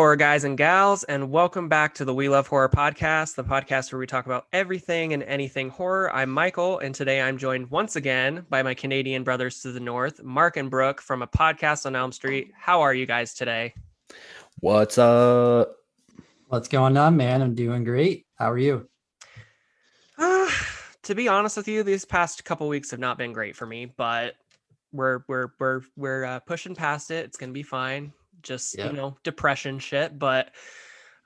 Hello, horror guys and gals, and welcome back to the We Love Horror podcast, the podcast where we talk about everything and anything horror. I'm Michael, and today I'm joined once again by my Canadian brothers to the north, Mark and Brooke from a podcast on Elm Street. How are you guys today? What's up? What's going on, man? I'm doing great. How are you? Uh, to be honest with you, these past couple weeks have not been great for me, but we're we're we're we're uh, pushing past it. It's gonna be fine just you know depression shit but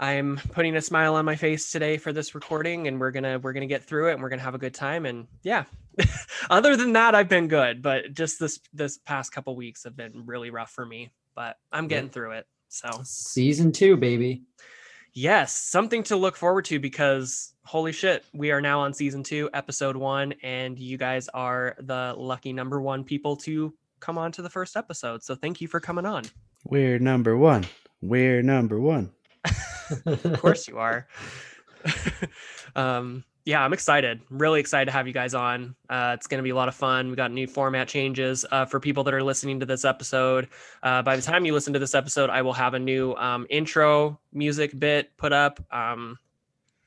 i'm putting a smile on my face today for this recording and we're gonna we're gonna get through it and we're gonna have a good time and yeah. Other than that i've been good but just this this past couple weeks have been really rough for me but i'm getting through it so. Season two, baby. yes something to look forward to because holy shit we are now on season two episode one and you guys are the lucky number one people to come on to the first episode so thank you for coming on We're number one. We're number one. of course you are. um, yeah, I'm excited. Really excited to have you guys on. Uh, it's going to be a lot of fun. We got new format changes uh, for people that are listening to this episode. Uh, by the time you listen to this episode, I will have a new um, intro music bit put up. Um,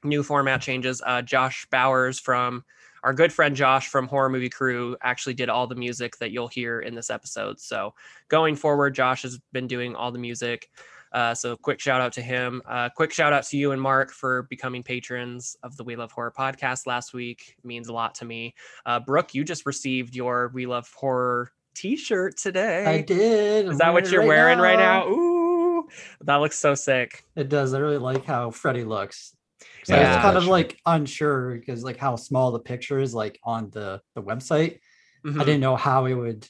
new format changes. Uh, Josh Bowers from our good friend Josh from Horror Movie Crew actually did all the music that you'll hear in this episode. So going forward, Josh has been doing all the music. Uh, so quick shout out to him. Uh, quick shout out to you and Mark for becoming patrons of the We Love Horror podcast last week. It means a lot to me. Uh, Brooke, you just received your We Love Horror T-shirt today. I did. Is that what you're right wearing right now? Ooh, that looks so sick. It does. I really like how Freddy looks. So I Yeah. was kind of like unsure because like how small the picture is like on the the website. Mhm. I didn't know how it would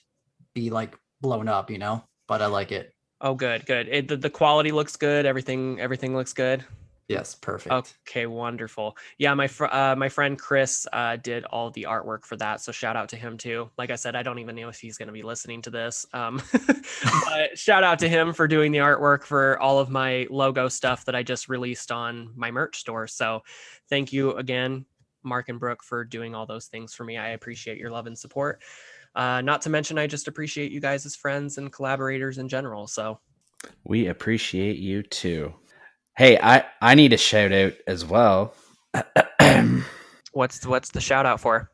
be like blown up, you know. But I like it. Oh, good, good. It, the, the quality looks good. Everything, everything looks good. Yes, perfect. Okay, wonderful. Yeah, my fr- uh, my friend Chris uh, did all the artwork for that, so shout out to him too. Like I said, I don't even know if he's going to be listening to this, um, but shout out to him for doing the artwork for all of my logo stuff that I just released on my merch store. So, thank you again, Mark and Brooke, for doing all those things for me. I appreciate your love and support. Uh, not to mention, I just appreciate you guys as friends and collaborators in general. So, We appreciate you too. Hey, I I need a shout out as well what's what's the shout out for?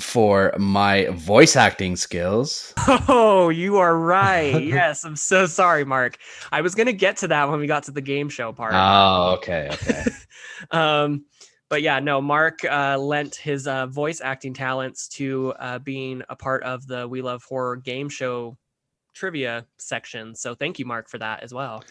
for my voice acting skills. Oh, you are right. yes, I'm so sorry, Mark. I was gonna get to that when we got to the game show part. Oh, okay, okay. um, but yeah, no, Mark uh, lent his uh, voice acting talents to uh, being a part of the We Love Horror game show trivia section. So thank you, Mark, for that as well.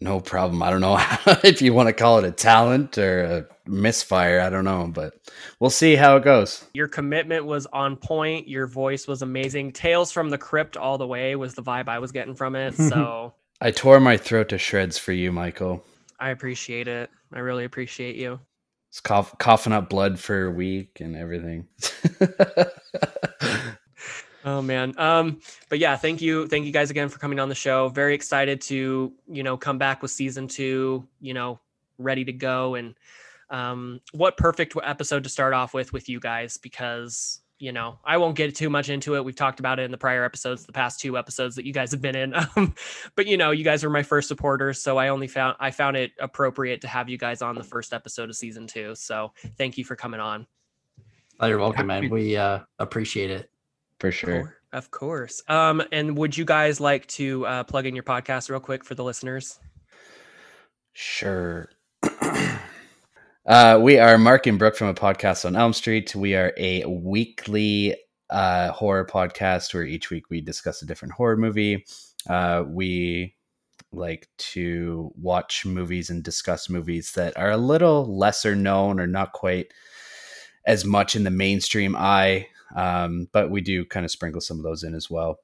No problem. I don't know if you want to call it a talent or a misfire. I don't know, but we'll see how it goes. Your commitment was on point. Your voice was amazing. Tales from the Crypt all the way was the vibe I was getting from it. So I tore my throat to shreds for you, Michael. I appreciate it. I really appreciate you. It's cough, coughing up blood for a week and everything. Oh man. Um, but yeah, thank you. Thank you guys again for coming on the show. Very excited to, you know, come back with season two, you know, ready to go. And um, what perfect episode to start off with with you guys because you know I won't get too much into it. We've talked about it in the prior episodes, the past two episodes that you guys have been in. Um, but you know, you guys were my first supporters, so I only found I found it appropriate to have you guys on the first episode of season two. So thank you for coming on. Oh, you're welcome, man. We uh appreciate it. For sure. Of course. Um, and would you guys like to uh, plug in your podcast real quick for the listeners? Sure. uh, we are Mark and Brooke from a podcast on Elm Street. We are a weekly uh, horror podcast where each week we discuss a different horror movie. Uh, we like to watch movies and discuss movies that are a little lesser known or not quite as much in the mainstream eye. Um, but we do kind of sprinkle some of those in as well.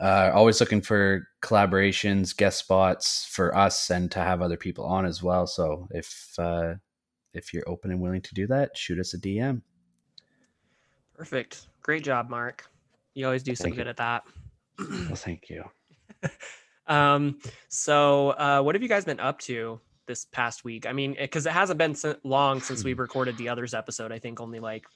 Uh, always looking for collaborations, guest spots for us, and to have other people on as well. So if uh, if you're open and willing to do that, shoot us a DM. Perfect. Great job, Mark. You always do so Thank good you. at that. Well, thank you. um, so uh, what have you guys been up to this past week? I mean, because it hasn't been long since we recorded the others episode. I think only like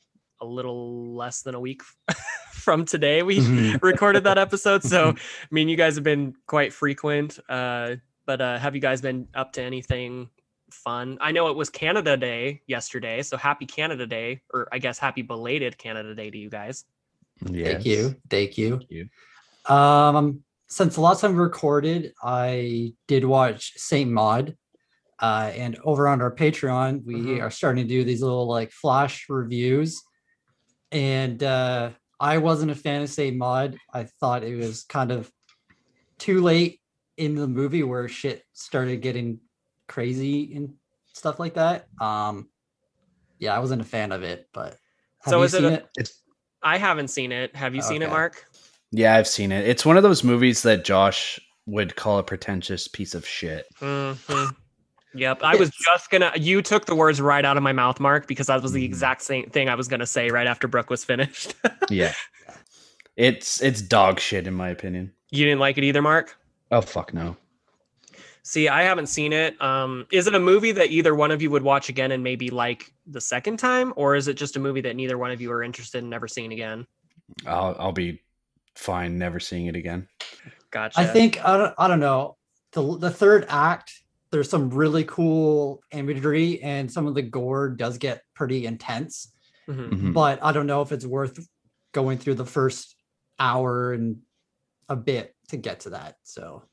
a little less than a week from today we Mhm. recorded that episode. So, I mean, you guys have been quite frequent. Uh, but uh, have you guys been up to anything fun? I know it was Canada Day yesterday, so happy Canada Day, or I guess happy belated Canada Day to you guys. Thank you. Thank you. Thank you. Um, since the last time we recorded, I did watch Saint Maud. Uh, and over on our Patreon, we Mhm. are starting to do these little like flash reviews. And uh, I wasn't a fan of Saint Maud. I thought it was kind of too late in the movie where shit started getting crazy and stuff like that. Um, yeah, I wasn't a fan of it, but have So you is it a- it? It's I haven't seen it. Have you seen it, Mark? yeah, I've seen it. It's one of those movies that Josh would call a pretentious piece of shit. Mhm. Yep. I was just gonna. You took the words right out of my mouth, Mark, because that was the Mhm. exact same thing I was gonna say right after Brooke was finished. Yeah. It's it's dog shit in my opinion. you didn't like it either, Mark. Oh fuck no. See, I haven't seen it. Um, is it a movie that either one of you would watch again and maybe like the second time, or is it just a movie that neither one of you are interested in never seeing again? I'll I'll be fine never seeing it again. Gotcha. I think I don't, I don't know. The the third act, there's some really cool imagery, and some of the gore does get pretty intense. Mhm. Mhm. But I don't know if it's worth going through the first hour and a bit to get to that. So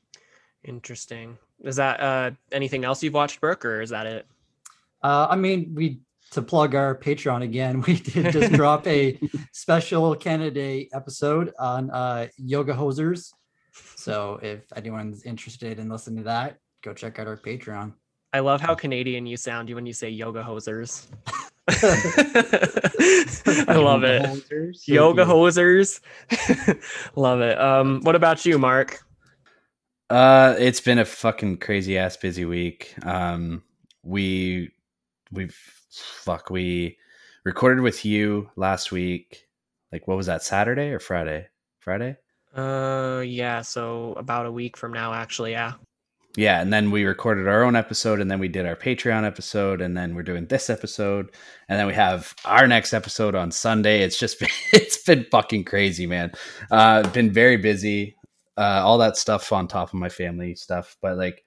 Interesting. Is that uh, anything else you've watched, Brooke, or is that it? uh, I mean, we to plug our Patreon again, we did just drop a special candidate episode on uh, yoga hosers. So if anyone's interested in listening to that, go check out our Patreon. I love how Canadian you sound when you say yoga hosers. I love it. Yoga hosers. love it. Um, what about you, Mark? Uh, it's been a fucking crazy ass busy week. Um, we we've fuck we recorded with you last week. Like what was that? Saturday or Friday? Friday? Uh, yeah. So about a week from now, actually, yeah. Yeah, and then we recorded our own episode, and then we did our Patreon episode, and then we're doing this episode, and then we have our next episode on Sunday. It's just been it's been fucking crazy, man. Uh, been very busy. Uh, all that stuff on top of my family stuff, but like,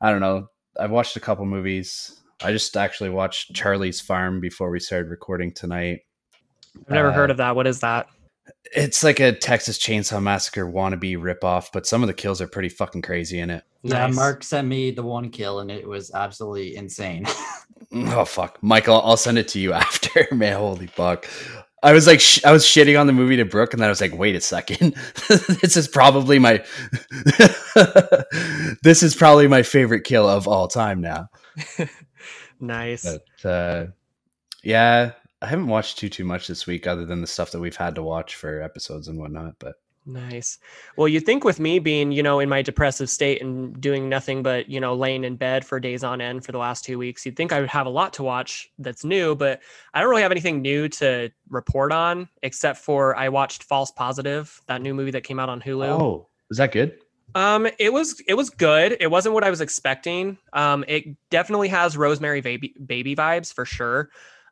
I don't know. I've watched a couple movies. I just actually watched Charlie's Farm before we started recording tonight. I've never Uh, heard of that. What is that? It's like a Texas Chainsaw Massacre wannabe ripoff, but some of the kills are pretty fucking crazy in it. Yeah, Nice. Mark sent me the one kill and it was absolutely insane. Oh fuck, Michael! I'll send it to you after. Man, holy fuck! I was like, sh- I was shitting on the movie to Brooke, and then I was like, wait a second, this is probably my, this is probably my favorite kill of all time now. Nice. But uh, yeah, I haven't watched too too much this week, other than the stuff that we've had to watch for episodes and whatnot. But Nice. Well, you'd think with me being, you know, in my depressive state and doing nothing but, you know, laying in bed for days on end for the last two weeks, you'd think I would have a lot to watch that's new, but I don't really have anything new to report on except for I watched False Positive, that new movie that came out on Hulu. oh, is that good? Um, it was it was good. It wasn't what I was expecting. Um, it definitely has Rosemary baby baby vibes for sure.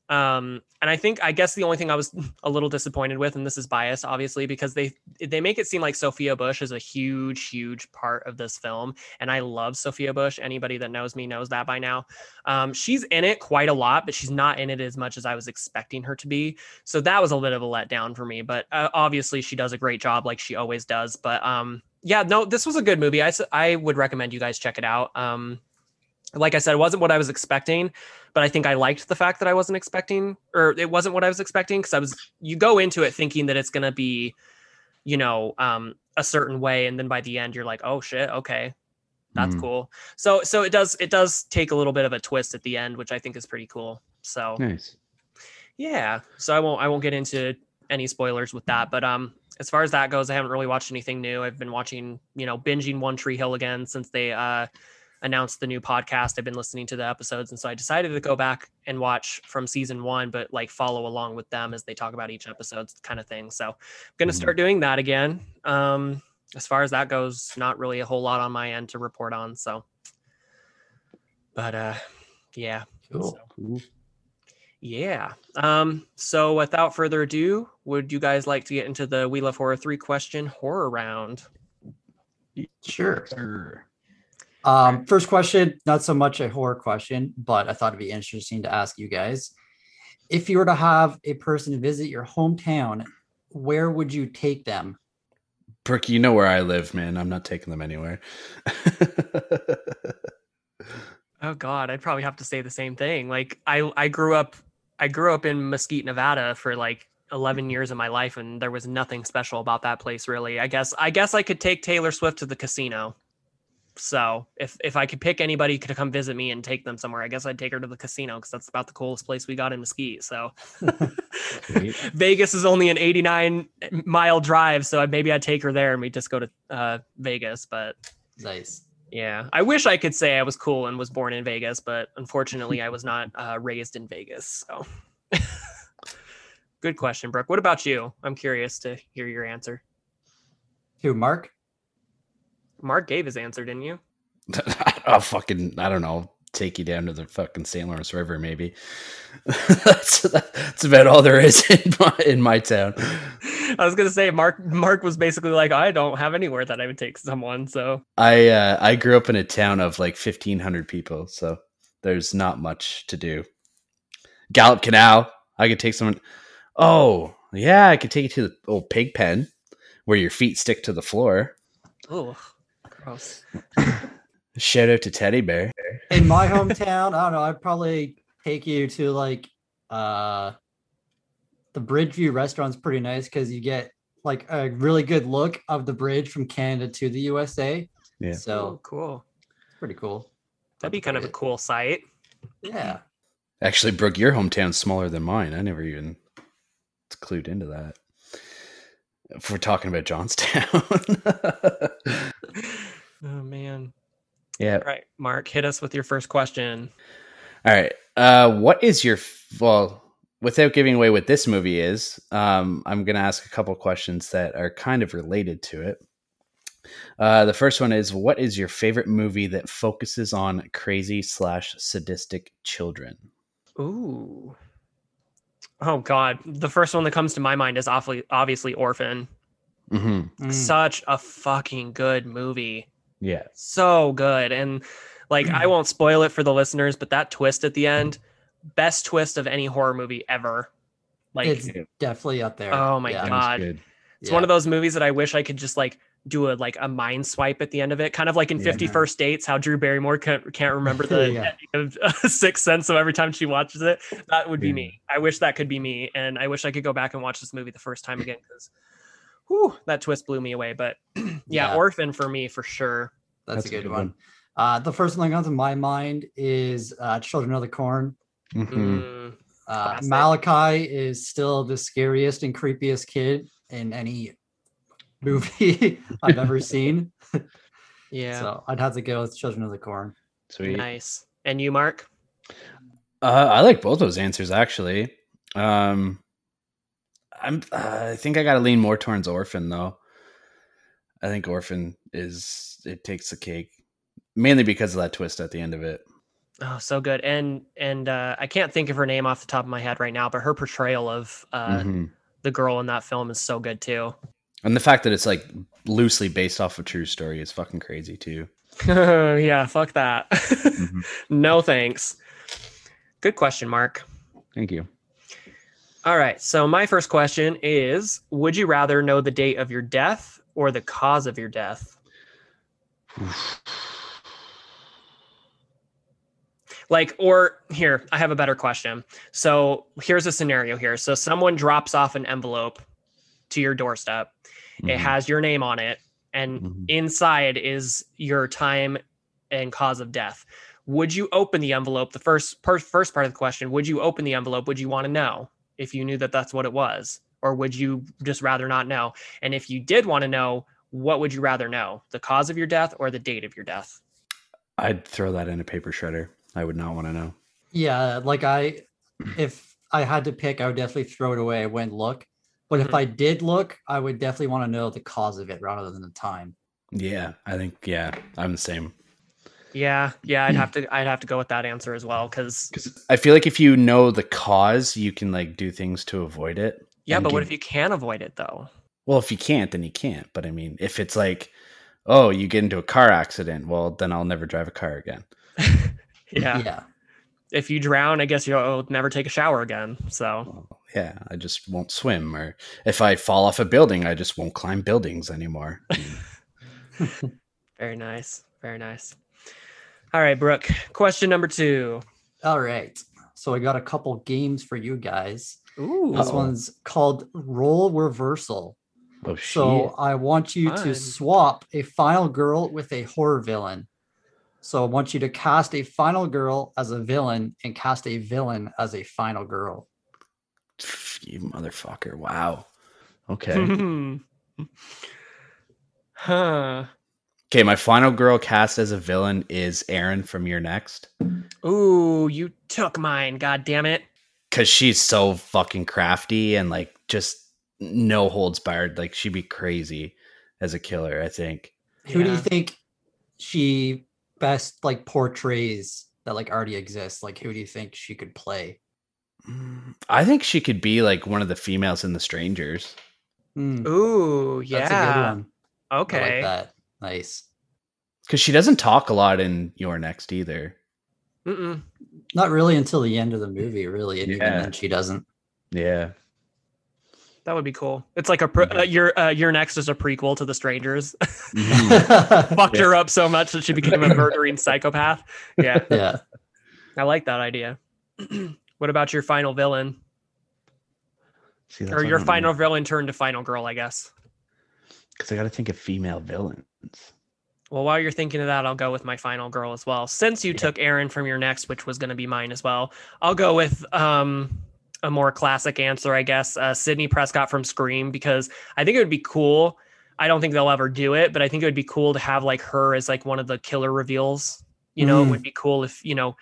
Um, and I think I guess the only thing I was a little disappointed with, and this is bias, obviously, because they they make it seem like Sophia Bush is a huge, huge part of this film, and I love Sophia Bush. Anybody that knows me knows that by now. Um, she's in it quite a lot, but she's not in it as much as I was expecting her to be. So that was a bit of a letdown for me. But uh, obviously, she does a great job, like she always does. But um, yeah, no, this was a good movie. I I would recommend you guys check it out. Um, like I said, it wasn't what I was expecting, but I think I liked the fact that I wasn't expecting, or it wasn't what I was expecting, because I was. You go into it thinking that it's gonna be, you know, um, a certain way, and then by the end, you're like, oh shit, okay, that's Mhm. cool. So so it does it does take a little bit of a twist at the end, which I think is pretty cool. So Nice. yeah so i won't i won't get into any spoilers with that but um as far as that goes i haven't really watched anything new i've been watching you know binging one tree hill again since they uh announced the new podcast i've been listening to the episodes and so i decided to go back and watch from season one but like follow along with them as they talk about each episode kind of thing so i'm gonna Mhm. start doing that again um as far as that goes not really a whole lot on my end to report on so but uh yeah Cool. so- yeah. Um, so without further ado, would you guys like to get into the We Love Horror three question horror round? Sure. Sure. Um, first question, not so much a horror question, but I thought it'd be interesting to ask you guys. If you were to have a person visit your hometown, where would you take them? Brooke, you know where I live, man. I'm not taking them anywhere. Oh God, I'd probably have to say the same thing. Like I, I grew up, I grew up in Mesquite, Nevada for like 11 years of my life, and there was nothing special about that place really. I guess, I guess I could take Taylor Swift to the casino. So if if I could pick anybody to come visit me and take them somewhere, I guess I'd take her to the casino because that's about the coolest place we got in Mesquite. So Vegas is only an 89 mile drive, so maybe I'd take her there and we just go to uh, Vegas. But Nice. yeah, I wish I could say I was cool and was born in Vegas, but unfortunately, I was not uh, raised in Vegas. So, good question, Brooke. What about you? I'm curious to hear your answer. Who, Mark? Mark gave his answer, didn't you? I'll fucking I don't know. Take you down to the fucking St. Lawrence River, maybe. that's that's about all there is in my in my town. I was gonna say Mark. Mark was basically like, I don't have anywhere that I would take someone. So I uh, I grew up in a town of like fifteen hundred people, so there's not much to do. Galop Canal, I could take someone. Oh yeah, I could take you to the old pig pen where your feet stick to the floor. oh, gross. Shout out to Teddy Bear. In my hometown, I don't know, I'd probably take you to like uh the Bridgeview restaurant's pretty nice because you get like a really good look of the bridge from Canada to the USA. Yeah. Oh, So cool. it's pretty cool. That'd be kind of a cool sight. Yeah. Actually, Brooke, your hometown's smaller than mine. I never even clued into that. If we're talking about Johnstown. Oh man. yeah. All right, Mark, hit us with your first question. All right. Uh, what is your well? Without giving away what this movie is, um, I'm going to ask a couple questions that are kind of related to it. Uh, the first one is, what is your favorite movie that focuses on crazy slash sadistic children? Ooh. Oh God, the first one that comes to my mind is awfully obviously Orphan. Mm-hmm. Mm. Such a fucking good movie. Yeah. So good. And like I won't spoil it for the listeners, but that twist at the end, best twist of any horror movie ever. Like it's definitely up there. Oh my Yeah. God. good. it's one of those movies that I wish I could just like do a like a mind swipe at the end of it, kind of like in Yeah. Fifty First Dates, how Drew Barrymore can't, can't remember the Yeah. ending of Sixth Sense, so every time she watches it, that would be Yeah. me. I wish that could be me, and I wish I could go back and watch this movie the first time again because, whew, that twist blew me away. But yeah, Yeah. Orphan for me for sure. That's, a good, one. Uh, the first one that comes to my mind is uh, Children of the Corn. Mhm. Mm, Uh, Malachi is still the scariest and creepiest kid in any movie I've ever seen. yeah, So I'd have to go with Children of the Corn. Sweet. nice. And you, Mark? Uh, I like both those answers actually. Um, I'm. Uh, I think I got to lean more towards Orphan though. I think Orphan is it takes the cake, mainly because of that twist at the end of it. Oh, so good. And and uh, I can't think of her name off the top of my head right now, but her portrayal of uh, Mhm. the girl in that film is so good too. And the fact that it's like loosely based off a true story is fucking crazy too. yeah, fuck that. Mhm. no thanks. Good question, Mark. Thank you. All right. So my first question is would you rather know the date of your death or the cause of your death? Like, or here, I have a better question. So here's a scenario here. So someone drops off an envelope to your doorstep. It Mhm. has your name on it, and Mhm. inside is your time and cause of death. Would you open the envelope? The first per, first part of the question: Would you open the envelope? Would you want to know if you knew that that's what it was, or would you just rather not know? And if you did want to know, what would you rather know: the cause of your death or the date of your death? I'd throw that in a paper shredder. I would not want to know. Yeah, like I, if I had to pick, I would definitely throw it away. I wouldn't look. But if Mhm. I did look, I would definitely want to know the cause of it rather than the time. Yeah, I think yeah, I'm the same. Yeah, yeah, I'd have to, I'd have to go with that answer as well, because Because I feel like if you know the cause, you can like do things to avoid it. yeah, and but what if you can't avoid it though? Well, if you can't, then you can't. But I mean, if it's like, oh, you get into a car accident. Well, then I'll never drive a car again. yeah. yeah. If you drown, I guess you'll never take a shower again. So Well, yeah, I just won't swim. Or if I fall off a building, I just won't climb buildings anymore. very nice. Very nice. All right, Brooke. Question number two. All right. So I got a couple games for you guys. Ooh. This one's called Role Reversal. oh shit! So I want you Fun. to swap a final girl with a horror villain. So I want you to cast a final girl as a villain and cast a villain as a final girl. you motherfucker! Wow. Okay. Hmm. huh. Okay, my final girl cast as a villain is Erin from You're Next Ooh, you took mine. God damn it. because she's so fucking crafty and like just no holds barred. Like she'd be crazy as a killer. I think. Who do you think she best like portrays that like already exists? Like who do you think she could play? Mm, I think she could be like one of the females in The Strangers. Hmm, Ooh, that's a good yeah. one. I Okay. like that. Nice. Because she doesn't talk a lot in You're Next either. Mm-mm. Not really until the end of the movie, really. And even then she doesn't. Yeah. That would be cool. It's like a pre- Mhm. uh, your uh, You're Next is a prequel to The Strangers. Mhm. Fucked her up so much that she became a murdering psychopath. Yeah, yeah. I like that idea. what about your final villain See, or your final villain turned to final girl? I guess. Because I got to think of female villains. Well, while you're thinking of that, I'll go with my final girl as well. Since you Yeah. took Erin from You're Next, which was going to be mine as well, I'll go with um, a more classic answer, I guess. Uh, Sidney Prescott from Scream, because I think it would be cool. I don't think they'll ever do it, but I think it would be cool to have like her as like one of the killer reveals. You know, it Mm. would be cool if you know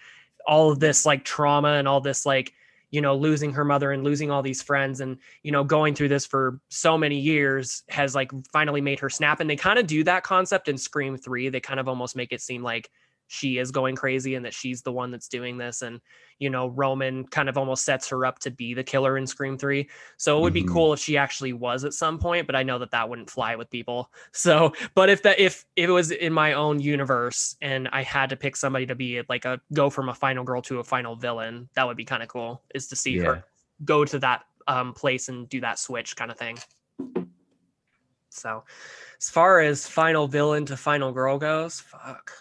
all of this like trauma and all this like you know losing her mother and losing all these friends and you know going through this for so many years has like finally made her snap. And they kind of do that concept in scream 3 they kind of almost make it seem like she is going crazy and that she's the one that's doing this and you know roman kind of almost sets her up to be the killer in scream 3 so it would be Mhm. cool if she actually was at some point but i know that that wouldn't fly with people so but if that if if it was in my own universe and i had to pick somebody to be like a go from a final girl to a final villain that would be kind of cool is to see Yeah. her go to that um place and do that switch kind of thing so as far as final villain to final girl goes fuck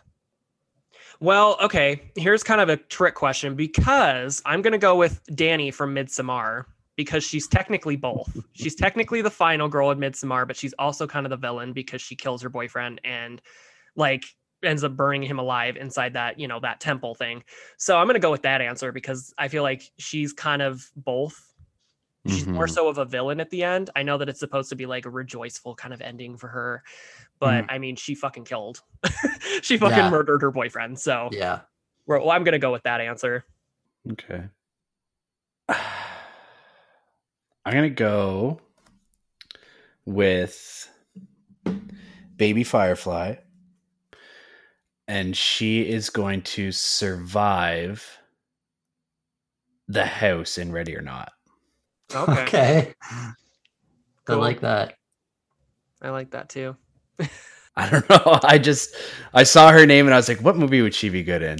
well okay here's kind of a trick question because i'm going to go with Dani from midsommar because she's technically both. She's technically the final girl in midsommar but she's also kind of the villain because she kills her boyfriend and like ends up burning him alive inside that you know that temple thing. So i'm going to go with that answer because i feel like she's kind of both she's more Mhm. so of a villain at the end i know that it's supposed to be like a rejoiceful kind of ending for her but i mean she fucking killed she fucking Yeah. murdered her boyfriend so Yeah. well, i'm going to go with that answer Okay. I'm going to go with Baby Firefly. And she is going to survive the house in Ready or Not. okay, Okay. I like that. i like that too I don't know. I just I saw her name and I was like, what movie would she be good in?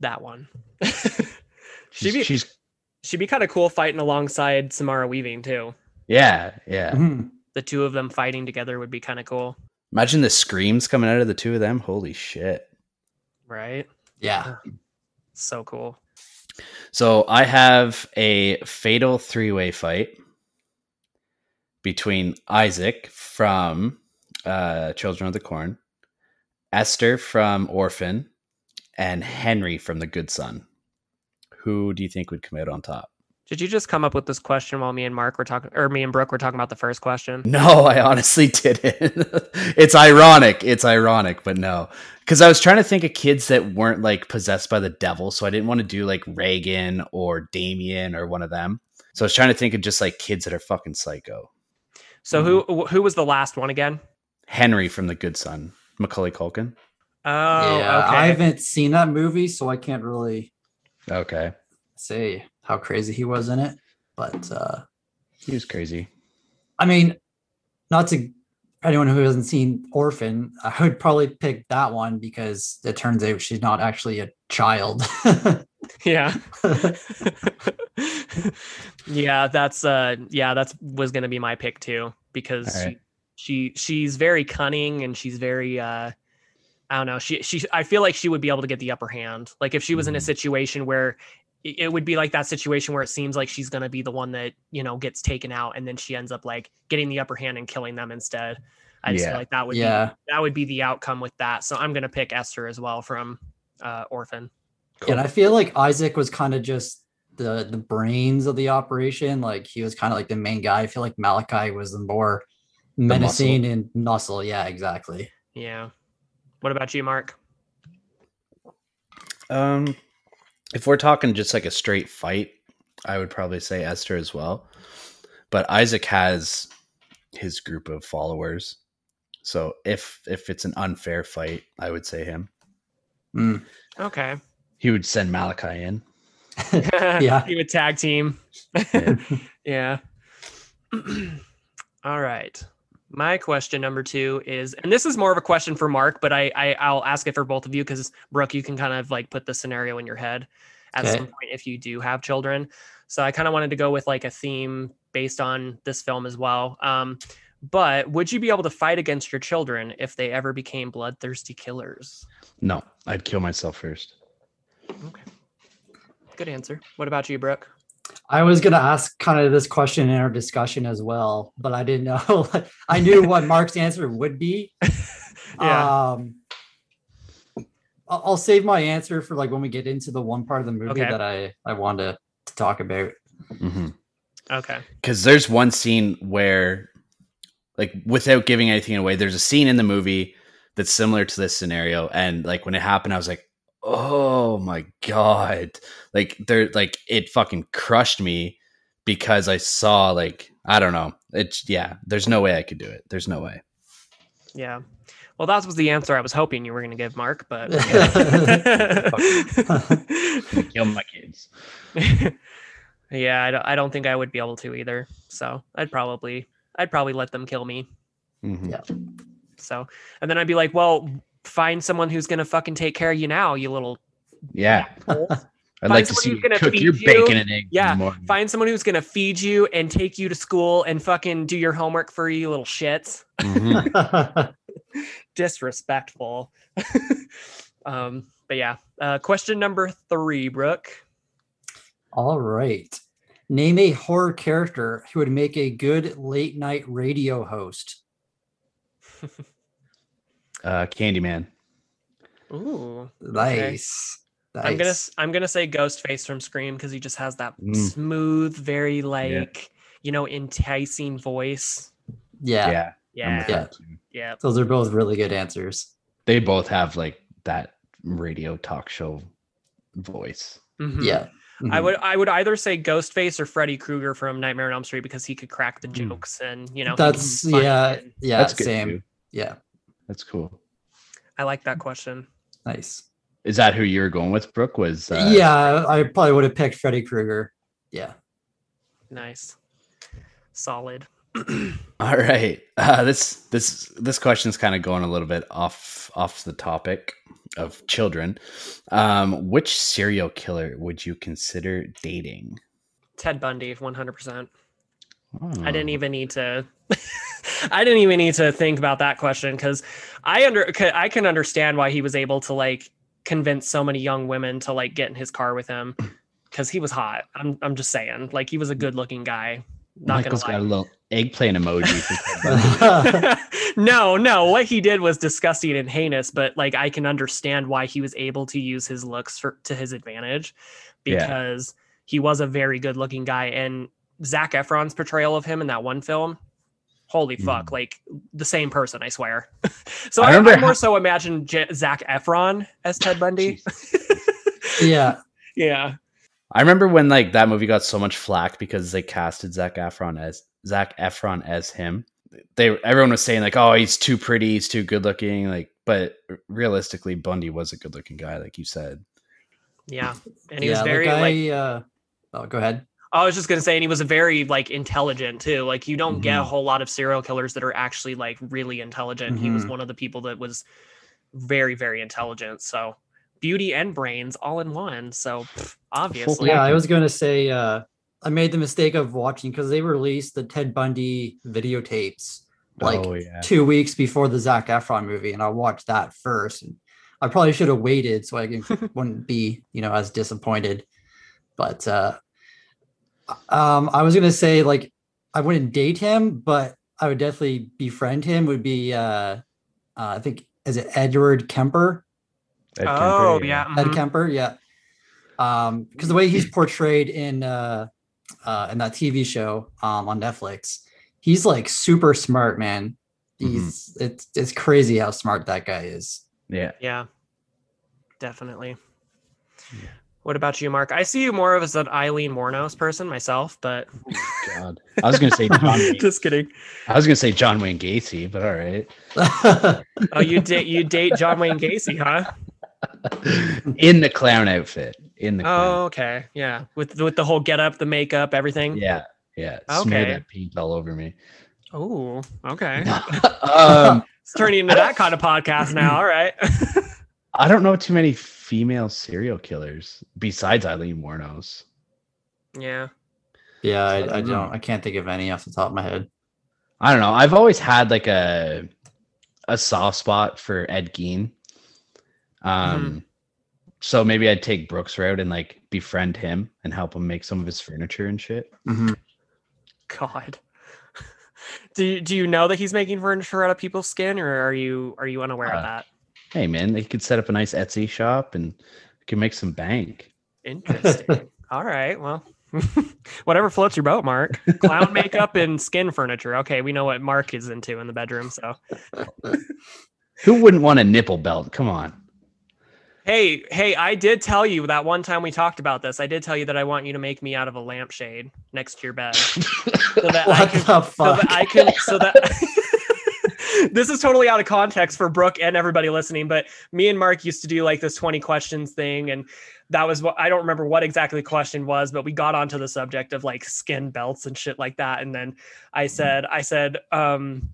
that one she'd be she's she'd be kind of cool fighting alongside samara weaving too yeah, yeah. Mhm. the two of them fighting together would be kind of cool Imagine the screams coming out of the two of them. Holy shit. right Yeah. so cool So I have a fatal three way fight between Isaac from uh, Children of the Corn, Esther from Orphan, and Henry from The Good Son. Who do you think would come out on top? Did you just come up with this question while me and Mark were talking, or me and Brooke were talking about the first question? No, I honestly didn't. it's ironic. It's ironic, but no. Because I was trying to think of kids that weren't like possessed by the devil. So I didn't want to do like Regan or Damien or one of them. So I was trying to think of just like kids that are fucking psycho. So who mm. who was the last one again? Henry from The Good Son, Macaulay Culkin. Oh, yeah. okay. I haven't seen that movie, so I can't really Okay. say how crazy he was in it. But uh He was crazy. I mean, not to anyone who hasn't seen Orphan, I would probably pick that one because it turns out she's not actually a child. Yeah. yeah, that's uh yeah, that's was gonna be my pick too, because All right. she, she she's very cunning and she's very uh I don't know, she she I feel like she would be able to get the upper hand. Like if she was in a Mhm. situation where it it would be like that situation where it seems like she's gonna be the one that, you know, gets taken out and then she ends up like getting the upper hand and killing them instead. I just Yeah. feel like that would be yeah. that would be the outcome with that. So I'm gonna pick Esther as well from uh Orphan. And I feel like Isaac was kind of just the the brains of the operation. Like he was kind of like the main guy. I feel like Malachi was the more menacing and muscle. Yeah, exactly. Yeah. What about you, Mark? Um, if we're talking just like a straight fight, I would probably say Esther as well. But Isaac has his group of followers, so if if it's an unfair fight, I would say him. Mm. Okay. He would send Malachi in. Yeah. He would tag team. Yeah. yeah. All right. My question number two is, and this is more of a question for Mark, but I, I I'll ask it for both of you because Brooke, you can kind of like put the scenario in your head at Okay. some point if you do have children. So I kind of wanted to go with like a theme based on this film as well. Um, but would you be able to fight against your children if they ever became bloodthirsty killers? No, I'd kill myself first. Okay. Good answer. What about you, Brooke? I was gonna ask kind of this question in our discussion as well, but I didn't know. I knew what Mark's answer would be. Yeah. Um, I'll I'll save my answer for like when we get into the one part of the movie Okay. that I I want to, to talk about. Mm-hmm. Okay. because there's one scene where like without giving anything away there's a scene in the movie that's similar to this scenario and like when it happened i was like oh my god like there like it fucking crushed me because i saw like i don't know it's yeah there's no way i could do it there's no way Yeah. Well, that was the answer I was hoping you were going to give, Mark. But kill my kids yeah, I don't, I don't think I would be able to either. So I'd probably I'd probably let them kill me. Mhm. Yeah. So and then I'd be like, well, find someone who's going to fucking take care of you now, you little. yeah i'd Find like to someone see who's you gonna cook feed your you. bacon and eggs in the Yeah. Find someone who's going to feed you and take you to school and fucking do your homework for you, little shits. Mhm. disrespectful. um, but yeah, uh, question number three, Brooke. All right. Name a horror character who would make a good late night radio host. Uh candyman Ooh, Nice. I'm gonna Nice. s- I'm gonna say Ghostface from Scream because he just has that Mm. smooth, very like you know enticing voice. Yeah, yeah, I'm Yeah, yeah. that those are both really good answers. they both have like that radio talk show voice. Mhm. Yeah. I Mhm. would I would either say Ghostface or Freddy Krueger from Nightmare on Elm Street because he could crack the Mm. jokes and you know he can be That's yeah, and- yeah, That's good same. too. Yeah, That's cool. I like that question. nice. Is that who you were going with, Brooke? Was uh, yeah, I probably would have picked Freddy Krueger. Yeah. Nice, solid. All right. Uh, this this this question's kind of going a little bit off off the topic of children. Um, which serial killer would you consider dating? Ted Bundy, 100. percent I didn't hmm. even need to. I didn't even need to think about that question because I under I can understand why he was able to like convince so many young women to like get in his car with him because he was hot. I'm I'm just saying, like he was a hmm. good looking guy. Not Michael's gonna got a little eggplant emoji. for no, no, what he did was disgusting and heinous, but like I can understand why he was able to use his looks for to his advantage Yeah. because he was a very good looking guy and Zac Efron's portrayal of him in that one film. Holy fuck, Mhm. like the same person, I swear. so I I, I, more how- so imagine J- Zac Efron as Ted Bundy. yeah. yeah. I remember when like that movie got so much flack because they casted Zac Efron as Zac Efron as him. They everyone was saying like, oh, he's too pretty, he's too good looking. Like, but realistically, Bundy was a good looking guy, like you said. Yeah. And he yeah, was very like, like uh, oh, go ahead. I was just gonna say, and he was a very like intelligent too. Like you don't get a Mhm. whole lot of serial killers that are actually like really intelligent. He was Mhm. one of the people that was very, very intelligent. So beauty and brains all in one. So pff, obviously, Yeah, I was going to say uh, I made the mistake of watching because they released the Ted Bundy videotapes like oh yeah. two weeks before the Zac Efron movie, and I watched that first. And I probably should have waited so I can, wouldn't be, you know, as disappointed. But uh, um, I was gonna say like I wouldn't date him, but I would definitely befriend him. Would be uh, uh I think is it Edward Kemper? Ed oh Kemper, yeah, Ed mhm. Kemper, yeah. Um, because the way he's portrayed in uh, uh in that TV show um on Netflix, he's like super smart, man. He's it's it's crazy how smart that guy is. Yeah. yeah, definitely. Yeah. What about you, Mark? I see you more of as an Aileen Wuornos person myself, but God. I was gonna say John Wayne. just kidding. I was gonna say John Wayne Gacy, but all right. Oh, you date you date John Wayne Gacy, huh? In the clown outfit. In the clown. Oh, okay, yeah. With with the whole get up, the makeup, everything. Yeah. Yeah. Smear Okay. that paint all over me. Oh, okay. um, It's turning into that kind of podcast now. All right. I don't know too many female serial killers besides Aileen Wuornos. yeah. yeah, I, I don't know. don't I can't think of any off the top of my head. I don't know. I've always had like a a soft spot for Ed Gein. Um so maybe I'd take Brooks route and like befriend him and help him make some of his furniture and shit. God. Do you, do you know that he's making furniture out of people's skin, or are you are you unaware Uh, of that? Hey man, they could set up a nice Etsy shop and can make some bank. Interesting. All right. Well, whatever floats your boat, Mark. Clown makeup and skin furniture. Okay, we know what Mark is into in the bedroom. So, Who wouldn't want a nipple belt? Come on. hey, hey, I did tell you that one time we talked about this. I did tell you that I want you to make me out of a lampshade next to your bed, so that I What can the so fuck? that I can so that this is totally out of context for Brooke and everybody listening, but me and Mark used to do like this 20 questions thing and that was what I don't remember what exactly the question was, but we got onto the subject of like skin belts and shit like that. And then I said, I said, um,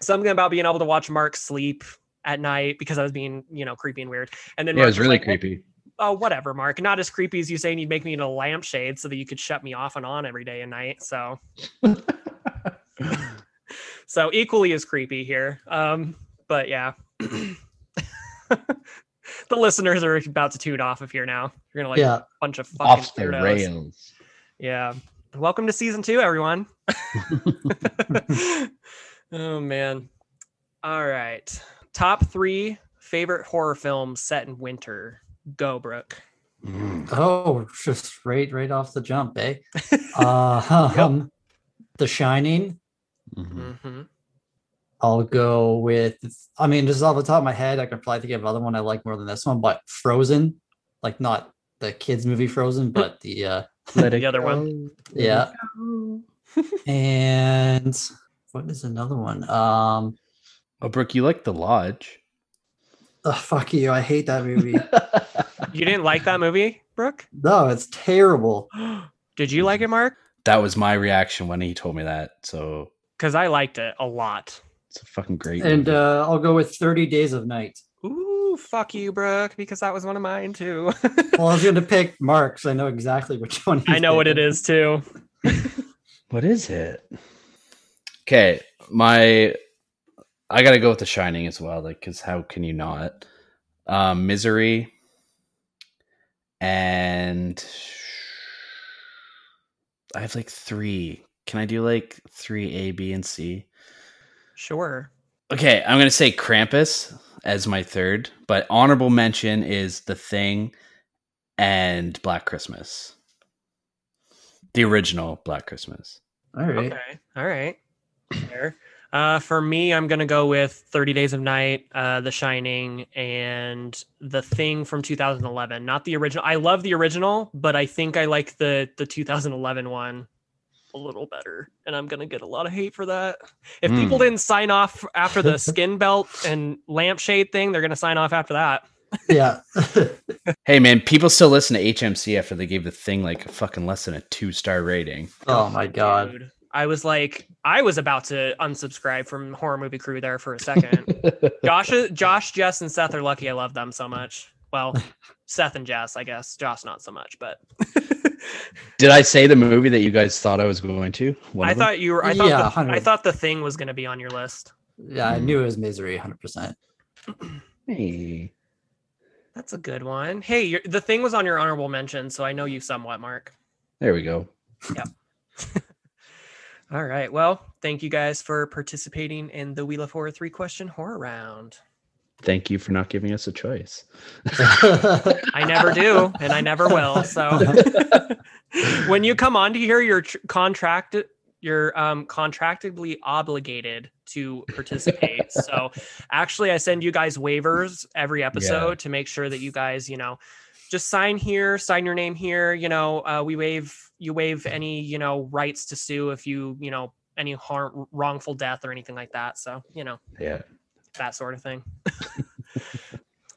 something about being able to watch Mark sleep at night because I was being, you know, creepy and weird. And then Yeah, it Mark was really like, creepy. oh whatever mark not as creepy as you saying you'd make me in a lampshade so that you could shut me off and on every day and night so so equally as creepy here um but yeah the listeners are about to tune off of here now you're gonna like yeah. a bunch of fucking Off the weirdos. rails. yeah welcome to season two everyone oh man all right top three favorite horror films set in winter go brooke Mm. Oh, just right right off the jump, eh? Uh um, The Shining. Mhm. hmm I'll go with. I mean, just off the top of my head, I could probably think of another one I like more than this one, but Frozen, like not the kids movie Frozen, but the uh Let The it other one. yeah. and what is another one? Um, Oh, Brooke, you like the lodge? oh, fuck you! I hate that movie. You didn't like that movie, Brooke? no, it's terrible. Did you like it, Mark? that was my reaction when he told me that. So Because I liked it a lot. it's a fucking great. And uh, I'll go with Thirty Days of Night. Ooh, fuck you, Brooke, because that was one of mine too. Well, I was going to pick Mark, so I know exactly which one. I he's know what it is too. what is it? Okay, my I gotta go with The Shining as well. Like, because how can you not? Um, Misery and I have like three. Can I do like three A, B, and C? Sure. Okay, I'm gonna say Krampus as my third, but honorable mention is The Thing and Black Christmas, the original Black Christmas. All right. Okay. All right. Fair. Uh, for me, I'm gonna go with 30 Days of Night, uh, The Shining, and The Thing from 2011. Not the original. I love the original, but I think I like the the 2011 one a little better, and I'm gonna get a lot of hate for that. If people Hmm. didn't sign off after the skin belt and lampshade thing, they're gonna sign off after that. Yeah. Hey man, people still listen to HMC after they gave the thing like a fucking less than a two star rating. oh my god. Dude, I was like, I was about to unsubscribe from Horror Movie Crew there for a second. Josh, Josh, Jess, and Seth are lucky. I love them so much. Well, Seth and Jess, I guess. Josh, not so much, but Did I say the movie that you guys thought I was going to? One I thought you were. I thought. Yeah, the, I thought the thing was going to be on your list. Yeah, I knew it was misery 100%. Hey. That's a good one. Hey, you the thing was on your honorable mention, so I know you somewhat, Mark. There we go. Yep. All right. Well, thank you guys for participating in the Wheel of Horror three question horror round. Thank you for not giving us a choice. I never do, and I never will. So when you come on to here, you're tr- contracted. You're um, contractedly obligated to participate. so actually, I send you guys waivers every episode to make sure that you guys, you know, just sign here, sign your name here. You know, uh, we waive you waive any you know rights to sue if you you know any harm wrongful death or anything like that. So you know Yeah. That sort of thing.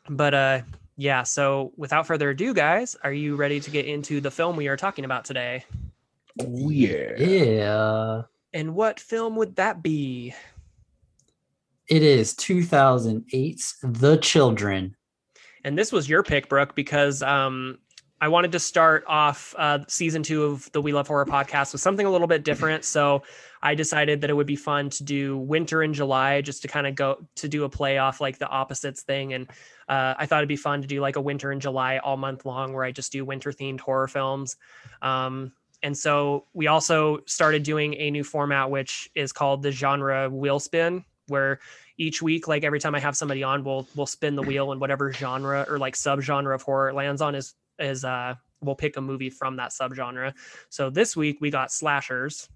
but uh yeah, so without further ado, guys, are you ready to get into the film we are talking about today? Oh, yeah. yeah. And what film would that be? It is 2008's The Children. And this was your pick, Brooke, because um I wanted to start off uh, season two of the We Love Horror podcast with something a little bit different. So I decided that it would be fun to do winter in July, just to kind of go to do a playoff like the opposites thing. And uh, I thought it'd be fun to do like a winter in July all month long, where I just do winter themed horror films. Um, and so we also started doing a new format, which is called the genre wheel spin, where each week, like every time I have somebody on, we'll we'll spin the wheel and whatever genre or like subgenre of horror lands on is is uh we'll pick a movie from that subgenre. So this week we got slashers.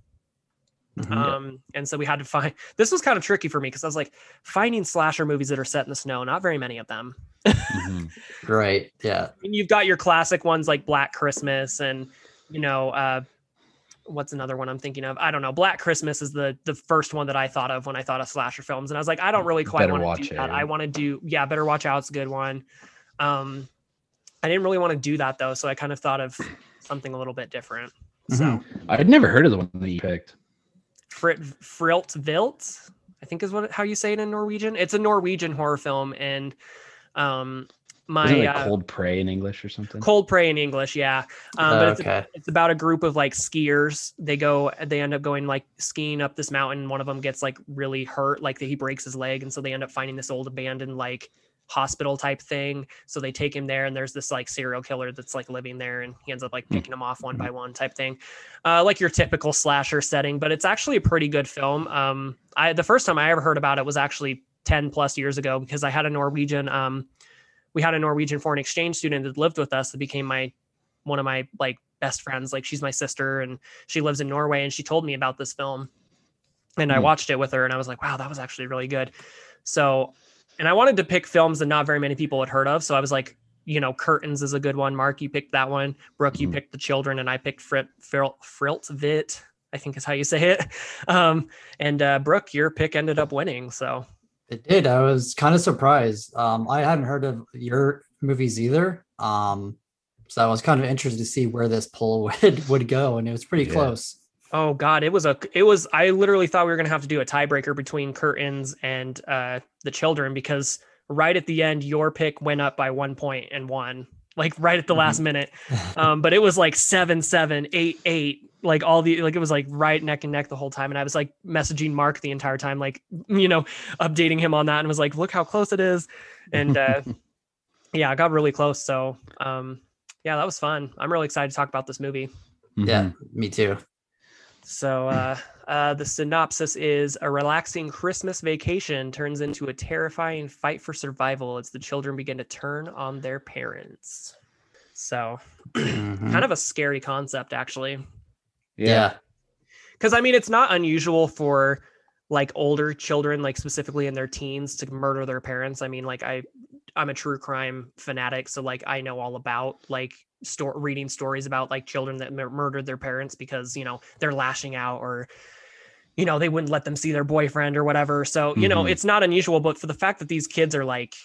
Mhm. Um, and so we had to find this was kind of tricky for me because I was like finding slasher movies that are set in the snow, not very many of them. Mhm. right. Yeah. I mean, you've got your classic ones like Black Christmas and you know, uh what's another one I'm thinking of? I don't know. Black Christmas is the the first one that I thought of when I thought of slasher films. And I was like, I don't really quite want to Watch do that. I want to do yeah, better watch out's a good one. Um I didn't really want to do that though, so I kind of thought of something a little bit different. So Mhm. I'd never heard of the one that you picked. Frit Frilt Vilt, I think is what how you say it in Norwegian. It's a Norwegian horror film, and um, my Isn't it like uh, Cold Prey in English or something? Cold Prey in English, yeah. Um, but it's, okay. it's about a group of like skiers. They go, they end up going like skiing up this mountain. One of them gets like really hurt, like he breaks his leg, and so they end up finding this old abandoned like hospital type thing. So they take him there, and there's this like serial killer that's like living there, and he ends up like Hmm. picking them off one by one type thing, uh, like your typical slasher setting. But it's actually a pretty good film. Um, I the first time I ever heard about it was actually ten plus years ago because I had a Norwegian um we had a Norwegian foreign exchange student that lived with us that became my one of my like best friends. Like she's my sister and she lives in Norway and she told me about this film. And I Hmm. watched it with her and I was like, wow, that was actually really good. So and I wanted to pick films that not very many people had heard of. So I was like, you know, Curtains is a good one. Mark, you picked that one. Brooke, you Mhm. picked The Children, and I picked Frit, Fril, Friltvit, I think is how you say it. Um, and uh, Brooke, your pick ended up winning. So It did. I was kind of surprised. Um, I hadn't heard of your movies either. Um, so I was kind of interested to see where this poll would, would go, and it was pretty Yeah. close. Oh God, it was a it was I literally thought we were gonna have to do a tiebreaker between curtains and uh the children because right at the end your pick went up by one point and won. Like right at the last minute. Um, but it was like seven, seven, eight, eight, like all the like it was like right neck and neck the whole time. And I was like messaging Mark the entire time, like you know, updating him on that and was like, look how close it is. And uh yeah, I got really close. So um yeah, that was fun. I'm really excited to talk about this movie. yeah, Mhm. me too. So uh, uh, the synopsis is a relaxing Christmas vacation turns into a terrifying fight for survival as the children begin to turn on their parents. So Mhm. kind of a scary concept, actually. Yeah. yeah. Because I mean, it's not unusual for like older children, like specifically in their teens, to murder their parents. I mean, like I, I'm a true crime fanatic, so like I know all about like store reading stories about like children that mur- murdered their parents because you know they're lashing out or you know they wouldn't let them see their boyfriend or whatever. So you know Mhm. it's not unusual, but for the fact that these kids are like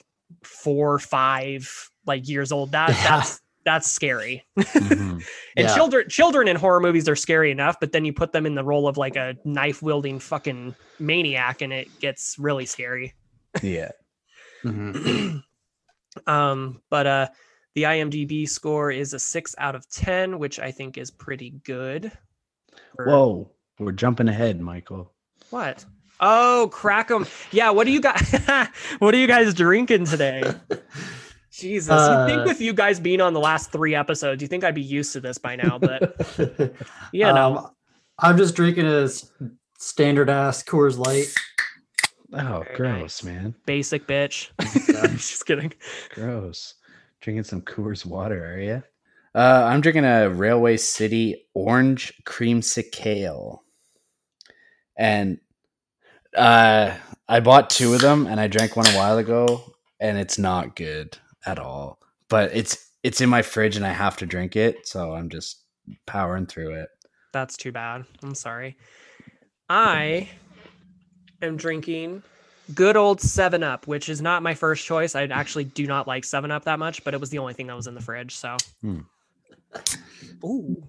four, five like years old. That Yeah. that's that's scary. Mhm. And Yeah. children children in horror movies are scary enough, but then you put them in the role of like a knife wielding fucking maniac and it gets really scary. yeah. Mhm. um, but uh the IMDb score is a six out of ten, which I think is pretty good. for- Whoa, we're jumping ahead, Michael. What? Oh, crack 'em. Yeah, what do you guys what are you guys drinking today? Jesus. you think Uh, with you guys being on the last three episodes, you think I'd be used to this by now, but yeah, no. Um, I'm just drinking a s- standard ass Coors Light. Oh, Very gross, nice. man. Basic bitch. Yeah. Just kidding. Gross. Drinking some Coors water, are you? Uh, I'm drinking a Railway City Orange Creamsicle, Ale. and uh, I bought two of them, and I drank one a while ago, and it's not good at all. But it's it's in my fridge, and I have to drink it, so I'm just powering through it. That's too bad. I'm sorry. I am drinking good old 7 Up, which is not my first choice. I actually do not like 7 Up that much, but it was the only thing that was in the fridge. So, Hmm. ooh,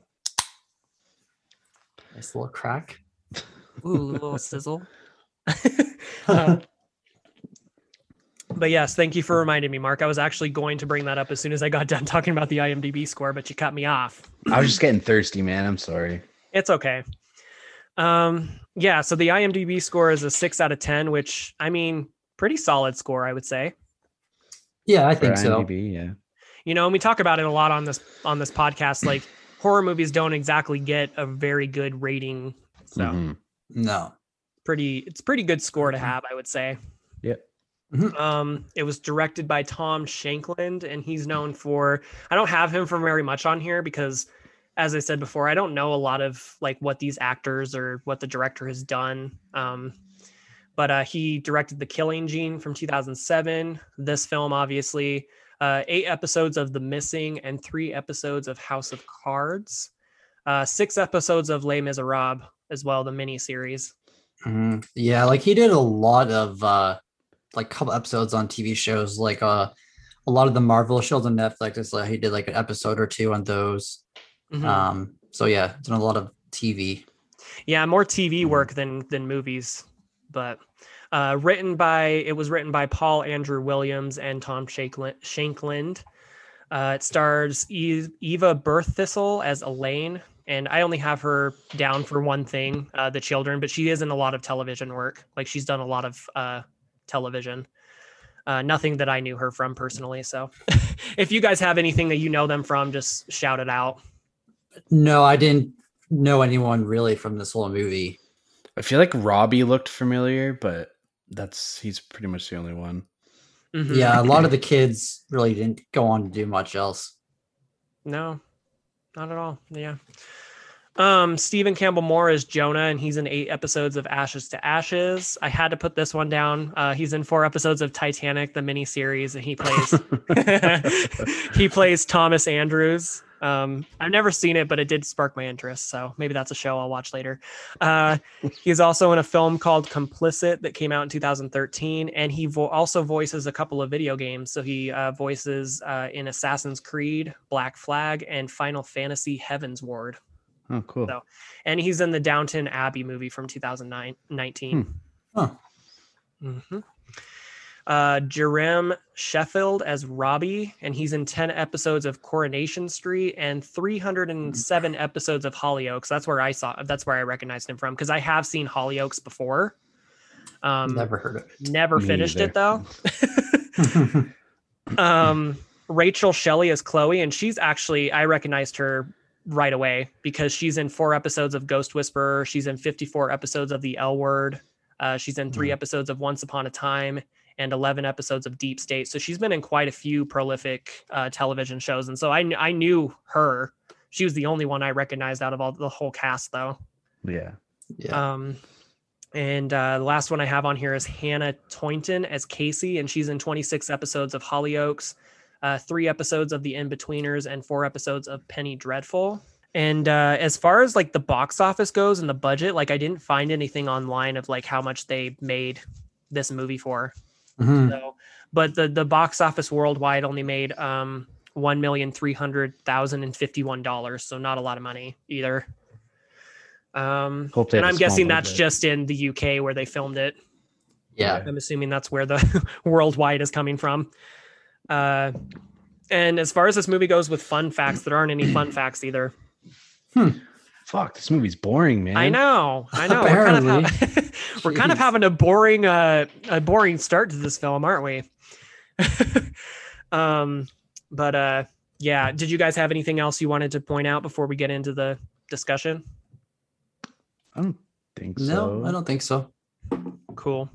Nice little crack. ooh, little sizzle. Uh, but yes, thank you for reminding me, Mark. I was actually going to bring that up as soon as I got done talking about the IMDb score, but you cut me off. I was just getting thirsty, man. I'm sorry. It's okay. Um, yeah, so the IMDb score is a six out of ten, which I mean, pretty solid score, I would say. yeah, I For think so. Yeah. You know, and we talk about it a lot on this on this podcast. Like horror movies don't exactly get a very good rating. So Mhm. No. pretty it's pretty good score to have, I would say. Yep. Um, it was directed by Tom Shankland, and he's known for I don't have him for very much on here because as I said before, I don't know a lot of like what these actors or what the director has done. Um, but uh, he directed The Killing Gene from 2007. This film, obviously, uh, eight episodes of The Missing and three episodes of House of Cards, uh, six episodes of Les Miserables as well, the mini series. Mhm. Yeah, like he did a lot of uh like couple episodes on TV shows, like uh a lot of the Marvel shows on Netflix. It's like he did like an episode or two on those. Mhm. Um, so yeah, it's done a lot of TV. Yeah, more TV Mhm. work than than movies, but uh, written by it was written by Paul Andrew Williams and Tom Shankland. Uh, it stars Eva Birthistle as Elaine, and I only have her down for one thing, uh, the children, but she is in a lot of television work. Like she's done a lot of uh, television. Uh, nothing that I knew her from personally. So, if you guys have anything that you know them from, just shout it out. No, I didn't know anyone really from this whole movie. I feel like Robbie looked familiar, but that's he's pretty much the only one. Mhm. Yeah, a lot of the kids really didn't go on to do much else. No, not at all. Yeah. Um, Stephen Campbell Moore is Jonah, and he's in eight episodes of Ashes to Ashes. I had to put this one down. Uh, he's in four episodes of Titanic, the miniseries, and he plays he plays Thomas Andrews. Um, I've never seen it, but it did spark my interest, so maybe that's a show I'll watch later. Uh, he's also in a film called Complicit that came out in 2013, and he vo- also voices a couple of video games. So he uh, voices uh, in Assassin's Creed, Black Flag, and Final Fantasy Heavensward, Oh, cool. So- and he's in the Downton Abbey movie from 2019. Huh. Mhm. Uh, Jerem Sheffield as Robbie, and he's in 10 episodes of Coronation Street and 307 episodes of Hollyoaks. That's where I saw, that's where I recognized him from because I have seen Hollyoaks before. Um, never, heard of it. never Me finished either. it though. um, Rachel Shelley as Chloe, and she's actually, I recognized her right away because she's in four episodes of Ghost Whisperer. She's in 54 episodes of The L Word. Uh, she's in 3 Mhm. episodes of Once Upon a Time and 11 episodes of Deep State. So she's been in quite a few prolific uh, television shows. And so I, kn- I knew her. She was the only one I recognized out of all the whole cast, though. Yeah. yeah. Um, and uh, the last one I have on here is Hannah Tointon as Casey, and she's in 26 episodes of Hollyoaks, uh, three episodes of The Inbetweeners, and four episodes of Penny Dreadful. And uh, as far as like the box office goes and the budget, like I didn't find anything online of like how much they made this movie for. Mhm. So, but the the box office worldwide only made um one million three hundred thousand and fifty one dollars. So not a lot of money either. Um, Hope and I'm guessing that's budget. just in the UK where they filmed it. Yeah. I'm assuming that's where the worldwide is coming from. Uh, and as far as this movie goes with fun facts, there aren't any fun facts either. Hmm. Fuck, this movie's boring, man. I know, I know. We're kind of, ha- we're kind of having a boring, uh, a boring start to this film, aren't we? um, but uh, yeah. Did you guys have anything else you wanted to point out before we get into the discussion? I don't think so. No, I don't think so. Cool.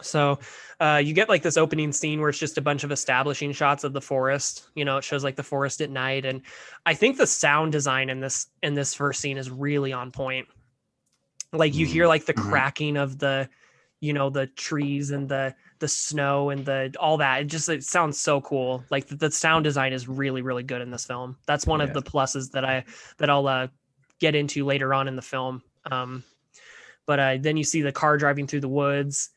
So uh, you get like this opening scene where it's just a bunch of establishing shots of the forest. You know, it shows like the forest at night, and I think the sound design in this in this first scene is really on point. Like you hear like the Mhm. cracking of the, you know, the trees and the the snow and the all that. It just it sounds so cool. Like the, the sound design is really really good in this film. That's one of the pluses that I that I'll uh, get into later on in the film. Um, but uh, then you see the car driving through the woods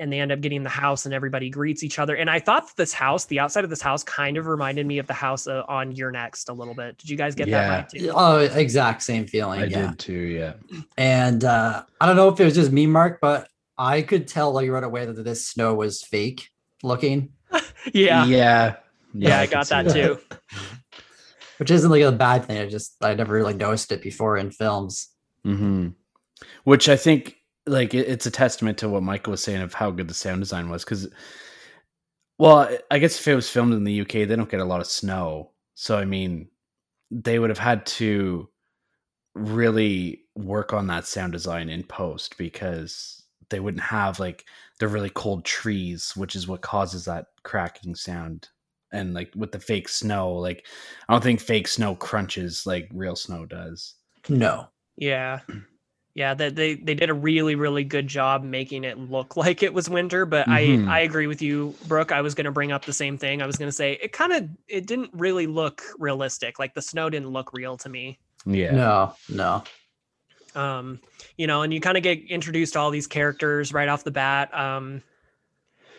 and they end up getting the house and everybody greets each other and i thought that this house the outside of this house kind of reminded me of the house uh, on You're Next a little bit did you guys get Yeah. that vibe too Oh, exact same feeling. I yeah. did too, yeah. And uh, I don't know if it was just me, Mark, but I could tell like right away that this snow was fake looking, yeah Yeah. yeah, i could got see that too which isn't like a bad thing. I just I never really noticed it before in films. Mm-hmm. which I think like it- it's a testament to what Michael was saying of how good the sound design was. Because, well, I guess if it was filmed in the UK, they don't get a lot of snow, so I mean, they would have had to really work on that sound design in post because they wouldn't have like the really cold trees, which is what causes that cracking sound. And like with the fake snow, like I don't think fake snow crunches like real snow does. No. yeah yeah that they they did a really really good job making it look like it was winter but Mhm. i i agree with you brooke i was going to bring up the same thing i was going to say it kind of it didn't really look realistic like the snow didn't look real to me Yeah. No. No. um you know and you kind of get introduced to all these characters right off the bat um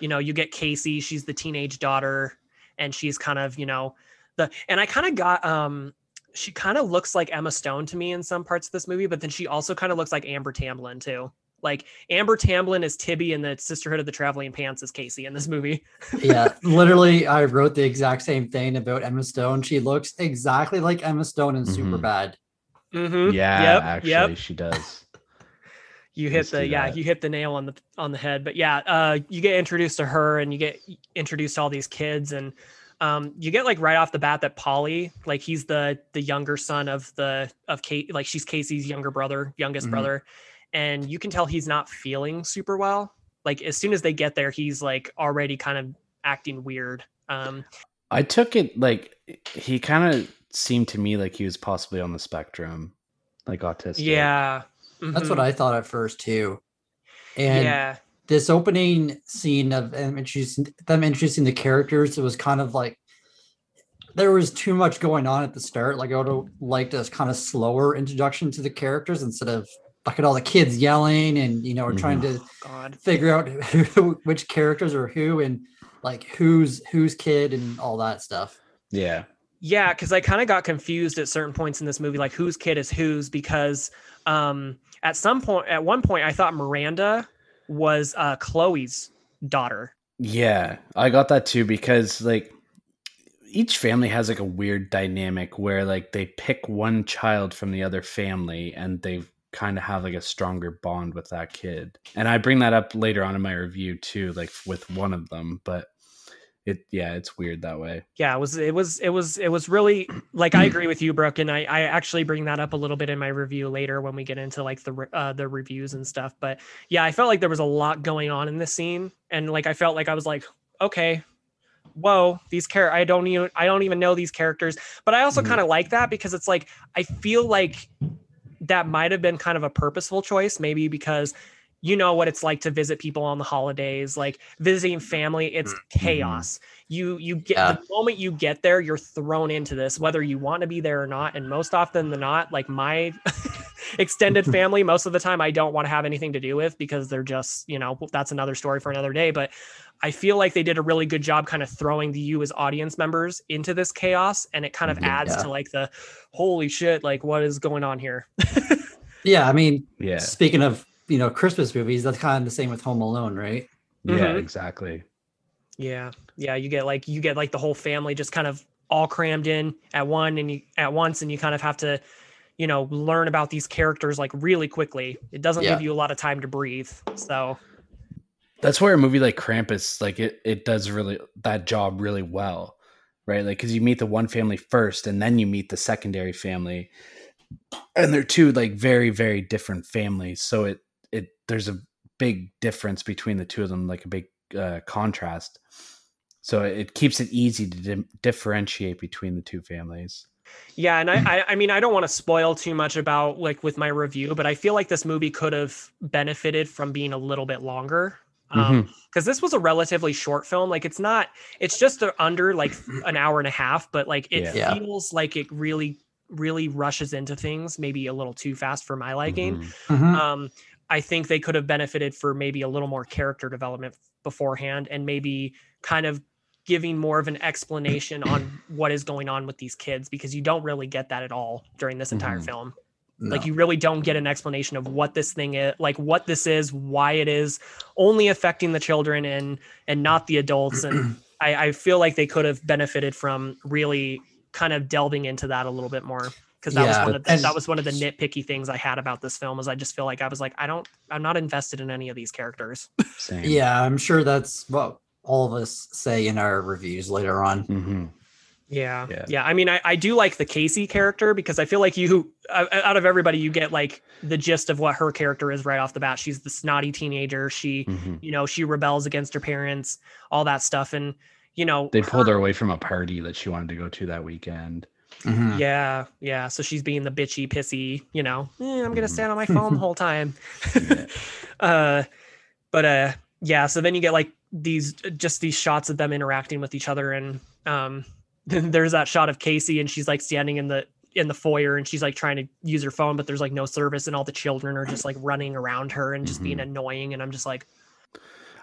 you know you get casey she's the teenage daughter and she's kind of you know the and i kind of got um she kind of looks like emma stone to me in some parts of this movie but then she also kind of looks like amber tamblyn too like amber tamblyn is tibby and the sisterhood of the traveling pants is casey in this movie Yeah. literally, I wrote the exact same thing about Emma Stone. She looks exactly like Emma Stone in Mhm. Superbad. mm-hmm. Yeah, yep actually, yep she does. you hit Let's the yeah that. you hit the nail on the on the head but yeah uh you get introduced to her and you get introduced to all these kids and um you get like right off the bat that paulie like he's the the younger son of the of kate like she's casey's younger brother youngest Mhm. brother and you can tell he's not feeling super well like as soon as they get there he's like already kind of acting weird um I took it like he kind of seemed to me like he was possibly on the spectrum. Like autistic. yeah That's mhm, what I thought at first too. And yeah this opening scene of them introducing them introducing the characters, it was kind of like there was too much going on at the start. Like I would have liked a kind of slower introduction to the characters instead of like at all the kids yelling and you know we're trying to god figure out who, which characters are who and like who's who's kid and all that stuff. Yeah. Yeah, because I kind of got confused at certain points in this movie, like whose kid is whose, because um, at some point, at one point, I thought Miranda was uh, Chloe's daughter. Yeah, I got that too because like each family has like a weird dynamic where like they pick one child from the other family and they kind of have like a stronger bond with that kid. And I bring that up later on in my review too, like with one of them, but it yeah, it's weird that way. Yeah, it was it was it was it was really like I agree with you, Brooke, and I I actually bring that up a little bit in my review later when we get into like the uh, the reviews and stuff. But yeah, I felt like there was a lot going on in this scene, and like I felt like I was like, okay, whoa, these care I don't even I don't even know these characters, but I also Mhm. kind of like that because it's like I feel like that might have been kind of a purposeful choice, maybe because you know what it's like to visit people on the holidays, like visiting mm-hmm. family. It's mm-hmm. chaos. You you get Yeah. the moment you get there, you're thrown into this, whether you want to be there or not. And most often than not, like my extended family most of the time I don't want to have anything to do with because they're just, you know, that's another story for another day. But I feel like they did a really good job kind of throwing the you as audience members into this chaos. And it kind of Yeah. adds to like the holy shit, like what is going on here? Yeah, I mean, Yeah. speaking of you know Christmas movies, that's kind of the same with Home Alone, right? Yeah, Mhm. exactly. Yeah. Yeah. You get like you get like the whole family just kind of all crammed in at one and you at once and you kind of have to, you know, learn about these characters like really quickly. It doesn't Yeah. give you a lot of time to breathe. So That's where a movie like Krampus, like it, it does really that job really well, right? Like because you meet the one family first, and then you meet the secondary family, and they're two like very very different families. So it it there's a big difference between the two of them, like a big uh, contrast. So it keeps it easy to di- differentiate between the two families. yeah, and I I, I mean I don't want to spoil too much about like with my review, but I feel like this movie could have benefited from being a little bit longer. Um, because this was a relatively short film. Like it's not, it's just under like an hour and a half, but like it Yeah. Yeah. feels like it really, really rushes into things, maybe a little too fast for my liking. Mhm. Mhm. Um, I think they could have benefited for maybe a little more character development beforehand and maybe kind of giving more of an explanation on what is going on with these kids because you don't really get that at all during this entire Mhm. film. No. Like you really don't get an explanation of what this thing is, like what this is, why it is only affecting the children and and not the adults. And I, I feel like they could have benefited from really kind of delving into that a little bit more. Because that was one of the, and- that was one of the nitpicky things I had about this film. Is I just feel like I was like I don't I'm not invested in any of these characters. Same. yeah, I'm sure that's what all of us say in our reviews later on. hmm Yeah, Yeah. yeah. I mean, I, I do like the Casey character because I feel like you, uh, out of everybody, you get like the gist of what her character is right off the bat. She's the snotty teenager. She, hmm you know, she rebels against her parents, all that stuff, and you know, They pulled her- her away from a party that she wanted to go to that weekend. Mhm. Yeah, yeah. So she's being the bitchy, pissy. You know, "Eh, I'm gonna Mhm. stand on my phone the whole time. Uh, but uh, yeah. So then you get like these just these shots of them interacting with each other, and um, there's that shot of Casey, and she's like standing in the in the foyer, and she's like trying to use her phone, but there's like no service, and all the children are just like running around her and just being Mhm. annoying, and I'm just like,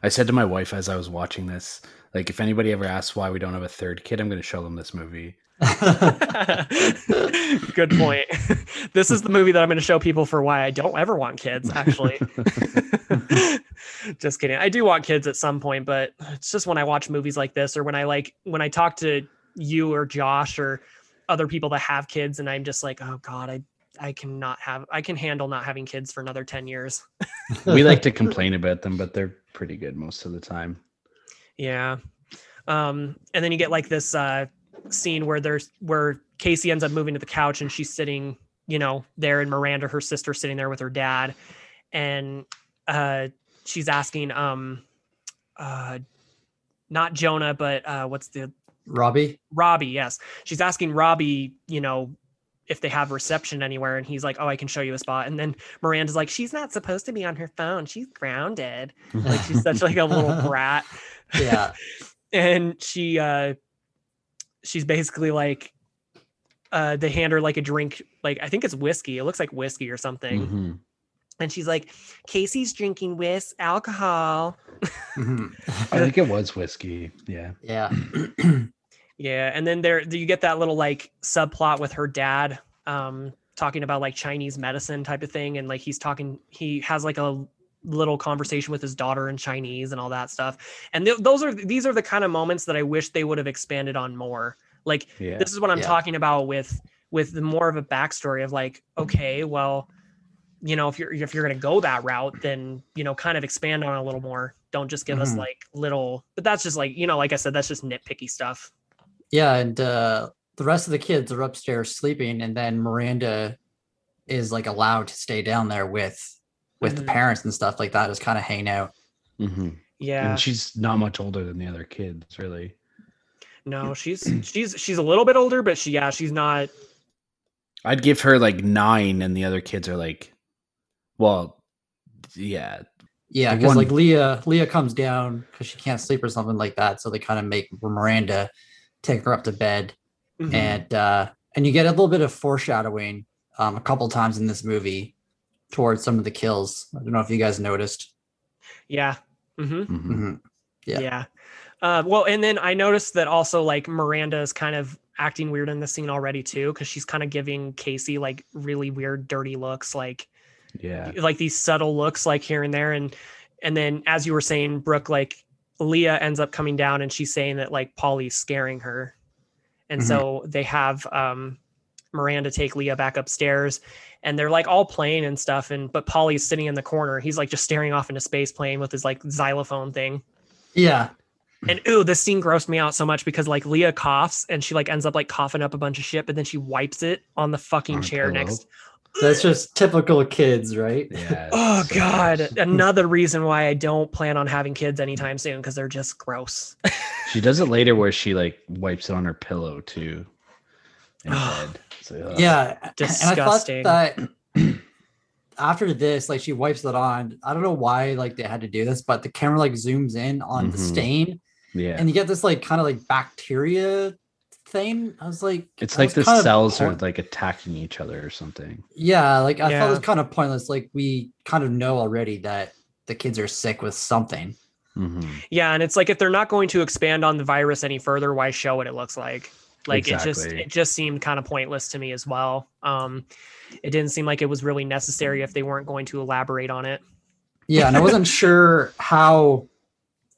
I said to my wife as I was watching this, like, if anybody ever asks why we don't have a third kid, I'm going to show them this movie. good point. this is the movie that I'm going to show people for why I don't ever want kids. Actually. just kidding. I do want kids at some point, but it's just when I watch movies like this or when I like when I talk to you or Josh or other people that have kids and I'm just like, oh God, I I cannot have I can handle not having kids for another 10 years. we like to complain about them, but they're pretty good most of the time. Yeah. Um, and then you get like this uh scene where there's where Casey ends up moving to the couch and she's sitting, you know, there and Miranda, her sister, sitting there with her dad. And uh she's asking um uh not Jonah, but uh what's the Robbie. Robbie, yes. She's asking Robbie, you know, if they have reception anywhere, and he's like, "Oh, I can show you a spot." And then Miranda's like, "She's not supposed to be on her phone. She's grounded. Like she's such like a little brat." Yeah. and she uh she's basically like uh they hand her like a drink like i think it's whiskey it looks like whiskey or something Mhm. and she's like casey's drinking whis alcohol Mhm. I think it was whiskey. Yeah. Yeah. yeah and then there you get that little like subplot with her dad um talking about like chinese medicine type of thing and like he's talking he has like a little conversation with his daughter in chinese and all that stuff and th- those are these are the kind of moments that i wish they would have expanded on more like Yeah. this is what i'm Yeah. talking about with with the more of a backstory of like okay well you know if you're if you're going to go that route then you know kind of expand on it a little more don't just give us Mhm. like little but that's just like you know like i said that's just nitpicky stuff Yeah, and uh, the rest of the kids are upstairs sleeping, and then Miranda is like allowed to stay down there with with Mhm. the parents and stuff like that, just kind of hang out. hmm yeah And she's not much older than the other kids, really. no she's she's she's a little bit older but she yeah she's not I'd give her like nine, and the other kids are like, well, yeah. Yeah, because one- like Leah, Leah comes down because she can't sleep or something like that, so they kind of make Miranda take her up to bed, Mhm. and uh, and you get a little bit of foreshadowing um, a couple times in this movie towards some of the kills. I don't know if you guys noticed. Yeah. hmm Mhm. Mhm. Yeah. Yeah. Uh, well, and then I noticed that also like Miranda is kind of acting weird in the scene already too, because she's kind of giving Casey like really weird, dirty looks, like Yeah. like these subtle looks, like here and there, and and then as you were saying, Brooke, like Leah ends up coming down and she's saying that like Paulie's scaring her, and Mhm. so they have um Miranda take Leah back upstairs, and they're like all playing and stuff, and but Paulie's sitting in the corner. He's like just staring off into space, playing with his like xylophone thing. Yeah. And ooh, this scene grossed me out so much because like Leah coughs and she like ends up like coughing up a bunch of shit, but then she wipes it on the fucking On chair pillow. next. That's just typical kids, right? Yeah. Oh so god, gross. another reason why I don't plan on having kids anytime soon because they're just gross. She does it later where she like wipes it on her pillow too. In bed. So, ugh. Yeah. Disgusting. And I thought that after this, like she wipes it on. I don't know why like they had to do this, but the camera like zooms in on the Mhm. stain Yeah. and you get this like kind of like bacteria thing. I was like, It's I like the kind of cells are like attacking each other or something. Yeah, like I thought it was kind of pointless. Like we kind of know already that the kids are sick with something. Mhm. Yeah, and it's like if they're not going to expand on the virus any further, why show what it looks like? Like it just it just seemed kind of pointless to me as well. Um it didn't seem like it was really necessary if they weren't going to elaborate on it. Yeah, and I wasn't sure how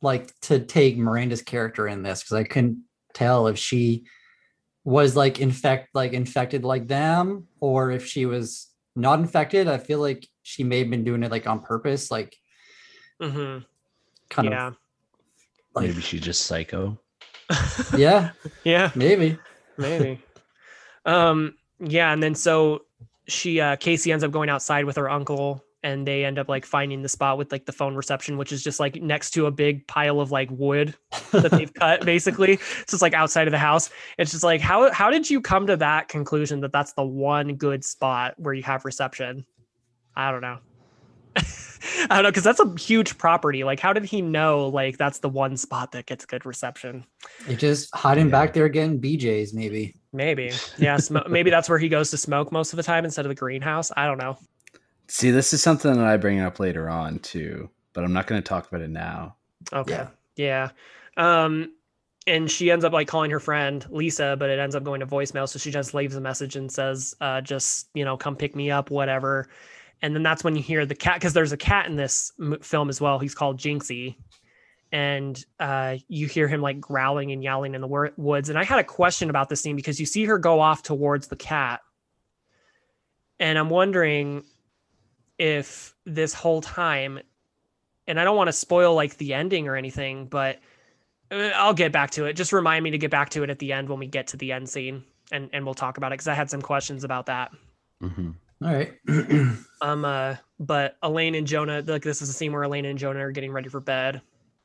like to take Miranda's character in this because I couldn't tell if she was like infect like infected like them or if she was not infected. I feel like she may have been doing it like on purpose, like mm-hmm. kind Yeah. of like Maybe she's just psycho. yeah, yeah. maybe. maybe. Um yeah and then so she uh casey ends up going outside with her uncle and they end up like finding the spot with like the phone reception which is just like next to a big pile of like wood that they've cut basically. It's just like outside of the house. It's just like how how did you come to that conclusion that that's the one good spot where you have reception? I don't know i don't know because that's a huge property like how did he know like that's the one spot that gets good reception It just hiding Yeah. back there again, BJ's maybe. Maybe. Yeah. Sm- maybe that's where he goes to smoke most of the time instead of the greenhouse. I don't know. See, this is something that I bring up later on too, but I'm not going to talk about it now. Okay. Yeah. Yeah. Um, and she ends up like calling her friend Lisa, but it ends up going to voicemail. So she just leaves a message and says, uh, just, you know, come pick me up, whatever. And then that's when you hear the cat, because there's a cat in this m- film as well. He's called Jinxie. And uh, you hear him like growling and yowling in the wor- woods. And I had a question about this scene because you see her go off towards the cat. And I'm wondering if this whole time, and I don't want to spoil like the ending or anything, but uh, I'll get back to it. Just remind me to get back to it at the end when we get to the end scene, and and we'll talk about it because I had some questions about that. Mhm. All right. Um, uh, but Elaine and Jonah, like this is a scene where Elaine and Jonah are getting ready for bed,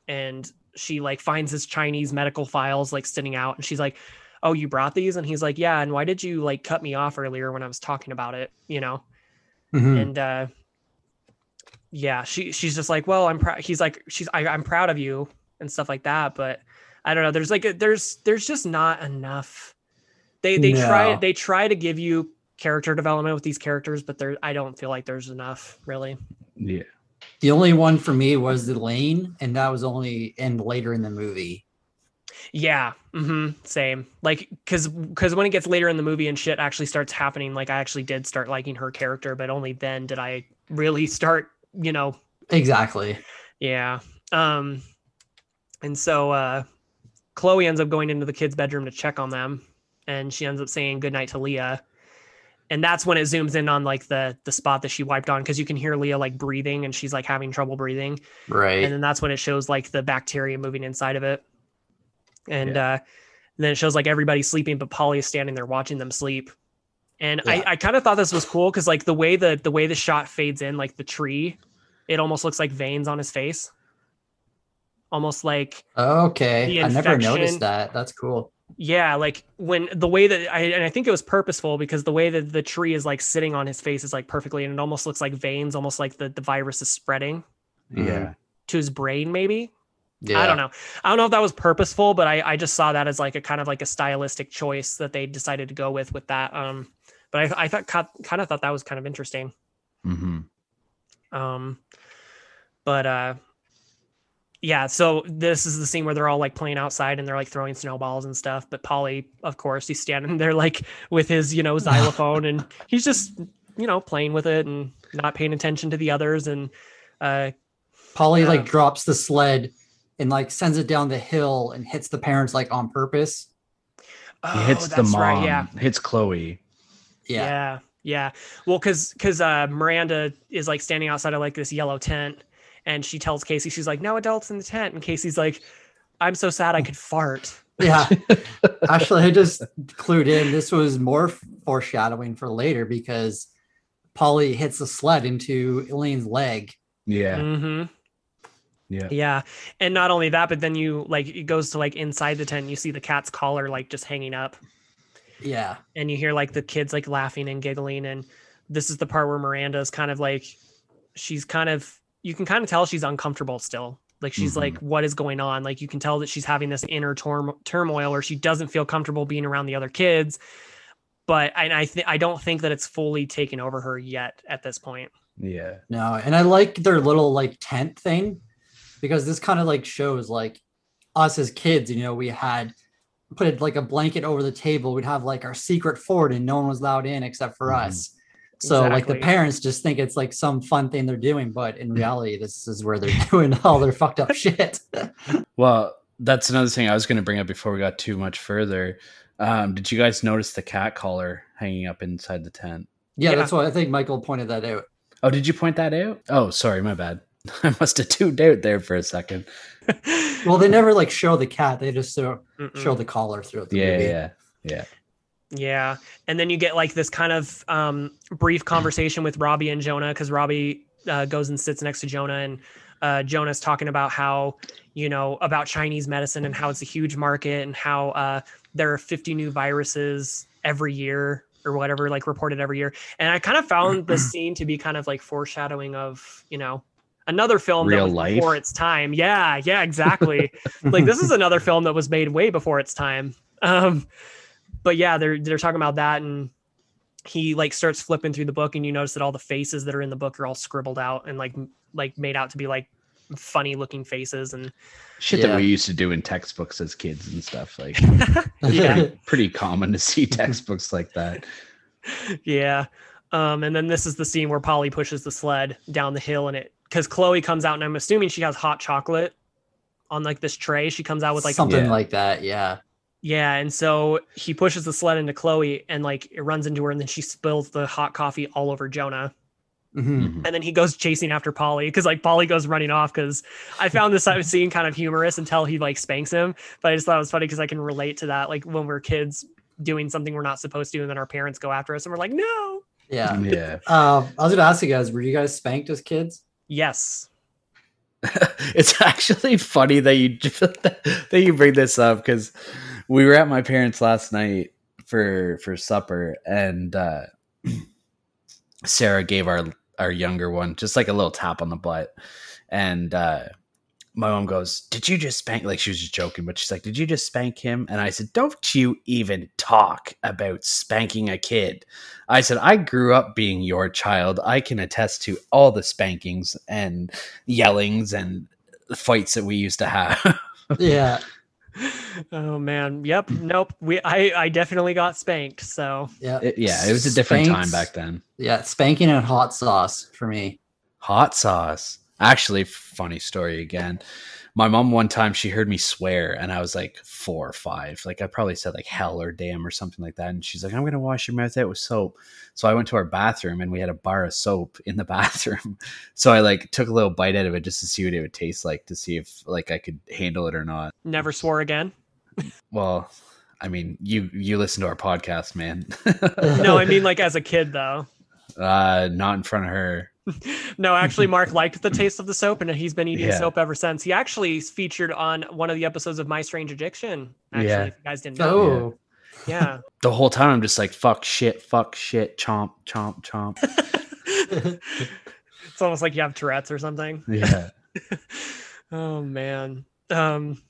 and she like finds his Chinese medical files like sitting out, and she's like, "Oh, you brought these?" And he's like, "Yeah." And why did you like cut me off earlier when I was talking about it? You know. Mhm. and uh yeah she she's just like well i'm proud he's like she's I, i'm proud of you and stuff like that but i don't know there's like a, there's there's just not enough they they try they try to give you character development with these characters but there i don't feel like there's enough really Yeah. The only one for me was the lane, and that was only in later in the movie. yeah Mm-hmm, same like because because when it gets later in the movie and shit actually starts happening like i actually did start liking her character but only then did i really start you know Exactly. Yeah. Um and so uh Chloe ends up going into the kids' bedroom to check on them and she ends up saying goodnight to Leah. And that's when it zooms in on like the the spot that she wiped on because you can hear Leah like breathing and she's like having trouble breathing. Right. And then that's when it shows like the bacteria moving inside of it. And uh then it shows like everybody sleeping, but Paulie is standing there watching them sleep. And Yeah. I, I kind of thought this was cool because like the way the the way the shot fades in, like the tree, it almost looks like veins on his face. Almost like okay. I never noticed that. That's cool. Yeah, like when the way that I and I think it was purposeful because the way that the tree is like sitting on his face is like perfectly, and it almost looks like veins, almost like the, the virus is spreading Yeah. to his brain, maybe. Yeah. I don't know. I don't know if that was purposeful, but I, I just saw that as like a kind of like a stylistic choice that they decided to go with with that. Um, but I, I thought kind of thought that was kind of interesting. hmm Um, but uh, yeah. So this is the scene where they're all like playing outside and they're like throwing snowballs and stuff. But Paulie, of course, he's standing there like with his you know xylophone and he's just you know playing with it and not paying attention to the others and uh Paulie Yeah. like drops the sled and like sends it down the hill and hits the parents like on purpose. oh, he hits the mom. right, yeah Hits Chloe. Yeah. yeah yeah well because because uh miranda is like standing outside of like this yellow tent and she tells casey she's like no adults in the tent and casey's like i'm so sad i could fart Yeah. Actually, I just clued in. This was more foreshadowing for later because Paulie hits the sled into Elaine's leg. Yeah. hmm Yeah. yeah and not only that but then you like it goes to like inside the tent you see the cat's collar like just hanging up Yeah. and you hear like the kids like laughing and giggling and this is the part where miranda's kind of like she's kind of you can kind of tell she's uncomfortable still like she's Mhm. like what is going on like you can tell that she's having this inner turm- turmoil or she doesn't feel comfortable being around the other kids but and i th- i don't think that it's fully taken over her yet at this point Yeah. No, and I like their little like tent thing because this kind of like shows like us as kids, you know, we had put it like a blanket over the table. We'd have like our secret fort and no one was allowed in except for Mhm. us. So like the parents just think it's like some fun thing they're doing, but in reality, this is where they're doing all their fucked up shit. Well, that's another thing I was going to bring up before we got too much further. Um, did you guys notice the cat collar hanging up inside the tent? yeah, Yeah. that's why I think Michael pointed that out. Oh, did you point that out? Oh, sorry, my bad. I must have tuned out there for a second. Well, they never like show the cat; they just show, Mm-mm. show the collar throughout the Yeah. movie. Yeah. Yeah. Yeah. And then you get like this kind of um, brief conversation with Robbie and Jonah because Robbie uh, goes and sits next to Jonah and uh, Jonah's talking about how, you know, about Chinese medicine and how it's a huge market and how uh, there are 50 new viruses every year or whatever, like reported every year. And I kind of found this scene to be kind of like foreshadowing of, you know, another film that Real was life? before its time. Yeah. Yeah, exactly like this is another film that was made way before its time um but yeah they're they're talking about that and he like starts flipping through the book and you notice that all the faces that are in the book are all scribbled out and like like made out to be like funny looking faces and Shit Yeah. that we used to do in textbooks as kids and stuff. Like Yeah. pretty common to see textbooks like that. yeah um and then this is the scene where paulie pushes the sled down the hill and it because chloe comes out and i'm assuming she has hot chocolate on like this tray she comes out with like something Yeah. like that. Yeah. Yeah, and so he pushes the sled into Chloe and like it runs into her and then she spills the hot coffee all over Jonah. Mhm. Mhm. And then he goes chasing after Paulie because like Paulie goes running off because I found this scene kind of humorous until he like spanks him. But I just thought it was funny because I can relate to that. Like when we're kids doing something we're not supposed to and then our parents go after us and we're like, no. Yeah. Yeah. Um, I was gonna ask you guys, were you guys spanked as kids? Yes. it's actually funny that you that you bring this up because we were at my parents last night for for supper and uh Sarah gave our our younger one just like a little tap on the butt and uh my mom goes, "Did you just spank?" Like she was just joking, but she's like, "Did you just spank him?" And I said, "Don't you even talk about spanking a kid." I said, "I grew up being your child. I can attest to all the spankings and yellings and fights that we used to have." Yeah. Oh man. Yep. Nope. We I I definitely got spanked. So Yeah. It- yeah. It was a different time back then. Yeah. Spanking and hot sauce for me. Hot sauce. Actually, funny story again. My mom one time she heard me swear and I was like four or five. Like I probably said like hell or damn or something like that. And she's like, I'm gonna wash your mouth out with soap. So I went to our bathroom and we had a bar of soap in the bathroom. So I like took a little bite out of it just to see what it would taste like to see if like I could handle it or not. never swore again. Well, I mean, you you listen to our podcast, man. No, I mean like as a kid though. uh not in front of her. No, actually, Mark liked the taste of the soap, and he's been eating Yeah. soap ever since. He actually featured on one of the episodes of My Strange Addiction. Actually, Yeah. if you guys didn't know. Oh. Yeah. The whole time I'm just like fuck shit, fuck shit, chomp, chomp, chomp. it's almost like you have Tourette's or something. Yeah. oh man. Um.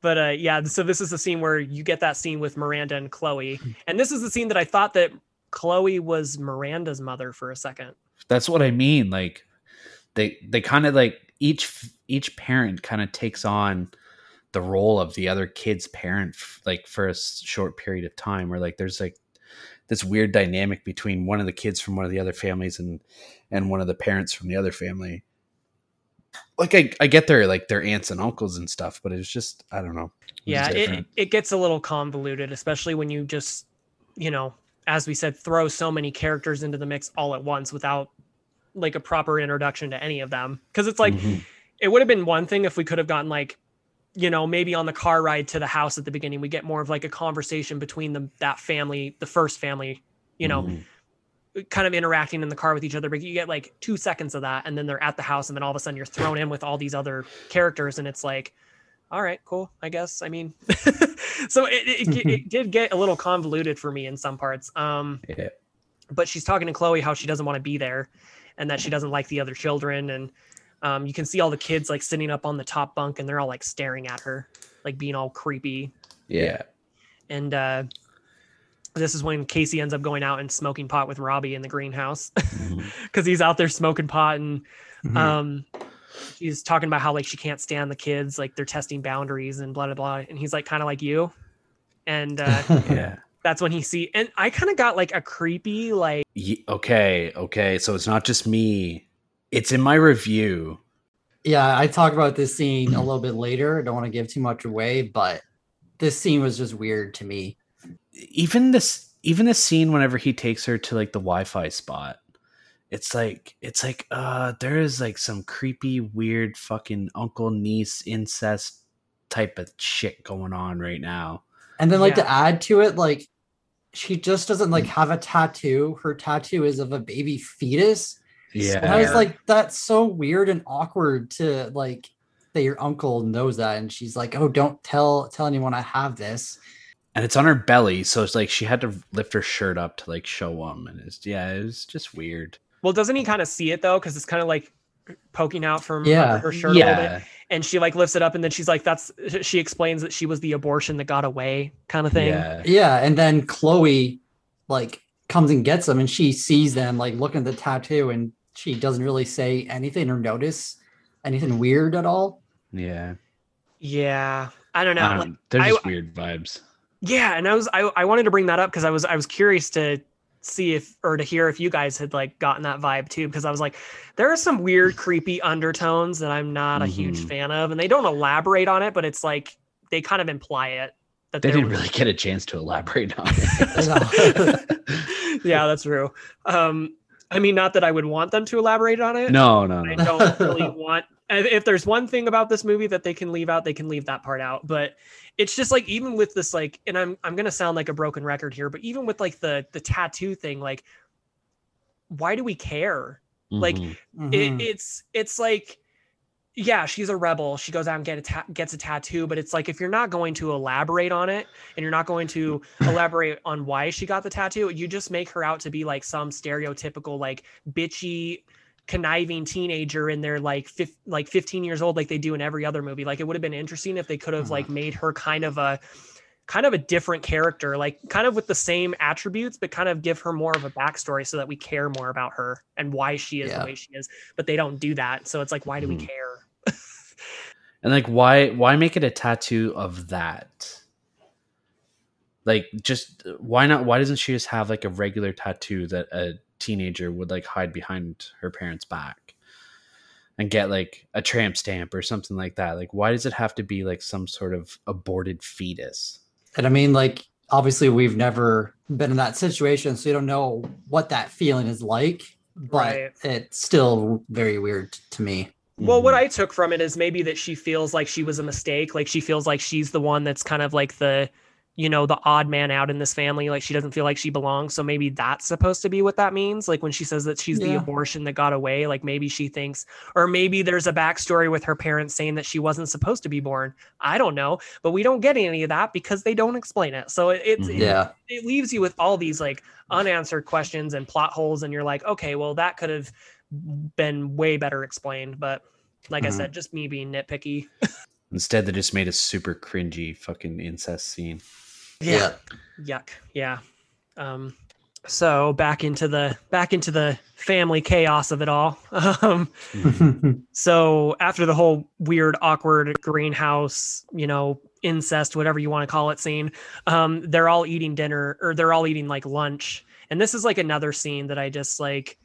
but uh yeah so this is the scene where you get that scene with miranda and chloe and this is the scene that i thought that chloe was miranda's mother for a second. That's what I mean. Like they they kind of like each each parent kind of takes on the role of the other kid's parent f- like for a short period of time where like there's like this weird dynamic between one of the kids from one of the other families and and one of the parents from the other family. Like i, I get their like their aunts and uncles and stuff but it's just i don't know. Yeah it, it gets a little convoluted especially when you just you know as we said throw so many characters into the mix all at once without like a proper introduction to any of them because it's like Mhm. it would have been one thing if we could have gotten like you know maybe on the car ride to the house at the beginning we get more of like a conversation between the that family the first family you know Mhm. kind of interacting in the car with each other but you get like two seconds of that and then they're at the house and then all of a sudden you're thrown in with all these other characters and it's like all right cool i guess i mean so it, it, it, did get a little convoluted for me in some parts um yeah. but she's talking to chloe how she doesn't want to be there and that she doesn't like the other children and um, you can see all the kids like sitting up on the top bunk and they're all like staring at her like being all creepy. Yeah. And uh this is when casey ends up going out and smoking pot with robbie in the greenhouse. Because he's out there smoking pot and Mhm. um she's talking about how like she can't stand the kids like they're testing boundaries and blah blah blah. And he's like kind of like you. And uh yeah. that's when he see and i kind of got like a creepy like Ye- okay okay. So it's not just me. It's in my review. Yeah, I talk about this scene a little bit later. I don't want to give too much away, but this scene was just weird to me. even this even the scene whenever he takes her to like the wi-fi spot it's like it's like uh there is like some creepy weird fucking uncle niece incest type of shit going on right now And then like to add to it, like she just doesn't like have a tattoo. Her tattoo is of a baby fetus. Yeah. And I was like, that's so weird and awkward to like that your uncle knows that. And she's like, Oh, don't tell tell anyone I have this. and it's on her belly so it's like she had to lift her shirt up to like show him and it's yeah it was just weird well doesn't he kind of see it though because it's kind of like poking out from Yeah. her shirt a little bit and she like lifts it up and then she's like that's she explains that she was the abortion that got away kind of thing yeah Yeah. And then Chloe like comes and gets them and she sees them like looking at the tattoo and she doesn't really say anything or notice anything weird at all. yeah yeah i don't know I like- they're I- just weird vibes. Yeah, and I was I, I wanted to bring that up because I was I was curious to see if or to hear if you guys had like gotten that vibe too because I was like there are some weird creepy undertones that I'm not a huge Mhm. fan of and they don't elaborate on it but it's like they kind of imply it that They didn't was- really get a chance to elaborate on it. yeah, that's true. Um I mean not that I would want them to elaborate on it. no, no, I don't really want if if there's one thing about this movie that they can leave out, they can leave that part out. But it's just like even with this like and I'm I'm gonna sound like a broken record here, but even with like the the tattoo thing, like why do we care? Like, Mhm. Mhm. It, it's it's like yeah, she's a rebel. She goes out and get a ta- gets a tattoo, but it's like if you're not going to elaborate on it and you're not going to elaborate on why she got the tattoo, you just make her out to be like some stereotypical like bitchy conniving teenager and they're like fif- like 15 years old like they do in every other movie. Like it would have been interesting if they could have like made her kind of a kind of a different character, like kind of with the same attributes, but kind of give her more of a backstory so that we care more about her and why she is Yeah. the way she is. But they don't do that. So it's like, why do we Mhm. care? And like why why make it a tattoo of that? Like just why not why doesn't she just have like a regular tattoo that a teenager would like hide behind her parents' back and get like a tramp stamp or something like that? Like why does it have to be like some sort of aborted fetus? And I mean, like, obviously, we've never been in that situation, so you don't know what that feeling is like, but Right. it's still very weird to me. Well, what Mhm. I took from it is maybe that she feels like she was a mistake. Like she feels like she's the one that's kind of like the, you know, the odd man out in this family. Like she doesn't feel like she belongs. So maybe that's supposed to be what that means. Like when she says that she's the abortion that got away, like maybe she thinks, or maybe there's a backstory with her parents saying that she wasn't supposed to be born. I don't know, but we don't get any of that because they don't explain it. So it, it's, Mhm. it- Yeah. it leaves you with all these like unanswered questions and plot holes and you're like okay well that could have been way better explained but like i Mhm. said just me being nitpicky Instead they just made a super cringy fucking incest scene. Yeah. yuck yeah um so back into the back into the family chaos of it all. Um, so after the whole weird, awkward greenhouse, you know, incest, whatever you want to call it, scene, um, they're all eating dinner or they're all eating like lunch. And this is like another scene that I just like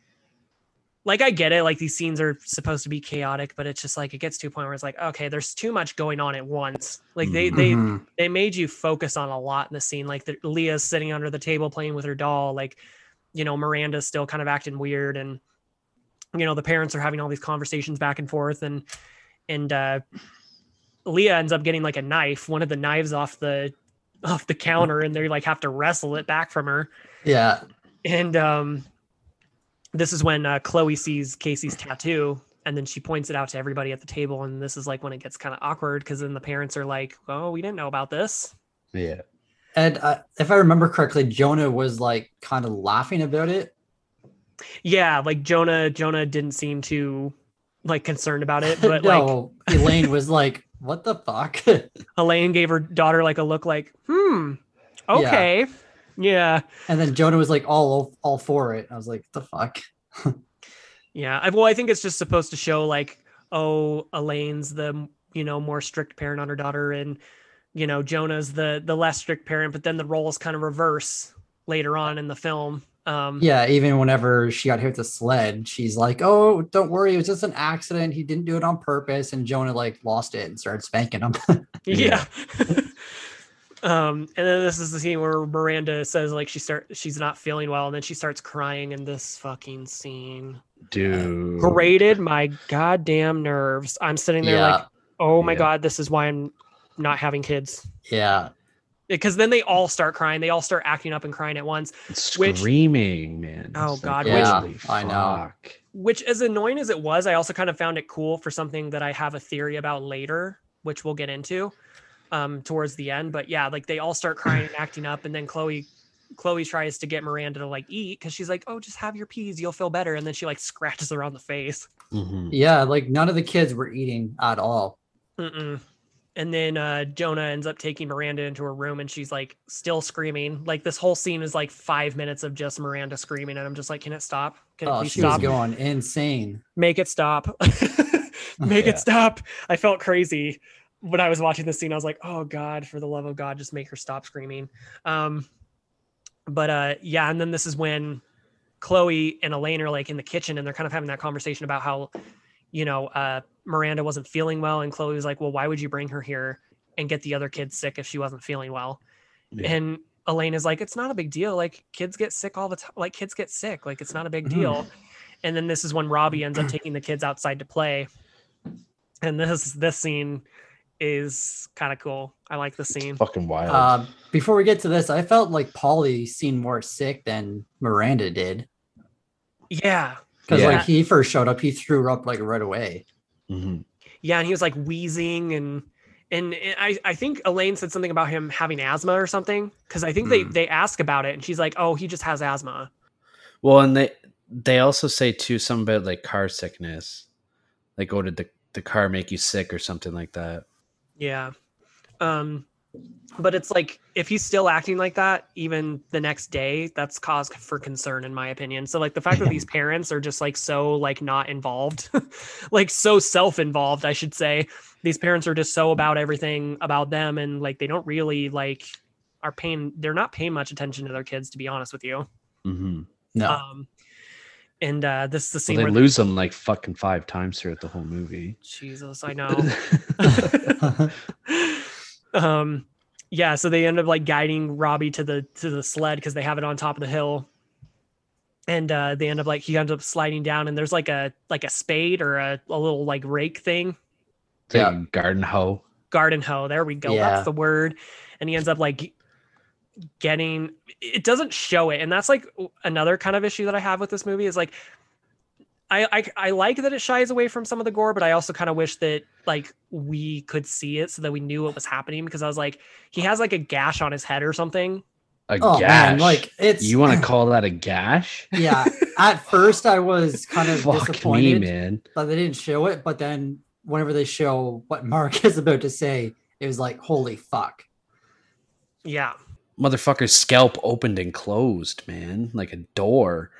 like I get it, like these scenes are supposed to be chaotic, but it's just like it gets to a point where it's like, okay, there's too much going on at once. Like they they Mhm. they made you focus on a lot in the scene. Like the, Leah's sitting under the table playing with her doll. Like, you know, Miranda's still kind of acting weird, and you know the parents are having all these conversations back and forth, and and uh, Leah ends up getting like a knife, one of the knives off the off the counter, and they like have to wrestle it back from her. yeah. And um, this is when uh, Chloe sees Casey's tattoo, and then she points it out to everybody at the table. And this is like when it gets kind of awkward because then the parents are like, "Oh, we didn't know about this." Yeah. And uh, if I remember correctly, Jonah was like kind of laughing about it. Yeah, like Jonah. Jonah didn't seem too like concerned about it, but like Elaine was like, "What the fuck?" Elaine gave her daughter like a look, like, "Hmm, okay, yeah." And then Jonah was like all all for it. I was like, "The fuck." Yeah. I, well, I think it's just supposed to show like, oh, Elaine's the you know more strict parent on her daughter, and you know Jonah's the the less strict parent. But then the roles kind of reverse later on in the film. Um, Yeah, even whenever she got hit with the sled, she's like, "Oh, don't worry, it was just an accident. He didn't do it on purpose." And Jonah like lost it and started spanking him. Yeah. um, and then this is the scene where Miranda says like she start she's not feeling well, and then she starts crying in this fucking scene. Dude. Grated my goddamn nerves. I'm sitting there like, oh my Yeah. god, this is why I'm not having kids. yeah, because then they all start crying. They all start acting up and crying at once, which- Screaming, man. Oh, It's God, which- I know. fuck. which as annoying as it was, I also kind of found it cool for something that I have a theory about later, which we'll get into um, towards the end. But yeah, like they all start crying and acting up, and then Chloe Chloe tries to get Miranda to like eat because she's like, "Oh, just have your peas, you'll feel better." And then she like scratches her on the face. Mhm. yeah. Like none of the kids were eating at all. Mm-mm. And then uh, Jonah ends up taking Miranda into her room, and she's like still screaming. Like this whole scene is like five minutes of just Miranda screaming, and I'm just like, "Can it stop? Can it Oh, please she stop?" was going insane. make it stop make Yeah. it stop i felt crazy when i was watching this scene i was like oh god for the love of god just make her stop screaming um but uh yeah and then this is when chloe and elaine are like in the kitchen and they're kind of having that conversation about how you know uh miranda wasn't feeling well and chloe was like well why would you bring her here and get the other kids sick if she wasn't feeling well Yeah. and Elaine is like, it's not a big deal. Like kids get sick all the time. Like kids get sick. Like it's not a big Mhm. deal. And then this is when Robbie ends up taking the kids outside to play. And this this scene is kind of cool. I like the scene. Fucking wild. Uh, before we get to this, I felt like Paulie seemed more sick than Miranda did Yeah. because Yeah. like he first showed up, he threw her up like right away. Mhm. Yeah, and he was like wheezing and and I, I think Elaine said something about him having asthma or something because I think they Hmm. they ask about it and she's like, oh, he just has asthma. Well, and they they also say too something about like car sickness, like oh did the the car make you sick or something like that. Yeah. Um but it's like if he's still acting like that even the next day, that's cause for concern in my opinion. So like the fact that these parents are just like so like not involved, like so self-involved, I should say. These parents are just so about everything about them and like they don't really like are paying they're not paying much attention to their kids to be honest with you. Mhm. No, Um and uh this is the Well, scene they where lose them like fucking five times throughout the whole movie. Jesus, I know. um yeah so they end up like guiding robbie to the to the sled because they have it on top of the hill and uh they end up like he ends up sliding down and there's like a like a spade or a, a little like rake thing Yeah. garden hoe. garden hoe there we go Yeah. that's the word and he ends up like getting it doesn't show it and that's like another kind of issue that i have with this movie is like I, I I like that it shies away from some of the gore, but I also kind of wish that like we could see it so that we knew what was happening because I was like, he has like a gash on his head or something. A oh gash. man, like it's you want to call that a gash? yeah. At first, I was kind of Fuck me, disappointed man. that they didn't show it, but then whenever they show what Mark is about to say, it was like, holy fuck. Yeah. Motherfucker's scalp opened and closed, man, like a door.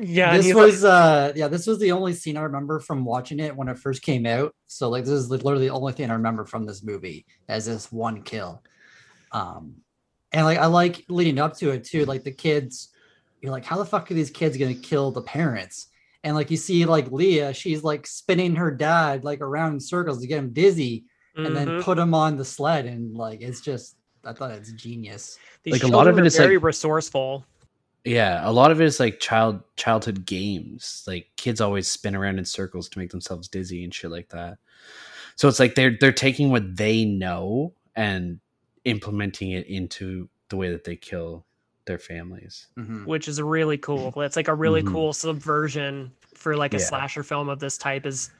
Yeah, this he's like- was uh yeah this was the only scene i remember from watching it when it first came out so like this is literally the only thing i remember from this movie as this one kill um and like i like leading up to it too like the kids you're like how the fuck are these kids gonna kill the parents and like you see like leah she's like spinning her dad like around in circles to get him dizzy and then Mhm. put him on the sled and like it's just i thought it's genius These like, a lot of children it are very like- resourceful. yeah, a lot of it is like child childhood games. Like kids always spin around in circles to make themselves dizzy and shit like that. So it's like they're they're taking what they know and implementing it into the way that they kill their families. Mhm. which is really cool. That's like a really Mhm. cool subversion for like a Yeah. slasher film of this type. Is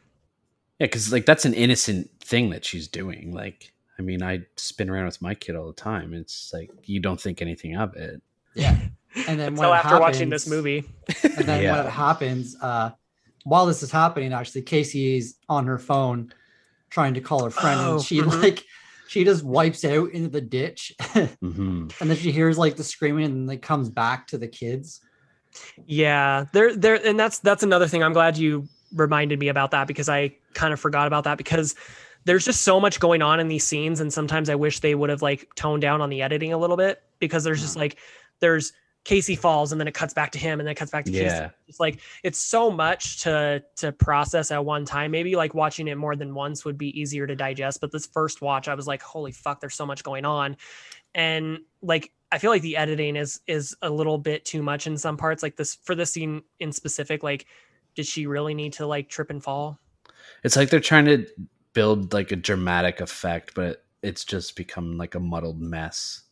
Yeah, because like that's an innocent thing that she's doing. Like, I mean, I spin around with my kid all the time. It's like you don't think anything of it. yeah and then when so it after watching this movie, and then Yeah. when it happens uh while this is happening actually casey's on her phone trying to call her friend Oh, and she mhm. like she just wipes out into the ditch hmm and then she hears like the screaming and then comes back to the kids yeah, there, there, and that's that's another thing. I'm glad you reminded me about that because I kind of forgot about that because there's just so much going on in these scenes, and sometimes I wish they would have like toned down on the editing a little bit because there's just uh-huh. like there's Casey falls and then it cuts back to him and then it cuts back to Casey. Yeah. It's like it's so much to to process at one time. Maybe like watching it more than once would be easier to digest. But this first watch, I was like, holy fuck, there's so much going on. And like I feel like the editing is is a little bit too much in some parts. Like this for this scene in specific, like did she really need to like trip and fall? It's like they're trying to build like a dramatic effect, but it's just become like a muddled mess.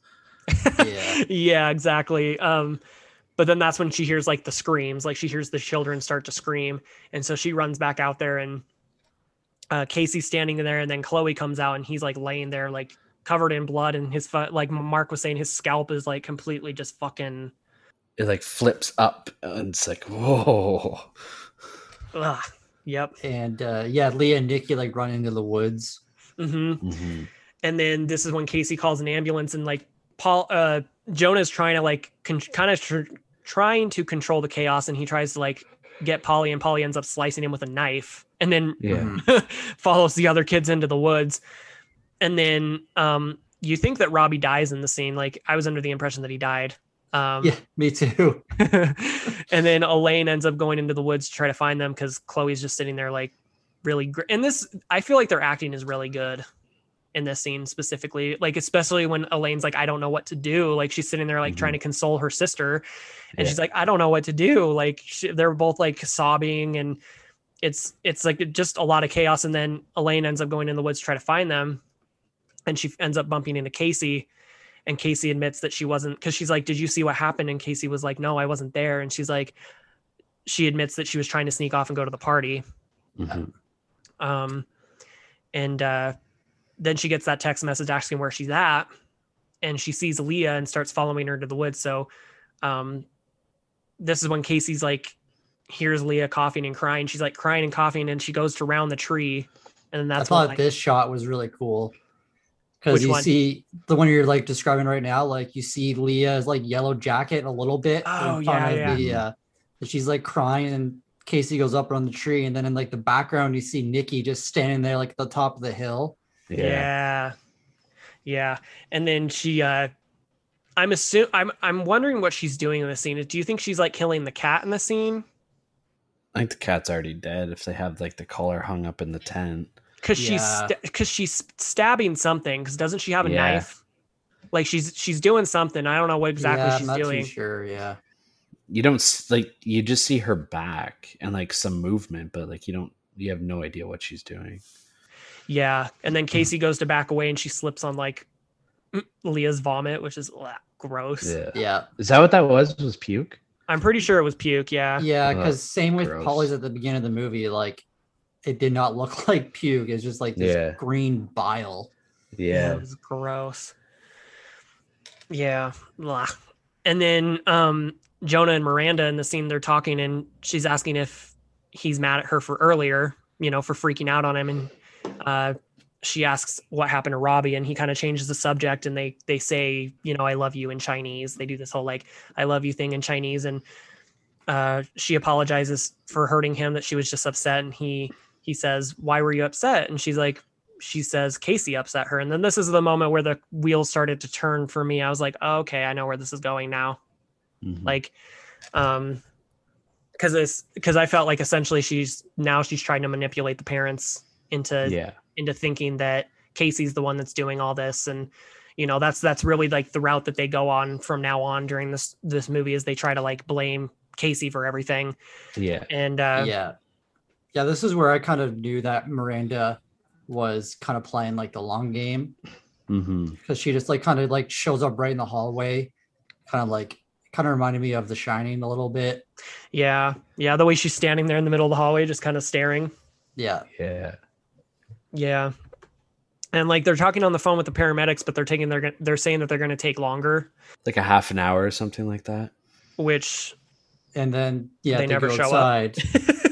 Yeah. yeah, exactly. Um, but then that's when she hears like the screams, like she hears the children start to scream, and so she runs back out there, and uh, Casey's standing in there, and then Chloe comes out, and he's like laying there, like covered in blood, and his fu- like Mark was saying, his scalp is like completely just fucking. It like flips up and it's like, whoa. Ugh. Yep. and uh yeah leah and nikki like run into the woods. Hmm hmm and then this is when Casey calls an ambulance and like Paul uh Jonah's trying to like con- kind of tr- trying to control the chaos and he tries to like get Paulie and Paulie ends up slicing him with a knife and then Yeah. Follows the other kids into the woods. And then um you think that Robbie dies in the scene like I was under the impression that he died um yeah me too and then Elaine ends up going into the woods to try to find them because Chloe's just sitting there like really gr- and this I feel like their acting is really good in this scene specifically like especially when Elaine's like I don't know what to do like she's sitting there like trying to console her sister and Yeah. she's like I don't know what to do like she, they're both like sobbing and it's it's like just a lot of chaos and then Elaine ends up going in the woods to try to find them and she ends up bumping into Casey and Casey admits that she wasn't because she's like, Did you see what happened? And Casey was like, No, I wasn't there. And she's like, She admits that she was trying to sneak off and go to the party. Mhm. Um, and uh, then she gets that text message asking where she's at. And she sees Leah and starts following her to the woods. So um, this is when Casey's like, hears Leah coughing and crying. She's like crying and coughing, and she goes to round the tree. And then i that's when, thought like, this shot was really cool because you one? see the one you're like describing right now like you see leah's like yellow jacket a little bit Oh, yeah, yeah. the uh that she's like crying and casey goes up on the tree and then in like the background you see nikki just standing there like at the top of the hill Yeah. yeah. And then she uh I'm assuming I'm I'm wondering what she's doing in the scene. Do you think she's like killing the cat in the scene? I think the cat's already dead if they have like the collar hung up in the tent. Cuz she's Yeah. sta- cuz she's stabbing something cuz doesn't she have a Yeah. knife? Like she's she's doing something. I don't know what exactly yeah, I'm she's not doing. too sure yeah You don't like you just see her back and like some movement, but like you don't you have no idea what she's doing. Yeah. And Hmm. then Casey goes to back away and she slips on like Leah's vomit, which is ugh, gross. Yeah. yeah Is that what that was? Was puke? I'm pretty sure it was puke, yeah. yeah because same with gross. paulie's at the beginning of the movie like it did not look like puke it's just like this Yeah. green bile Yeah, Yeah. it was gross. Yeah. blah. And then um Jonah and Miranda in the scene they're talking and she's asking if he's mad at her for earlier, you know, for freaking out on him and uh she asks what happened to Robbie and he kind of changes the subject and they they say, you know, I love you in Chinese. They do this whole like I love you thing in Chinese and uh she apologizes for hurting him that she was just upset and he he says, "Why were you upset?" and she's like she says Casey upset her. And then this is the moment where the wheels started to turn for me. I was like, oh, "Okay, I know where this is going now." Mhm. Like um because it's because I felt like essentially she's now she's trying to manipulate the parents into yeah, into thinking that Casey's the one that's doing all this and you know that's that's really like the route that they go on from now on during this this movie is they try to like blame Casey for everything yeah, and uh yeah yeah this is where i kind of knew that miranda was kind of playing like the long game. Mm-hmm. Because she just like kind of like shows up right in the hallway kind of like kind of reminded me of the shining a little bit. Yeah. Yeah the way she's standing there in the middle of the hallway just kind of staring. Yeah. Yeah, yeah. And like they're talking on the phone with the paramedics but they're taking they're they're saying that they're going to take longer. Like a half an hour or something like that. which and then yeah They they, never go show up.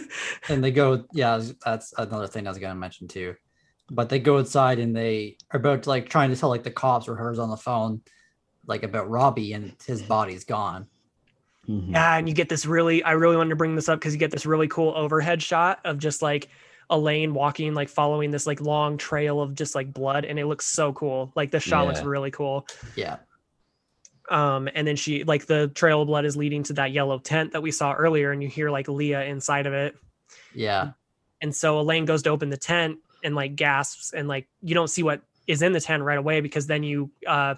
outside and they go yeah that's another thing i was going to mention too but they go outside and they are about to like trying to tell like the cops or hers on the phone like about robbie and his body's gone Mhm. Yeah, and you get this really I really wanted to bring this up because you get this really cool overhead shot of just like Elaine walking, like following this like long trail of just like blood, and it looks so cool. Like the shot looks really cool. yeah Um, and then she like the trail of blood is leading to that yellow tent that we saw earlier, and you hear like Leah inside of it. Yeah And so Elaine goes to open the tent and like gasps, and like you don't see what is in the tent right away because then you uh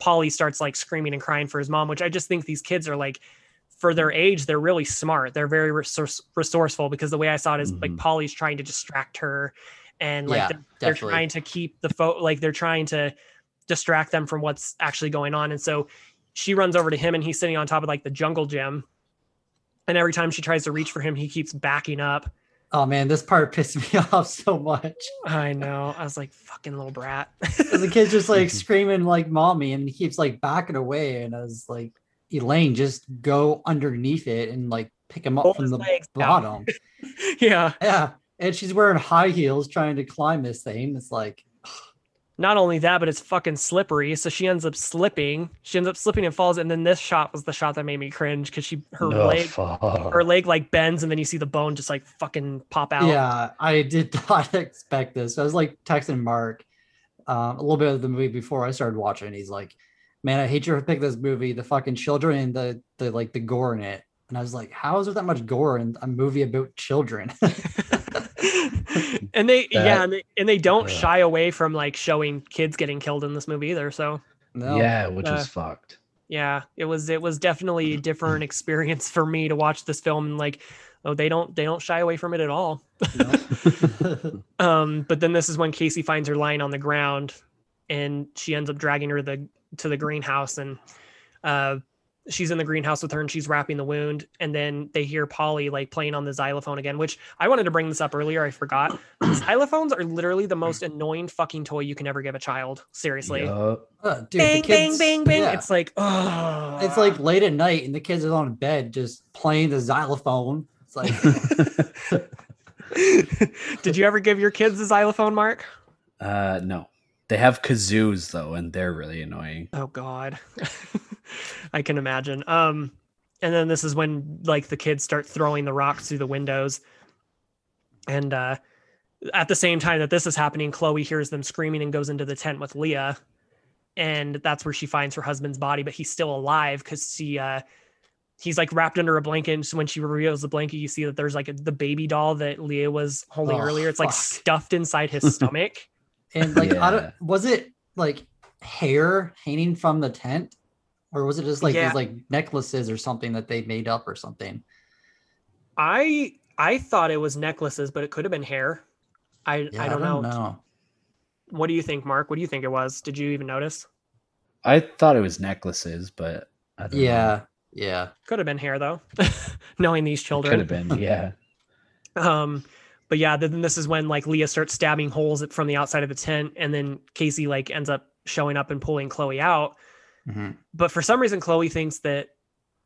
Paulie starts like screaming and crying for his mom, which I just think these kids are like for their age, they're really smart. They're very resource- resourceful because the way I saw it is like Mhm. Paulie's trying to distract her and like Yeah, they're, they're trying to keep the photo like they're trying to distract them from what's actually going on. And so she runs over to him and he's sitting on top of like the jungle gym. And every time she tries to reach for him, he keeps backing up. Oh man this part pissed me off so much I know. I was like, fucking little brat. the kid's just like screaming like mommy and he keeps like backing away and i was like elaine just go underneath it and like pick him up from the bottom yeah. yeah and she's wearing high heels trying to climb this thing it's like Not only that, but it's fucking slippery. So she ends up slipping. She ends up slipping and falls. And then this shot was the shot that made me cringe because she her No, leg fuck. her leg like bends and then you see the bone just like fucking pop out. Yeah, I did not expect this. I was like texting Mark um, a little bit of the movie before I started watching. He's like, "Man, I hate you for picking this movie. The fucking children and the the like the gore in it." And I was like, "How is there that much gore in a movie about children?" and they yeah, and they, and they don't Ugh. shy away from like showing kids getting killed in this movie either. So no. yeah, which Uh, is fucked. yeah, it was it was definitely a different experience for me to watch this film and like oh they don't they don't shy away from it at all. no. Um, but then this is when Casey finds her lying on the ground, and she ends up dragging her the to the greenhouse, and uh, she's in the greenhouse with her, and she's wrapping the wound. And then they hear Paulie like playing on the xylophone again, which I wanted to bring this up earlier. I forgot. Xylophones are literally the most annoying fucking toy you can ever give a child. Seriously, Yup. Uh, dude, the bang, bang, kids- bang, bang. yeah. It's like oh, it's like late at night and the kids are on bed just playing the xylophone. It's like Did you ever give your kids a xylophone, Mark? Uh, no, they have kazoos though, and they're really annoying. Oh God, I can imagine. Um, and then this is when like the kids start throwing the rocks through the windows, and uh, at the same time that this is happening, Chloe hears them screaming and goes into the tent with Leah, and that's where she finds her husband's body, but he's still alive because she uh, he's like wrapped under a blanket. And so when she reveals the blanket, you see that there's like a, the baby doll that Leah was holding Oh, earlier. It's like stuffed inside his stomach. And like I don't was it like hair hanging from the tent? Or was it just like Yeah. these like necklaces or something that they made up or something? I I thought it was necklaces, but it could have been hair. I Yeah, I don't, know. What do you think, Mark? What do you think it was? Did you even notice? I thought it was necklaces, but I don't know. Yeah, yeah. Could have been hair though, knowing these children, Could have been. Yeah. Um, but yeah, then this is when like Leah starts stabbing holes from the outside of the tent, and then Casey like ends up showing up and pulling Chloe out. Mhm. But for some reason, Chloe thinks that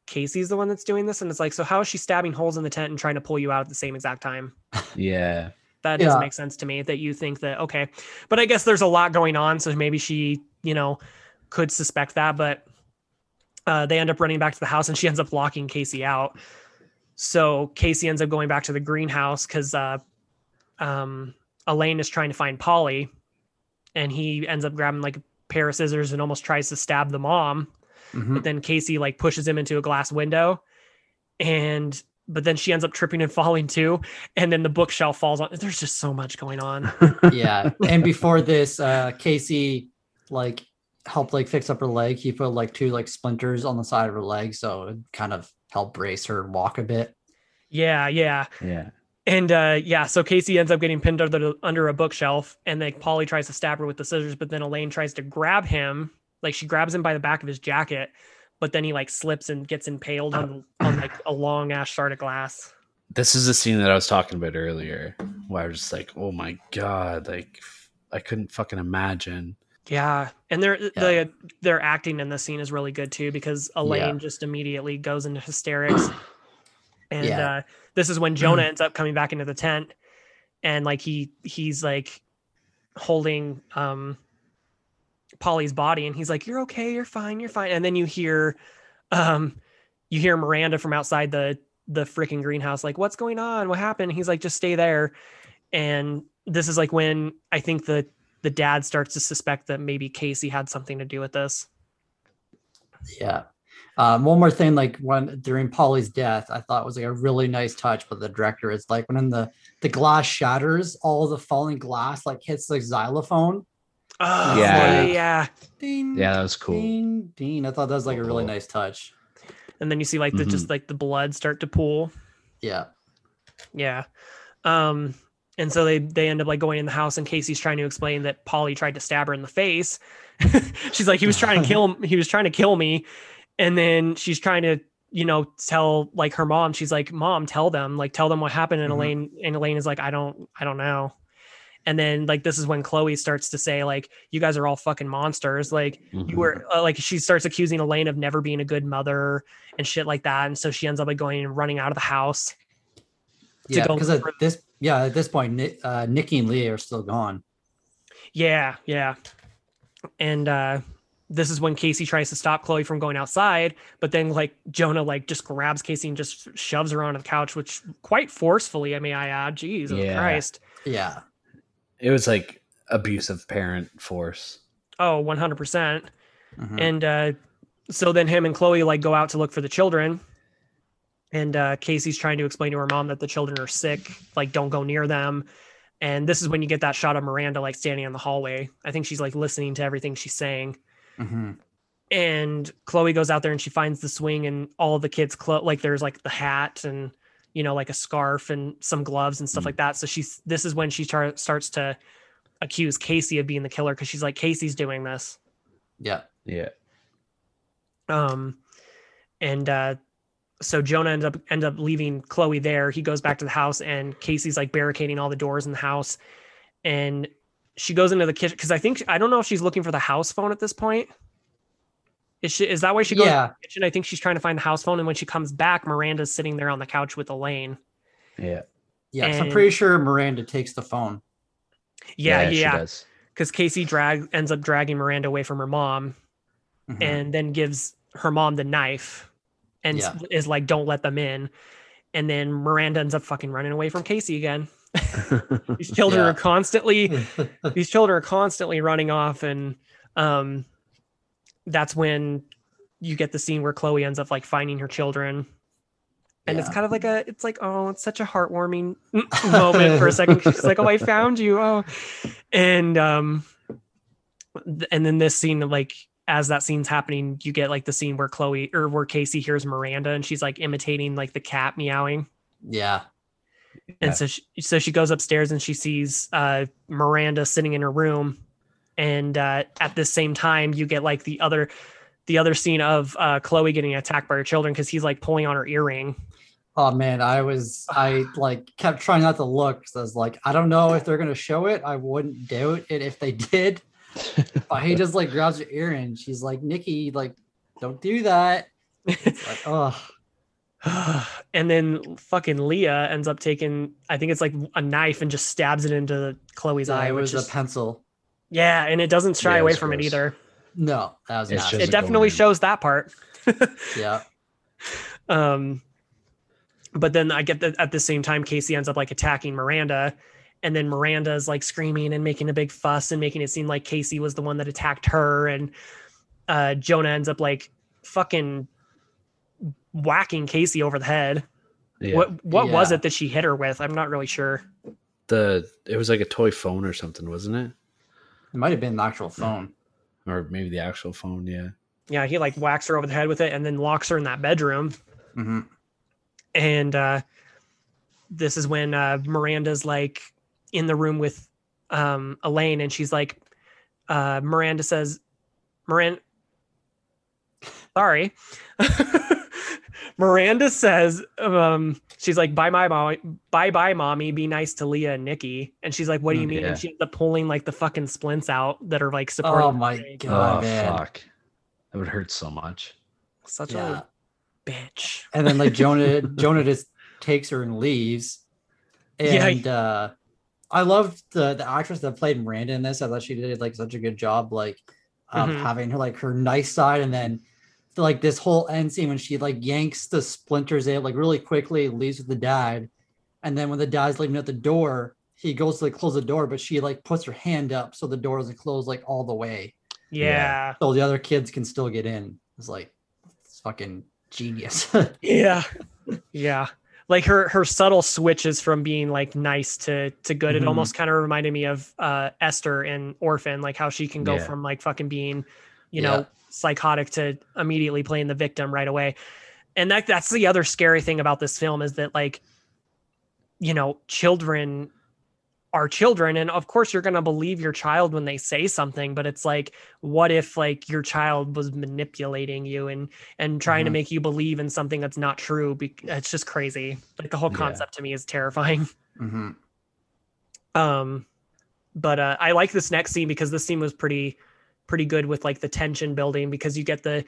Casey's the one that's doing this, and it's like, so how is she stabbing holes in the tent and trying to pull you out at the same exact time? Yeah. that doesn't make sense to me that you think that okay. But I guess there's a lot going on, so maybe she, you know, could suspect that, but uh, they end up running back to the house and she ends up locking Casey out. So Casey ends up going back to the greenhouse because uh, um, Elaine is trying to find Paulie, and he ends up grabbing like a pair of scissors and almost tries to stab the mom. Mhm. But then Casey like pushes him into a glass window, and but then she ends up tripping and falling too, and then the bookshelf falls on. There's just so much going on. yeah and before this uh casey like helped like fix up her leg he put like two like splinters on the side of her leg so it kind of helped brace her walk a bit yeah, yeah. Yeah. And uh yeah, so Casey ends up getting pinned under under a bookshelf, and like Paulie tries to stab her with the scissors, but then Elaine tries to grab him. Like she grabs him by the back of his jacket, but then he like slips and gets impaled on on like a long ash shard of glass. This is the scene that I was talking about earlier, where I was just like, "Oh my god!" Like, I couldn't fucking imagine. Yeah, and their Yeah. the their acting in this scene is really good too because Elaine just immediately goes into hysterics, and Yeah. uh, this is when Jonah ends up coming back into the tent, and like he he's like holding um Paulie's body, and he's like, "You're okay, you're fine, you're fine," and then you hear um you hear Miranda from outside the the freaking greenhouse like, "What's going on? What happened?" He's like, "Just stay there," and this is like when I think the the dad starts to suspect that maybe Casey had something to do with this. yeah um one more thing like when during paulie's death i thought was like a really nice touch but the director is like when the the glass shatters all the falling glass like hits the xylophone Oh, Yeah. yeah, yeah. ding Yeah, that was cool. ding ding i thought that was like a really nice touch And then you see like the just like the blood start to pool. yeah Yeah. Um, and so they they end up like going in the house, and Casey's trying to explain that Paulie tried to stab her in the face. she's like, he was trying to kill him. He was trying to kill me, and then she's trying to you know tell like her mom. She's like, Mom, tell them like tell them what happened. And Mhm. Elaine and Elaine is like, I don't I don't know. And then like this is when Chloe starts to say like, you guys are all fucking monsters. Like Mm-hmm. you were uh, like she starts accusing Elaine of never being a good mother and shit like that. And so she ends up like going and running out of the house. yeah because at this yeah at this point uh, nikki and leah are still gone Yeah, yeah. And uh this is when Casey tries to stop Chloe from going outside, but then like Jonah like just grabs Casey and just shoves her onto the couch, which quite forcefully, I may I add. Jesus Yeah. Christ. yeah It was like abusive parent force. Oh, 100%. percent Mhm. And uh so then him and Chloe like go out to look for the children. And uh Casey's trying to explain to her mom that the children are sick, like don't go near them. And this is when you get that shot of Miranda like standing in the hallway. I think she's like listening to everything she's saying. Mhm. and Chloe goes out there and she finds the swing and all the kids clo- like there's like the hat and you know like a scarf and some gloves and stuff Mm. like that so she's this is when she tar- starts to accuse Casey of being the killer because she's like Casey's doing this yeah Yeah. um and uh so Jonah ends up end up leaving Chloe there he goes back to the house and Casey's like barricading all the doors in the house and she goes into the kitchen because I think I don't know if she's looking for the house phone at this point is she is that why she goes yeah kitchen. I think she's trying to find the house phone, and when she comes back, Miranda's sitting there on the couch with Elaine. Yeah. yeah 'cause i'm pretty sure miranda takes the phone Yeah, she yeah, does. because Casey drag ends up dragging Miranda away from her mom, Mhm. and then gives her mom the knife, and s- is like, "Don't let them in." And then Miranda ends up fucking running away from Casey again. These children Yeah. are constantly these children are constantly running off, and um, that's when you get the scene where Chloe ends up like finding her children. And it's kind of like a it's like oh it's such a heartwarming moment for a second she's like oh i found you. Oh. And um and then this scene like as that scene's happening you get like the scene where chloe or where casey hears miranda and she's like imitating like the cat meowing. Yeah and Yeah. so she, so she goes upstairs and she sees uh miranda sitting in her room and uh at the same time you get like the other the other scene of uh chloe getting attacked by her children because he's like pulling on her earring Oh man, I was I like kept trying not to look because I was like, I don't know if they're gonna show it. I wouldn't doubt it if they did. But he just like grabs her earring. she's like, Nikki, like, don't do that. It's like, oh and then fucking Leah ends up taking, I think it's like a knife and just stabs it into Chloe's Yeah, eye. it Which was is, a pencil. yeah, and it doesn't shy Yeah, away was from it either. No, that was not. It definitely in. shows that part. yeah. Um, but then I get that at the same time, Casey ends up like attacking Miranda, and then Miranda's like screaming and making a big fuss and making it seem like Casey was the one that attacked her, and uh, Jonah ends up like fucking whacking Casey over the head. Yeah. What what was it that she hit her with? I'm not really sure. The it was like a toy phone or something, wasn't it? It might have been an actual phone. Or maybe the actual phone. Yeah. Yeah, he like whacks her over the head with it and then locks her in that bedroom. hmm and uh this is when uh miranda's like in the room with um elaine and she's like uh miranda says miranda sorry miranda says um she's like bye bye mommy bye bye mommy be nice to leah and nikki and she's like what do you Mm, mean yeah. and she ends up pulling like the fucking splints out that are like supporting Oh my leg. God. oh man. fuck. That would hurt so much. such Yeah. a bitch And then like Jonah Jonah just takes her and leaves. Yeah. And uh I loved the the actress that played Miranda in this. I thought she did like such a good job, like of Mhm. having her like her nice side, and then like this whole end scene when she like yanks the splinters out like really quickly, leaves with the dad, and then when the dad's leaving at the door, he goes to like close the door, but she like puts her hand up so the door doesn't close like all the way, yeah so the other kids can still get in. It's like it's fucking genius. Yeah. Yeah. Like her her subtle switches from being like nice to to good. It Mhm. almost kind of reminded me of uh Esther in Orphan, like how she can go Yeah. from like fucking being, you Yeah. Psychotic to immediately playing the victim right away. And that that's the other scary thing about this film is that like you know, children are children and of course you're going to believe your child when they say something but it's like what if like your child was manipulating you and and trying to Mhm. make you believe in something that's not true bec- it's just crazy like the whole Yeah. concept to me is terrifying hmm um but uh i like this next scene because this scene was pretty pretty good with like the tension building because you get the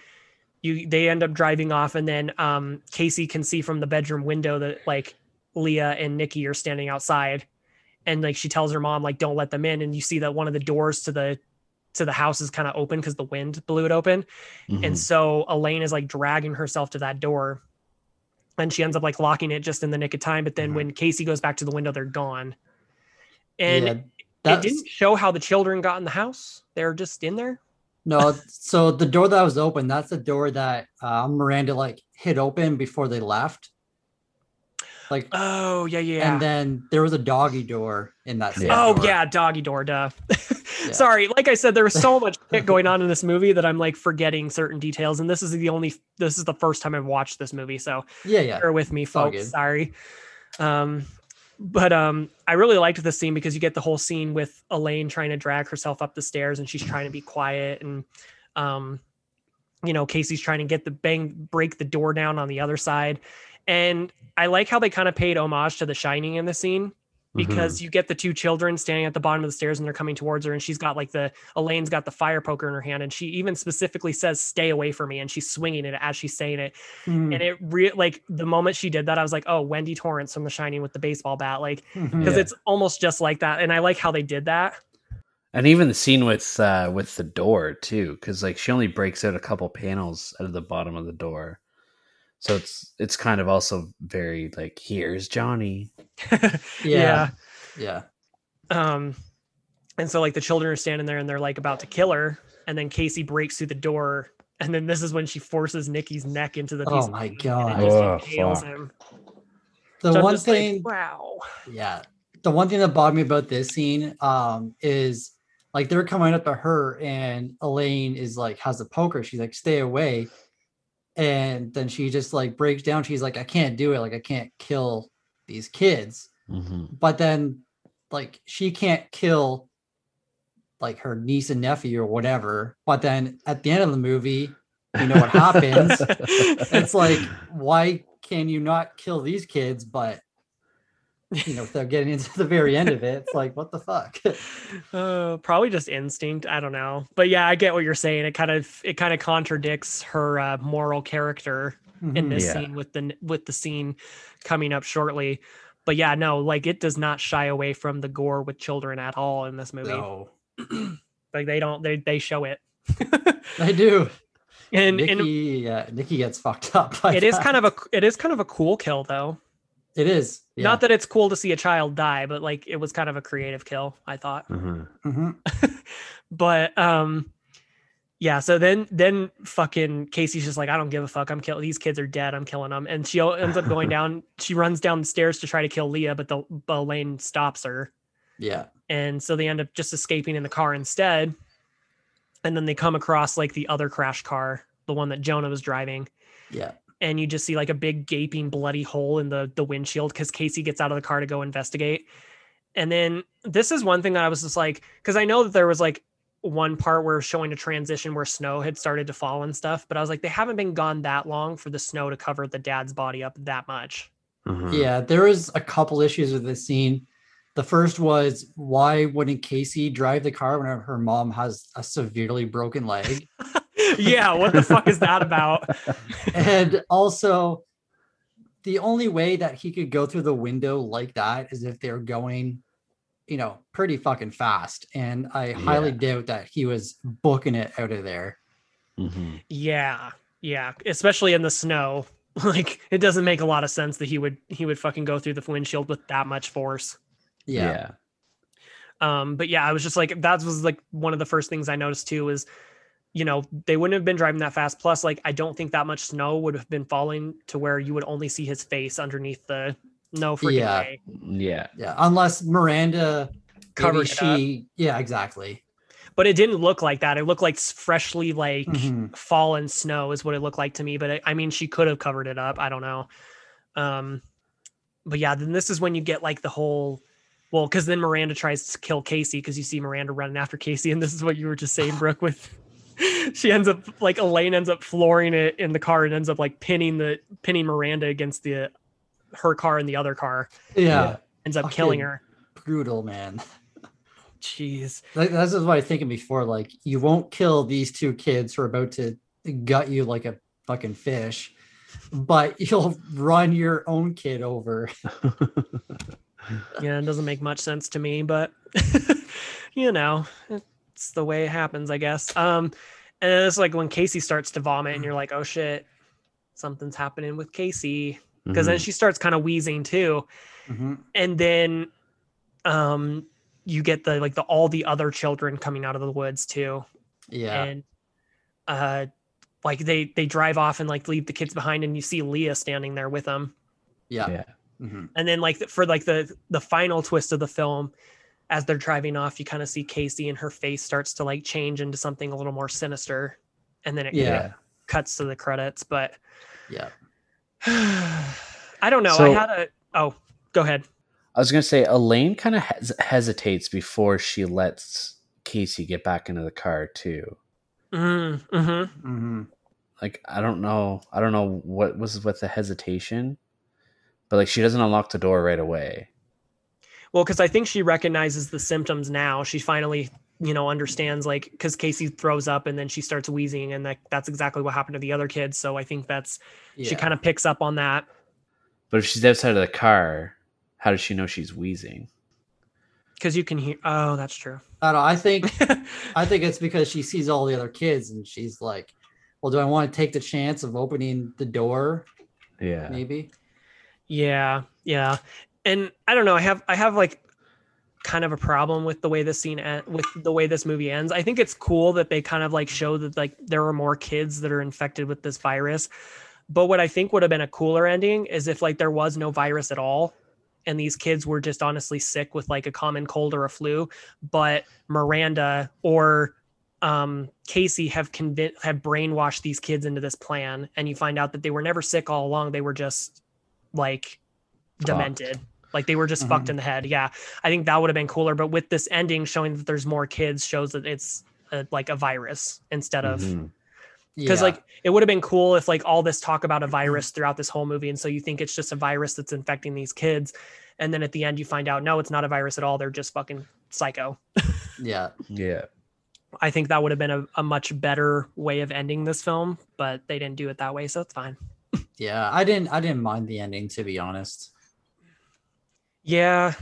you they end up driving off and then um casey can see from the bedroom window that like leah and nikki are standing outside and like she tells her mom like don't let them in and you see that one of the doors to the to the house is kind of open because the wind blew it open Mhm. and so Elaine is like dragging herself to that door and she ends up like locking it just in the nick of time. But then Mhm. when Casey goes back to the window, they're gone. And yeah, it didn't show how the children got in the house. They're just in there. no. So the door that was open, that's the door that uh, Miranda like hit open before they left. Like, Oh, yeah, yeah. and then there was a doggy door in that. same Yeah. oh, door. yeah, doggy door, duh. Yeah. Sorry, like I said, there was so much shit going on in this movie that I'm like forgetting certain details. And this is the only, this is the first time I've watched this movie. So yeah, yeah. bear with me, folks. Sorry. Um, but um, I really liked this scene because you get the whole scene with Elaine trying to drag herself up the stairs and she's trying to be quiet and um, you know, Casey's trying to get the bang break the door down on the other side. And I like how they kind of paid homage to the shining in the scene because you get the two children standing at the bottom of the stairs and they're coming towards her and she's got like the Elaine's got the fire poker in her hand and she even specifically says stay away from me and she's swinging it as she's saying it Mhm. and it re- like the moment she did that i was like oh wendy torrance from the shining with the baseball bat like Mhm. because Yeah. it's almost just like that and i like how they did that And even the scene with uh with the door too, because like she only breaks out a couple panels out of the bottom of the door. So it's it's kind of also very like here's Johnny. yeah, yeah. um and so like the children are standing there and they're like about to kill her and then casey breaks through the door and then this is when she forces nikki's neck into the piece Oh my God. and it just Oh, fuck. him The So one just like, thing, wow yeah, the one thing that bothered me about this scene um is like they're coming up to her and Elaine is like has the poker. She's like, stay away. And then she just like breaks down. She's like, I can't do it. Like, I can't kill these kids. Mhm. But then like she can't kill like her niece and nephew or whatever. But then at the end of the movie, you know what happens. it's like, why can you not kill these kids? But you know, without getting into the very end of it, it's like, what the fuck? uh, probably just instinct i don't know but yeah i get what you're saying it kind of it kind of contradicts her uh, moral character in Mhm. this Yeah. scene with the with the scene coming up shortly. But yeah, no, like it does not shy away from the gore with children at all in this movie. No, like they don't they they show it. I do. and and Nikki, yeah, Nikki gets fucked up. By it is that. kind of a it is kind of a cool kill though. It is. Yeah. Not that it's cool to see a child die, but like it was kind of a creative kill, I thought. Uh-huh. Mhm. but um yeah so then then fucking casey's just like i don't give a fuck i'm killing these kids are dead i'm killing them and she ends up going down she runs down the stairs to try to kill leah but the but elaine stops her Yeah. and so they end up just escaping in the car instead and then they come across like the other crash car the one that jonah was driving Yeah. And you just see like a big gaping bloody hole in the the windshield because Casey gets out of the car to go investigate. And then this is one thing that I was just like, because I know that there was like one part where showing a transition where snow had started to fall and stuff, but I was like, they haven't been gone that long for the snow to cover the dad's body up that much. Uh-huh. Yeah. There was a couple issues with this scene. The first was why wouldn't Casey drive the car when her mom has a severely broken leg? yeah, what the fuck is that about? and also the only way that he could go through the window like that is if they're going you know pretty fucking fast and i highly doubt that he was booking it out of there Mhm. Yeah, yeah, especially in the snow. Like it doesn't make a lot of sense that he would he would fucking go through the windshield with that much force. yeah, um but yeah i was just like that was like one of the first things i noticed too was you know they wouldn't have been driving that fast plus like i don't think that much snow would have been falling to where you would only see his face underneath the no freaking Yeah. way Yeah. yeah unless miranda maybe covered up. she yeah exactly but it didn't look like that it looked like freshly like Mhm. fallen snow is what it looked like to me but I, I mean she could have covered it up i don't know um but yeah then this is when you get like the whole well because then miranda tries to kill casey because you see miranda running after casey and this is what you were just saying brooke with she ends up like elaine ends up flooring it in the car and ends up like pinning the pinning miranda against the her car and the other car. Yeah, ends up killing her. brutal man. Jeez. Like, this is what i was thinking before like you won't kill these two kids who are about to gut you like a fucking fish but you'll run your own kid over. Yeah it doesn't make much sense to me but you know it's the way it happens i guess um and then it's like when casey starts to vomit and you're like oh shit something's happening with casey because then Mhm. she starts kind of wheezing too Mhm. and then um you get the like the all the other children coming out of the woods too yeah and uh like they they drive off and like leave the kids behind and you see leah standing there with them yeah, yeah. Mhm. and then like for like the the final twist of the film as they're driving off you kind of see casey and her face starts to like change into something a little more sinister and then it Yeah. cuts to the credits but yeah i don't know i had a oh go ahead I was gonna say Elaine kind of hes- hesitates before she lets Casey get back into the car too. mm, hmm hmm Like I don't know, I don't know what was with the hesitation, but like she doesn't unlock the door right away. Well because i think she recognizes the symptoms now she finally you know understands like because casey throws up and then she starts wheezing and like that's exactly what happened to the other kids so i think that's she kind of picks up on that But if she's outside of the car, how does she know she's wheezing? because you can hear oh that's true I don't. I think I think it's because she sees all the other kids and she's like, "Well, do I want to take the chance of opening the door? Yeah. Maybe." Yeah, yeah, and I don't know. I have I have like kind of a problem with the way this scene en- with the way this movie ends. I think it's cool that they kind of like show that like there are more kids that are infected with this virus. But what I think would have been a cooler ending is if like there was no virus at all and these kids were just honestly sick with like a common cold or a flu, but Miranda or um, Casey have convinced have brainwashed these kids into this plan, and you find out that they were never sick all along. They were just like demented. Like they were just fucked Mhm. in the head. Yeah. I think that would have been cooler. But with this ending showing that there's more kids shows that it's a, like a virus instead of Mhm. because Yeah. like it would have been cool if like all this talk about a virus throughout this whole movie and so you think it's just a virus that's infecting these kids and then at the end you find out no it's not a virus at all they're just fucking psycho yeah, Yeah. i think that would have been a, a much better way of ending this film but they didn't do it that way so it's fine Yeah, I didn't I didn't mind the ending to be honest. Yeah.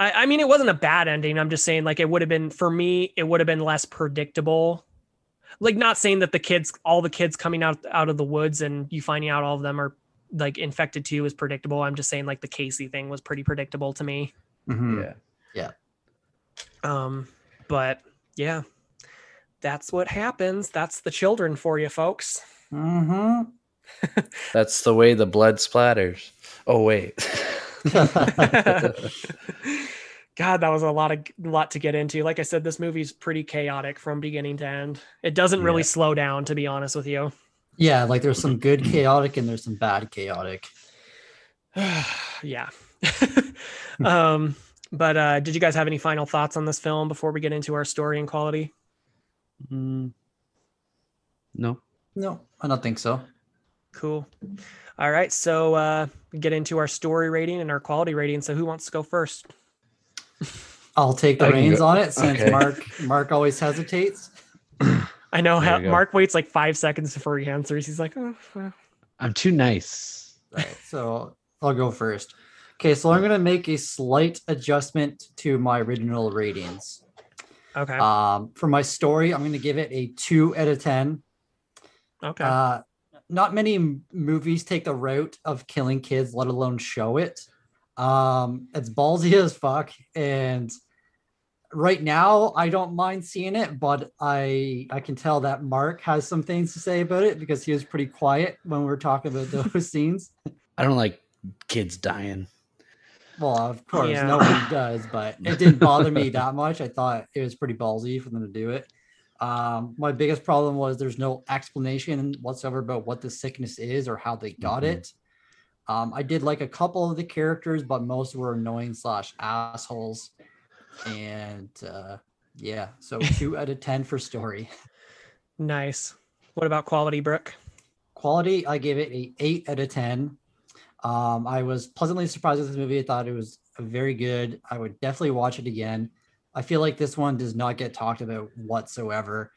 I, I mean, it wasn't a bad ending. I'm just saying, like, it would have been for me, it would have been less predictable. Like, not saying that the kids, all the kids coming out out of the woods and you finding out all of them are like infected too is predictable. I'm just saying, like, the Casey thing was pretty predictable to me. Mhm. Yeah. Um, but yeah, that's what happens. That's the children for you, folks. Mm-hmm. That's the way the blood splatters. Oh wait. God, that was a lot of lot to get into. Like I said, this movie's pretty chaotic from beginning to end. It doesn't really Yeah. slow down, to be honest with you. yeah, like there's some good chaotic and there's some bad chaotic. yeah. um, but uh, did you guys have any final thoughts on this film before we get into our story and quality? Mm, no. No, I don't think so. Cool. All right, so uh, we get into our story rating and our quality rating. So who wants to go first? I'll take the I reins go- on it since okay. Mark Mark always hesitates. I know There how. Mark waits like five seconds before he answers. He's like, oh, well." I'm too nice. Right, so I'll go first. Okay, so I'm gonna make a slight adjustment to my original ratings. okay, Um, for my story, I'm gonna give it a two out of ten. okay. Uh, not many movies take the route of killing kids, let alone show it. Um, it's ballsy as fuck, and right now I don't mind seeing it, but I I can tell that Mark has some things to say about it because he was pretty quiet when we were talking about those scenes. I don't like kids dying. Well, of course, Yeah. nobody does, but it didn't bother me that much. I thought it was pretty ballsy for them to do it. Um, my biggest problem was there's no explanation whatsoever about what the sickness is or how they got Mhm. it. Um, I did like a couple of the characters, but most were annoying slash assholes. And uh, yeah, so two out of ten for story. nice. What about quality, Brooke? Quality, I gave it a eight out of ten. Um, I was pleasantly surprised with this movie. I thought it was very good. I would definitely watch it again. I feel like this one does not get talked about whatsoever.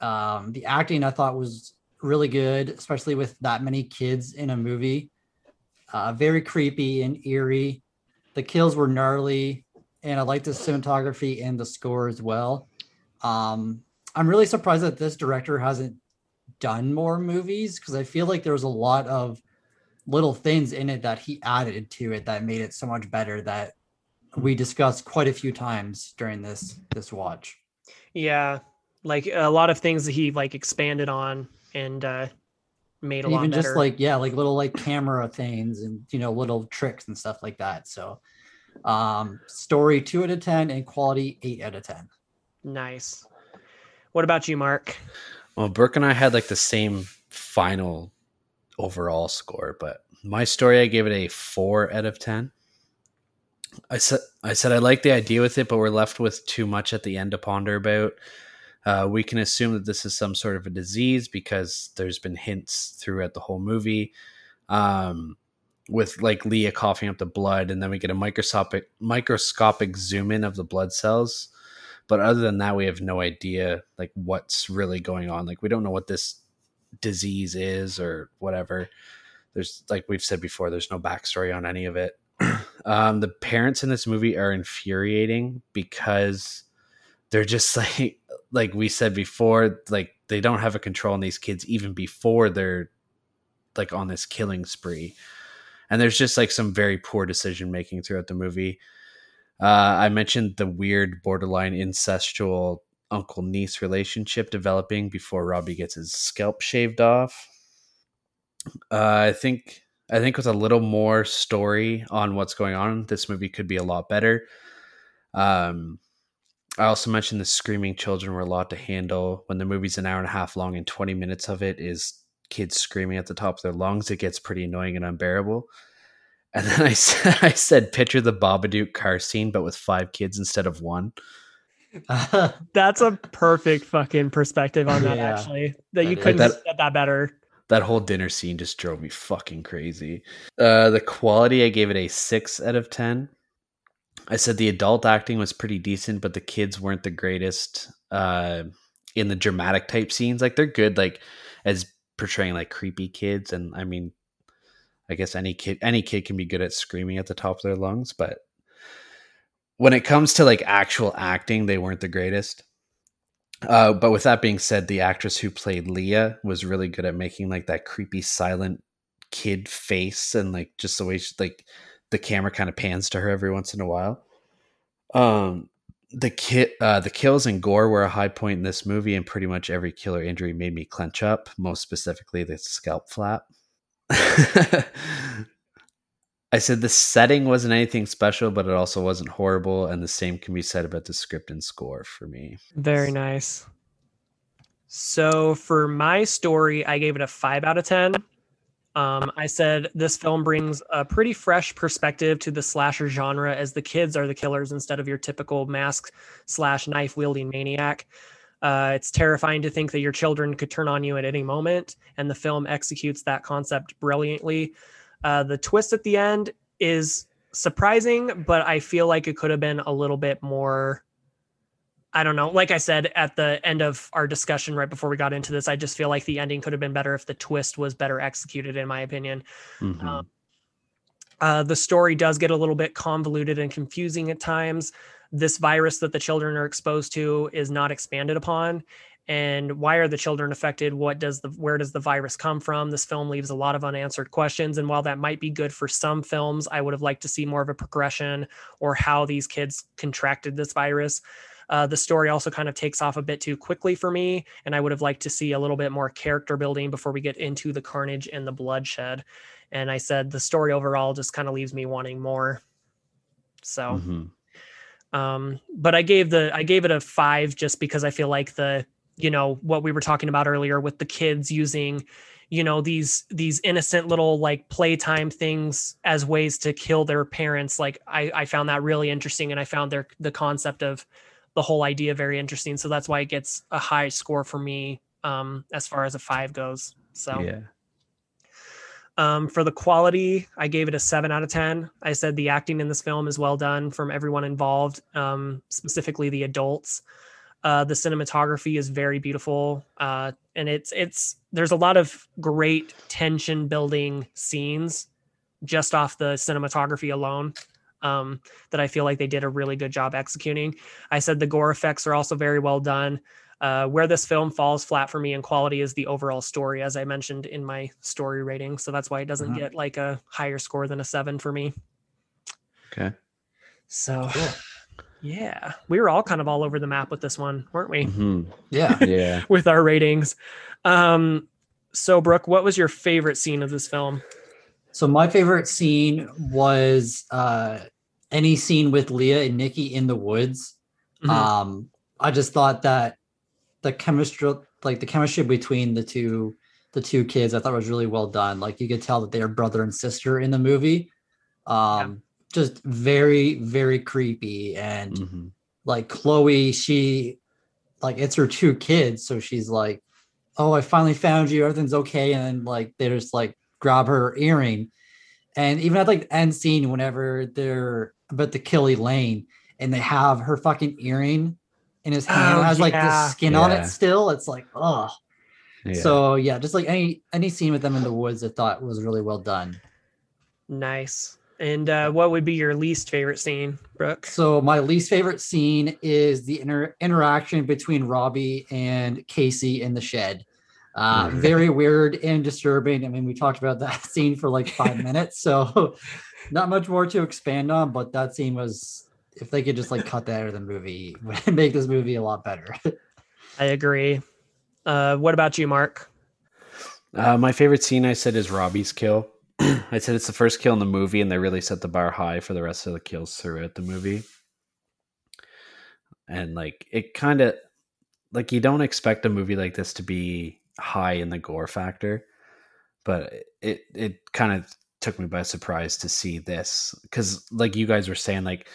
Um, the acting I thought was really good, especially with that many kids in a movie. Uh, very creepy and eerie. The kills were gnarly, and I like the cinematography and the score as well. Um, I'm really surprised that this director hasn't done more movies because I feel like there was a lot of little things in it that he added to it that made it so much better that we discussed quite a few times during this this watch. Yeah, like a lot of things that he like expanded on and uh, made a And lot even better. just like yeah, like little like camera things and you know little tricks and stuff like that. So um story two out of ten and quality eight out of ten. nice. What about you, Mark? Well, Brooke and I had like the same final overall score, but my story I gave it a four out of ten. I said I said I like the idea with it, but we're left with too much at the end to ponder about. Uh, we can assume that this is some sort of a disease because there's been hints throughout the whole movie. Um, with like Leah coughing up the blood, and then we get a microscopic microscopic zoom in of the blood cells. But other than that, we have no idea like what's really going on. Like we don't know what this disease is or whatever. There's like we've said before, there's no backstory on any of it. Um, the parents in this movie are infuriating because they're just like like we said before, like they don't have a control on these kids even before they're like on this killing spree. And there's just like some very poor decision making throughout the movie. Uh, I mentioned the weird borderline incestual uncle niece relationship developing before Robbie gets his scalp shaved off. Uh, I think I think with a little more story on what's going on, this movie could be a lot better. Um, I also mentioned the screaming children were a lot to handle. When the movie's an hour and a half long and 20 minutes of it is kids screaming at the top of their lungs, it gets pretty annoying and unbearable. And then I said, I said, picture the Babadook car scene, but with five kids instead of one. That's a perfect fucking perspective on that. Yeah, actually, that you that couldn't is. have said that better. That whole dinner scene just drove me fucking crazy. Uh, the quality, I gave it a six out of 10. I said the adult acting was pretty decent, but the kids weren't the greatest uh, in the dramatic type scenes. Like they're good, like as portraying like creepy kids. And I mean, I guess any kid any kid can be good at screaming at the top of their lungs, but when it comes to like actual acting, they weren't the greatest. Uh, but with that being said, the actress who played Leah was really good at making like that creepy silent kid face and like just the way she, like the camera kind of pans to her every once in a while. Um, the kit, uh, the kills and gore were a high point in this movie, and pretty much every killer injury made me clench up. Most specifically, the scalp flap. I said the setting wasn't anything special, but it also wasn't horrible, and the same can be said about the script and score for me. Very nice. So for my story, I gave it a five out of ten. Um, I said this film brings a pretty fresh perspective to the slasher genre, as the kids are the killers instead of your typical mask slash knife wielding maniac. Uh, it's terrifying to think that your children could turn on you at any moment, and the film executes that concept brilliantly. Uh, the twist at the end is surprising, but I feel like it could have been a little bit more. I don't know. Like I said at the end of our discussion right before we got into this, I just feel like the ending could have been better if the twist was better executed, in my opinion. Mhm. Um, uh, the story does get a little bit convoluted and confusing at times. This virus that the children are exposed to is not expanded upon. And why are the children affected? What does the where does the virus come from? This film leaves a lot of unanswered questions. And while that might be good for some films, I would have liked to see more of a progression or how these kids contracted this virus. Uh, the story also kind of takes off a bit too quickly for me, and I would have liked to see a little bit more character building before we get into the carnage and the bloodshed and I said the story overall just kind of leaves me wanting more. So, Mhm. um, but I gave the I gave it a five just because I feel like the you know what we were talking about earlier with the kids using you know these these innocent little like playtime things as ways to kill their parents like i i found that really interesting and i found their the concept of the whole idea very interesting so that's why it gets a high score for me um as far as a five goes so Yeah. um, for the quality, I gave it a seven out of 10. I said the acting in this film is well done from everyone involved, um, specifically the adults. Uh, the cinematography is very beautiful. Uh, and it's, it's, there's a lot of great tension building scenes just off the cinematography alone um, that I feel like they did a really good job executing. I said the gore effects are also very well done. Uh, where this film falls flat for me in quality is the overall story, as I mentioned in my story rating. So that's why it doesn't Mhm. get like a higher score than a seven for me. Okay. So, yeah, we were all kind of all over the map with this one, weren't we? Mhm. Yeah. Yeah. with our ratings. Um, so, Brooke, what was your favorite scene of this film? So my favorite scene was uh any scene with Leah and Nikki in the woods. Mhm. Um I just thought that the chemistry like the chemistry between the two the two kids I thought was really well done. Like you could tell that they are brother and sister in the movie. Um just very very creepy and Mhm. like Chloe she like it's her two kids so she's like oh I finally found you everything's okay and then like they just like grab her earring and even at like the end scene whenever they're about to kill Elaine and they have her fucking earring in his hand Oh, it has like the yeah. skin on it still it's like oh Yeah. so yeah just like any any scene with them in the woods I thought was really well done Nice. And uh, what would be your least favorite scene, Brooke? So my least favorite scene is the inter- interaction between Robbie and Casey in the shed. Uh, Mhm. very weird and disturbing. I mean, we talked about that scene for like five minutes, so not much more to expand on. But that scene was, if they could just like cut that out of the movie, would make this movie a lot better. I agree. Uh, what about you, Mark? Uh, my favorite scene I said is Robbie's kill. I said it's the first kill in the movie, and they really set the bar high for the rest of the kills throughout the movie. And like it kind of like you don't expect a movie like this to be high in the gore factor, but it it kind of took me by surprise to see this because like you guys were saying like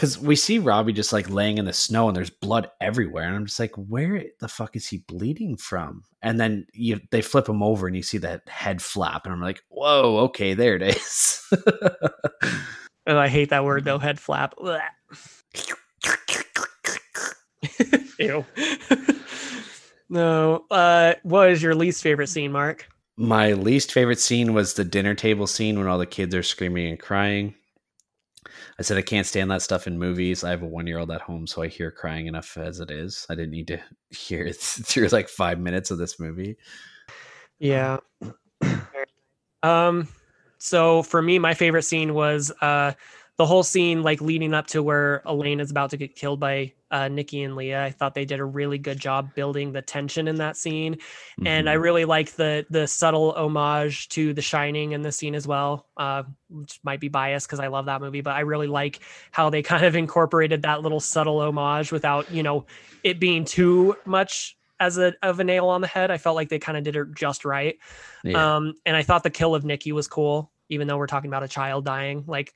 because we see Robbie just like laying in the snow and there's blood everywhere, and I'm just like, where the fuck is he bleeding from? And then you they flip him over and you see that head flap, and I'm like, whoa, okay, there it is. Oh, I hate that word though. Head flap. Ew. no. Uh, what is your least favorite scene, Mark? my least favorite scene was the dinner table scene when all the kids are screaming and crying. I said I can't stand that stuff in movies. I have a one year old at home, so I hear crying enough as it is. I didn't need to hear it through like five minutes of this movie. Yeah. um so for me my favorite scene was uh the whole scene like leading up to where Elaine is about to get killed by uh, Nikki and Leah. I thought they did a really good job building the tension in that scene, mm-hmm. and I mm-hmm. really like the the subtle homage to The Shining in the scene as well. Uh, which might be biased because I love that movie, but I really like how they kind of incorporated that little subtle homage without you know it being too much as a of a nail on the head. I felt like they kind of did it just right. Yeah. Um, and I thought the kill of Nikki was cool, even though we're talking about a child dying. Like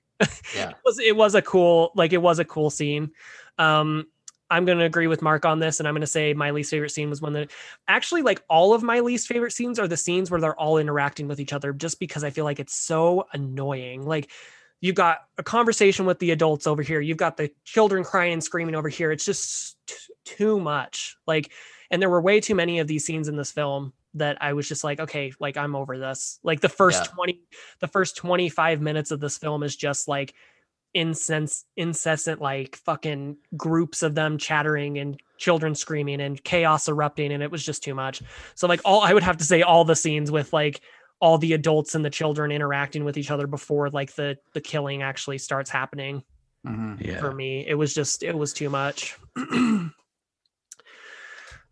yeah. It was it was a cool like it was a cool scene. Um i'm going to agree with mark on this and i'm going to say my least favorite scene was when the actually like all of my least favorite scenes are the scenes where they're all interacting with each other just because i feel like it's so annoying. Like you've got a conversation with the adults over here you've got the children crying and screaming over here it's just t- too much. Like and there were way too many of these scenes in this film that I was just like, okay, like I'm over this. Like the first yeah. 20, the first 25 minutes of this film is just like incense, incessant, like fucking groups of them chattering and children screaming and chaos erupting. And it was just too much. So like all, I would have to say all the scenes with like all the adults and the children interacting with each other before like the, the killing actually starts happening. Mm-hmm. Yeah. For me, it was just, it was too much.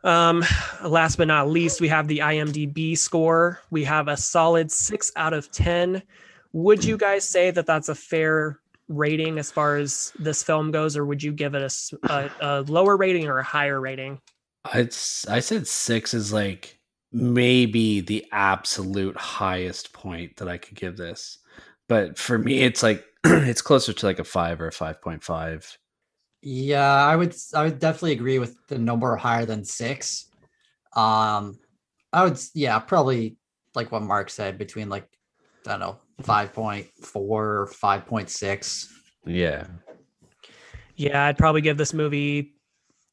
Um, last but not least, we have the IMDb score. We have a solid six out of 10. Would you guys say that that's a fair rating as far as this film goes, or would you give it a, a, a lower rating or a higher rating? It's, I said six is like maybe the absolute highest point that I could give this. But for me, it's like, it's closer to like a five or a 5.5. Yeah, I would I would definitely agree with the number higher than six. Um, I would yeah probably like what Mark said between like I don't know five point four five point six. Yeah, yeah, I'd probably give this movie.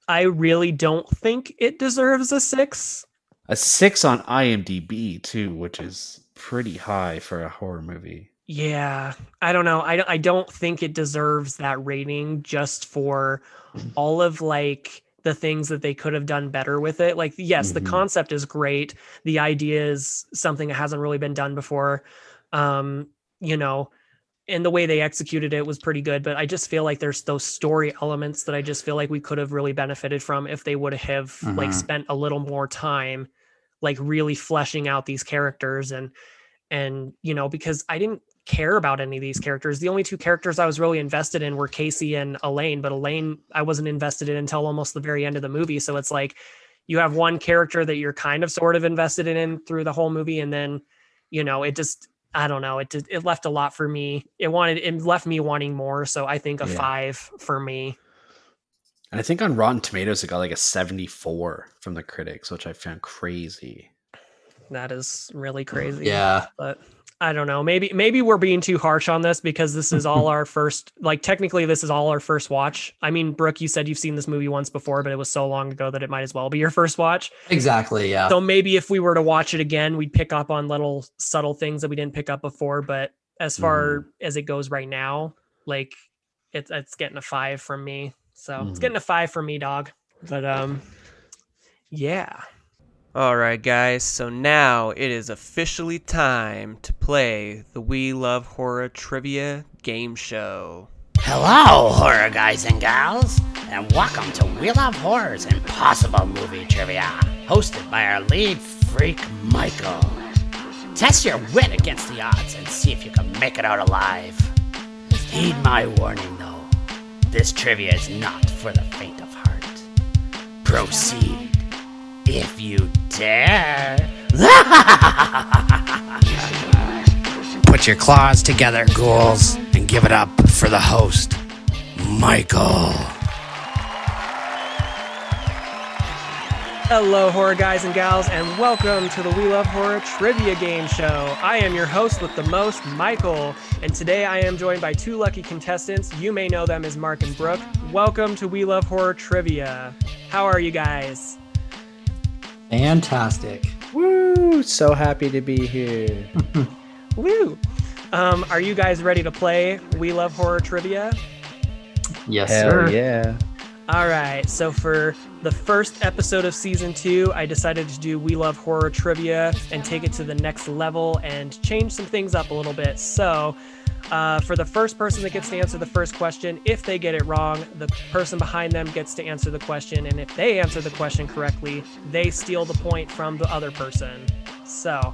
I really don't think it deserves a six. A six on IMDb too, which is pretty high for a horror movie. Yeah, I don't know. I I don't think it deserves that rating just for all of like the things that they could have done better with it. Like yes, mm-hmm. the concept is great. The idea is something that hasn't really been done before. Um, you know, and the way they executed it was pretty good, but I just feel like there's those story elements that I just feel like we could have really benefited from if they would have mm-hmm. like spent a little more time like really fleshing out these characters and and you know because I didn't care about any of these characters. The only two characters I was really invested in were Casey and Elaine, but Elaine I wasn't invested in until almost the very end of the movie. So it's like you have one character that you're kind of sort of invested in through the whole movie, and then you know it just I don't know it it left a lot for me. It wanted it left me wanting more. So I think a yeah. five for me. And I think on Rotten Tomatoes it got like a 74 from the critics, which I found crazy. That is really crazy. Yeah. But I don't know. Maybe maybe we're being too harsh on this because this is all our first like technically this is all our first watch. I mean, Brooke, you said you've seen this movie once before, but it was so long ago that it might as well be your first watch. Exactly, yeah. So maybe if we were to watch it again, we'd pick up on little subtle things that we didn't pick up before, but as far mm. as it goes right now, like it's it's getting a 5 from me. So, mm. it's mm-hmm. getting a 5 from me, dog. But um yeah. All right, guys, so now it is officially time to play the We Love Horror Trivia Game Show. Hello, horror guys and gals, and welcome to We Love Horror's Impossible Movie Trivia, hosted by our lead freak, Michael. Test your wit against the odds and see if you can make it out alive. Heed my warning, though. This trivia is not for the faint of heart. Proceed if you dare. Put your claws together, ghouls, and give it up for the host, Michael. Hello, horror guys and gals, and welcome to the We Love Horror Trivia Game Show. I am your host with the most, Michael, and today I am joined by two lucky contestants. You may know them as Mark and Brooke. Welcome to We Love Horror Trivia. How are you guys? Fantastic. Woo! So happy to be here. Woo! Um, are you guys ready to play We Love Horror Trivia? Yes, Hell sir. yeah. All right. So for the first episode of season two, I decided to do We Love Horror Trivia and take it to the next level and change some things up a little bit. So uh, for the first person that gets to answer the first question, if they get it wrong, the person behind them gets to answer the question. And if they answer the question correctly, they steal the point from the other person. So,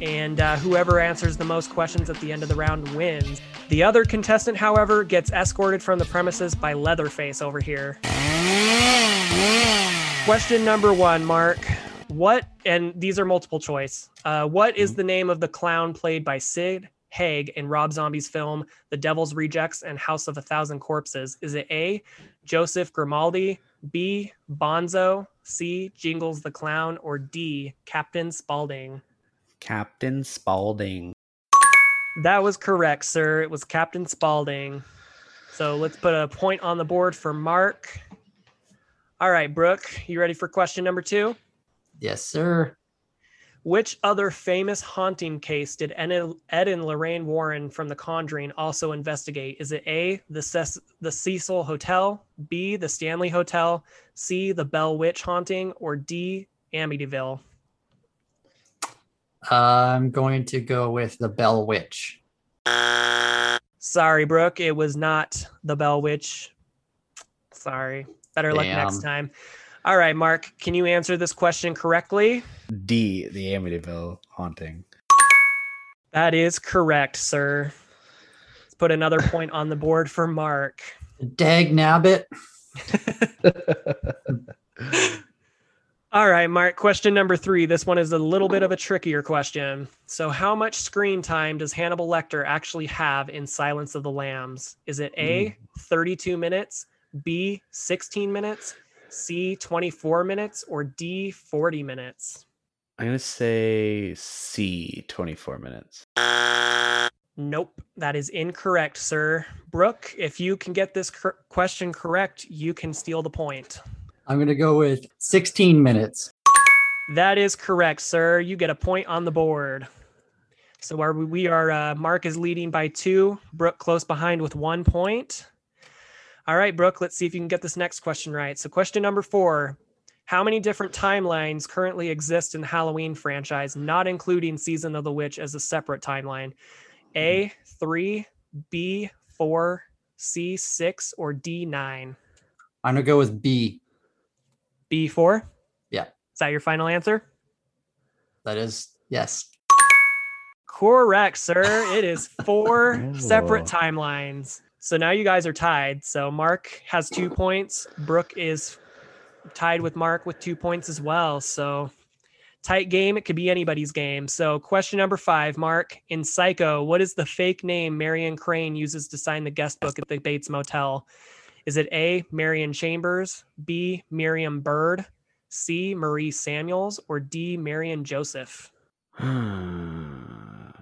and uh, whoever answers the most questions at the end of the round wins. The other contestant, however, gets escorted from the premises by Leatherface over here. Question number one, Mark. What, and these are multiple choice. Uh, what is the name of the clown played by Sid Haig in Rob Zombie's film The Devil's Rejects and House of a Thousand Corpses? Is it A, Joseph Grimaldi, B, Bonzo, C, Jingles the Clown, or D, Captain Spaulding? Captain Spaulding. That was correct, sir. It was Captain Spaulding. So let's put a point on the board for Mark. All right, Brooke, you ready for question number two? Yes, sir. Which other famous haunting case did Ed and Lorraine Warren from The Conjuring also investigate? Is it A, the, Ces- the Cecil Hotel, B, the Stanley Hotel, C, the Bell Witch haunting, or D, Amityville? I'm going to go with the Bell Witch. Sorry, Brooke, it was not the Bell Witch. Sorry. Better luck next time. All right, Mark, can you answer this question correctly? D, the Amityville haunting. That is correct, sir. Let's put another point on the board for Mark. Dag nabbit. All right, Mark, question number three. This one is a little bit of a trickier question. So, how much screen time does Hannibal Lecter actually have in Silence of the Lambs? Is it A, hmm. 32 minutes, B, 16 minutes, C, 24 minutes, or D, 40 minutes? I'm gonna say C, 24 minutes. Nope, that is incorrect, sir. Brooke, if you can get this cor- question correct, you can steal the point. I'm going to go with 16 minutes. That is correct, sir. You get a point on the board. So are we, we are uh, Mark is leading by two, Brooke close behind with one point. All right, Brooke, let's see if you can get this next question right. So question number four. How many different timelines currently exist in the Halloween franchise, not including Season of the Witch as a separate timeline? A mm-hmm. three, B four, C six, or D nine? I'm going to go with B. B four? Yeah. Is that your final answer? That is, yes. Correct, sir. It is four oh. separate timelines. So now you guys are tied. So Mark has two points. Brooke is tied with Mark with two points as well. So tight game. It could be anybody's game. So question number five, Mark. In Psycho, what is the fake name Marion Crane uses to sign the guest book at the Bates Motel? Is it A, Marion Chambers, B, Miriam Bird, C, Marie Samuels, or D, Marion Joseph? I'm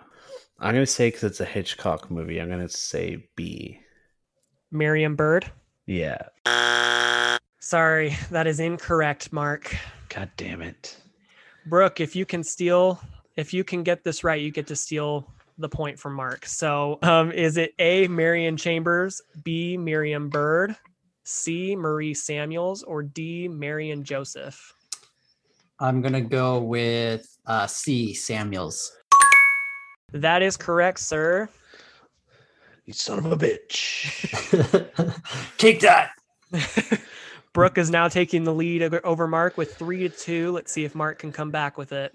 gonna say because it's a Hitchcock movie. I'm gonna say B. Miriam Bird? Yeah. Sorry, that is incorrect, Mark. God damn it. Brooke, if you can steal, if you can get this right, you get to steal the point from Mark. So, um, is it A, Marion Chambers, B, Miriam Bird, C, Marie Samuels, or D, Marion Joseph? I'm going to go with uh, C. Samuels. That is correct, sir. You son of a bitch. Take that. Brooke is now taking the lead over Mark with three to two. Let's see if Mark can come back with it.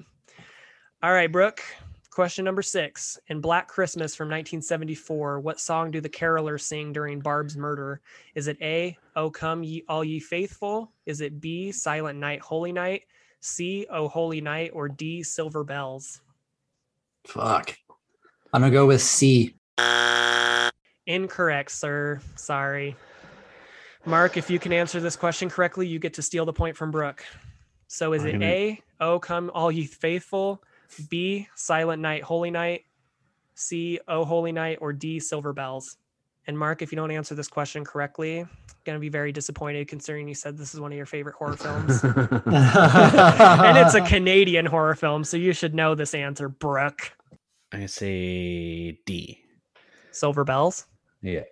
All right, Brooke. Question number six. In Black Christmas from 1974, what song do the carolers sing during Barb's murder? Is it A, O Come Ye All Ye Faithful? Is it B, Silent Night, Holy Night? C, O Holy Night? Or D, Silver Bells? Fuck. I'm going to go with C. Incorrect, sir. Sorry. Mark, if you can answer this question correctly, you get to steal the point from Brooke. So is I'm it gonna- A, O come all ye faithful, B, silent night, holy night, C, O holy night, or D, silver bells? And Mark, if you don't answer this question correctly, I'm gonna be very disappointed considering you said this is one of your favorite horror films. and it's a Canadian horror film, so you should know this answer, Brooke. I'm say D. Silver Bells. Yeah.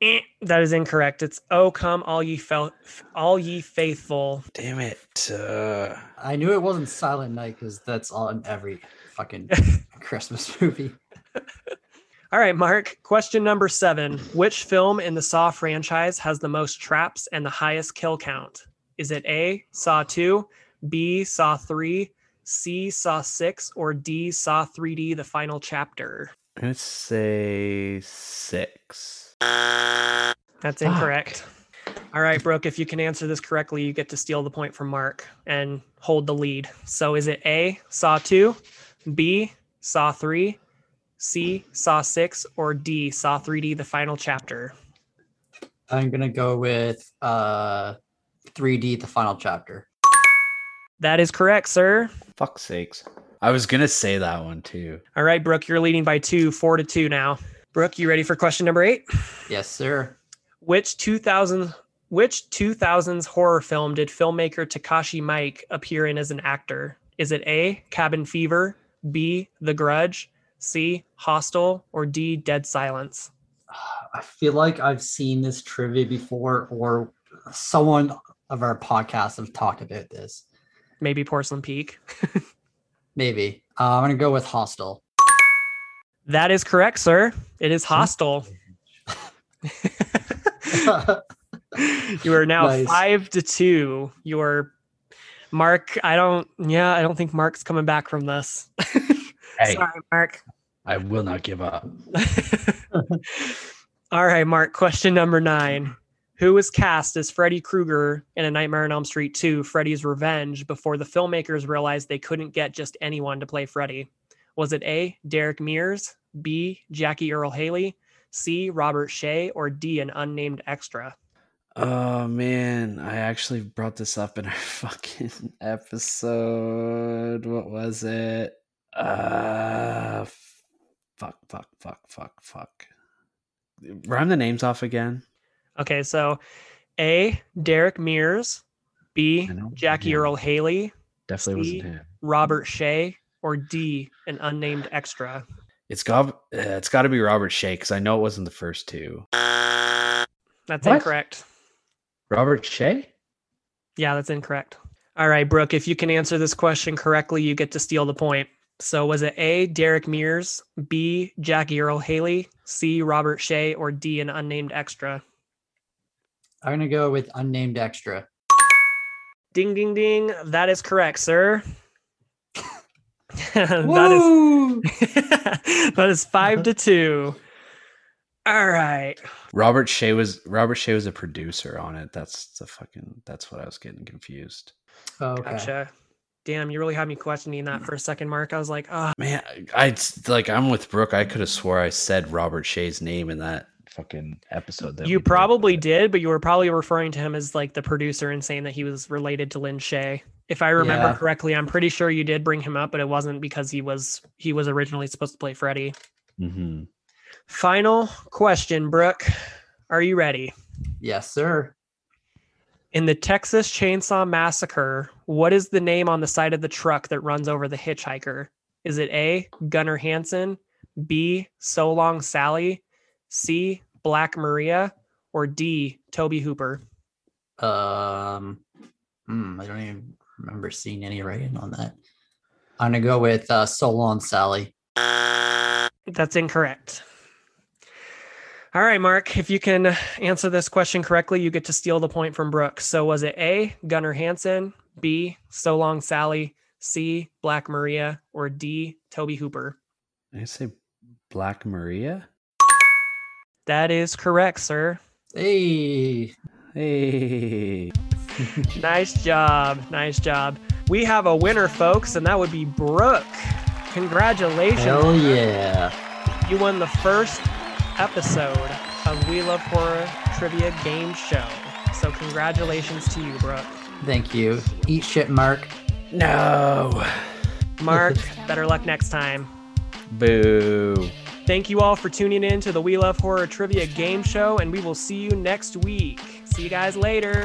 Eh, that is incorrect. It's "Oh come all ye fel- all ye faithful." Damn it. Uh, I knew it wasn't Silent Night because that's on every fucking Christmas movie. All right, Mark. Question number seven: Which film in the Saw franchise has the most traps and the highest kill count? Is it A. Saw Two, B. Saw Three, C. Saw Six, or D. Saw 3D: The Final Chapter? I'm gonna say six. That's Fuck. incorrect. All right, Brooke, if you can answer this correctly, you get to steal the point from Mark and hold the lead. So is it A, Saw 2, B, Saw 3, C, Saw 6, or D, Saw 3D, the final chapter? I'm gonna go with uh 3D, the final chapter. That is correct, sir. Fuck sakes. I was gonna say that one too. All right, Brooke, you're leading by two, four to two now. Brooke, you ready for question number eight? Yes, sir. Which 2000 which 2000s horror film did filmmaker Takashi Miike appear in as an actor? Is it A, Cabin Fever, B, The Grudge, C, Hostel, or D, Dead Silence? I feel like I've seen this trivia before, or someone of our podcast have talked about this. Maybe Porcelain Peak. Maybe. Uh, I'm gonna go with Hostel. That is correct, sir. It is Hostel. you are now Nice. five to two. Your Mark, I don't yeah, I don't think Mark's coming back from this. Hey, Sorry, Mark. I will not give up. All right, Mark. Question number nine. Who was cast as Freddy Krueger in A Nightmare on Elm Street 2 Freddy's Revenge before the filmmakers realized they couldn't get just anyone to play Freddy? Was it A. Derek Mears, B. Jackie Earle Haley, C. Robert Shaye, or D. An unnamed extra? Oh man, I actually brought this up in our fucking episode. What was it? Uh fuck, fuck, fuck, fuck, fuck. Rhyme the names off again. Okay, so A. Derek Mears, B, Jackie yeah. Earle Haley, Definitely C. wasn't him. Robert Shaye, or D. An unnamed extra? It's got uh, it's got to be Robert Shaye because I know it wasn't the first two. That's What? incorrect. Robert Shaye? Yeah, that's incorrect. All right, Brooke, if you can answer this question correctly, you get to steal the point. So was it A, Derek Mears, B, Jackie Earle Haley, C, Robert Shaye, or D, an unnamed extra? I'm gonna go with unnamed extra. Ding, ding, ding. That is correct, sir. that Woo! is that is five to two. All right. Robert Shaye was Robert Shaye was a producer on it. That's the fucking that's what I was getting confused. okay. Gotcha. Damn, you really had me questioning that for a second, Mark. I was like, oh Man, I like I'm with Brooke. I could have swore I said Robert Shaye's name in that. Fucking episode. That you we did, probably did, but you were probably referring to him as like the producer and saying that he was related to Lynn Shaye. If I remember Yeah. correctly, I'm pretty sure you did bring him up, but it wasn't because he was he was originally supposed to play Freddy. Mm-hmm. Final question, Brooke. Are you ready? Yes, sir. In the Texas Chainsaw Massacre, what is the name on the side of the truck that runs over the hitchhiker? Is it A. Gunnar Hansen, B. So Long Sally, C. Black Maria, or D. Tobe Hooper? Um, hmm, I don't even remember seeing any writing on that. I'm gonna go with uh, So Long Sally. That's incorrect. All right, Mark, if you can answer this question correctly, you get to steal the point from Brooks. So was it A, Gunnar Hansen, B, So Long Sally, C, Black Maria, or D, Tobe Hooper? I say Black Maria. That is correct, sir. Hey, Hey, Nice job. Nice job. We have a winner, folks, and that would be Brooke. Congratulations. hell yeah! You won the first episode of We Love Horror Trivia Game Show. So, congratulations to you, Brooke. Thank you. Eat shit, Mark. no, Mark, better luck next time. boo. Thank you all for tuning in to the We Love Horror Trivia Game Show, and we will see you next week. See you guys later.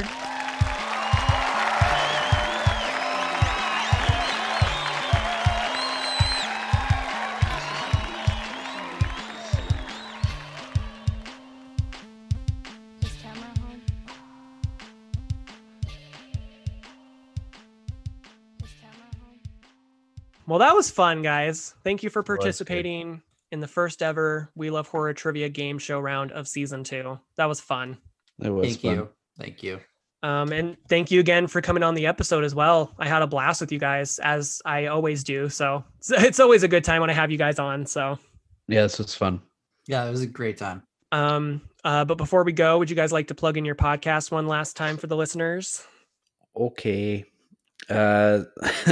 Is Tamara home? Is Tamara home? Well, that was fun, guys. Thank you for was good. participating in the first ever We Love Horror Trivia Game Show round of season two. That was fun. It was Thank fun. you. Thank you. Um, and thank you again for coming on the episode as well. I had a blast with you guys, as I always do. So it's, it's always a good time when I have you guys on. So, Yeah, this was fun. Yeah, it was a great time. um, uh, but before we go, would you guys like to plug in your podcast one last time for the listeners? Okay. Uh,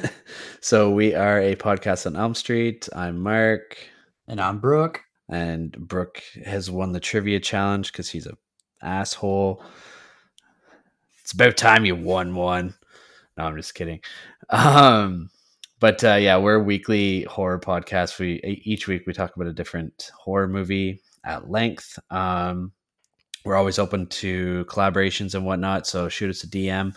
so we are a podcast on Elm Street. I'm Mark, And I'm Brooke. and Brooke has won the trivia challenge because he's a asshole. It's about time you won one. No, I'm just kidding. Um, but uh, yeah, we're a weekly horror podcast. We each week we talk about a different horror movie at length. Um, we're always open to collaborations and whatnot. So shoot us a DM.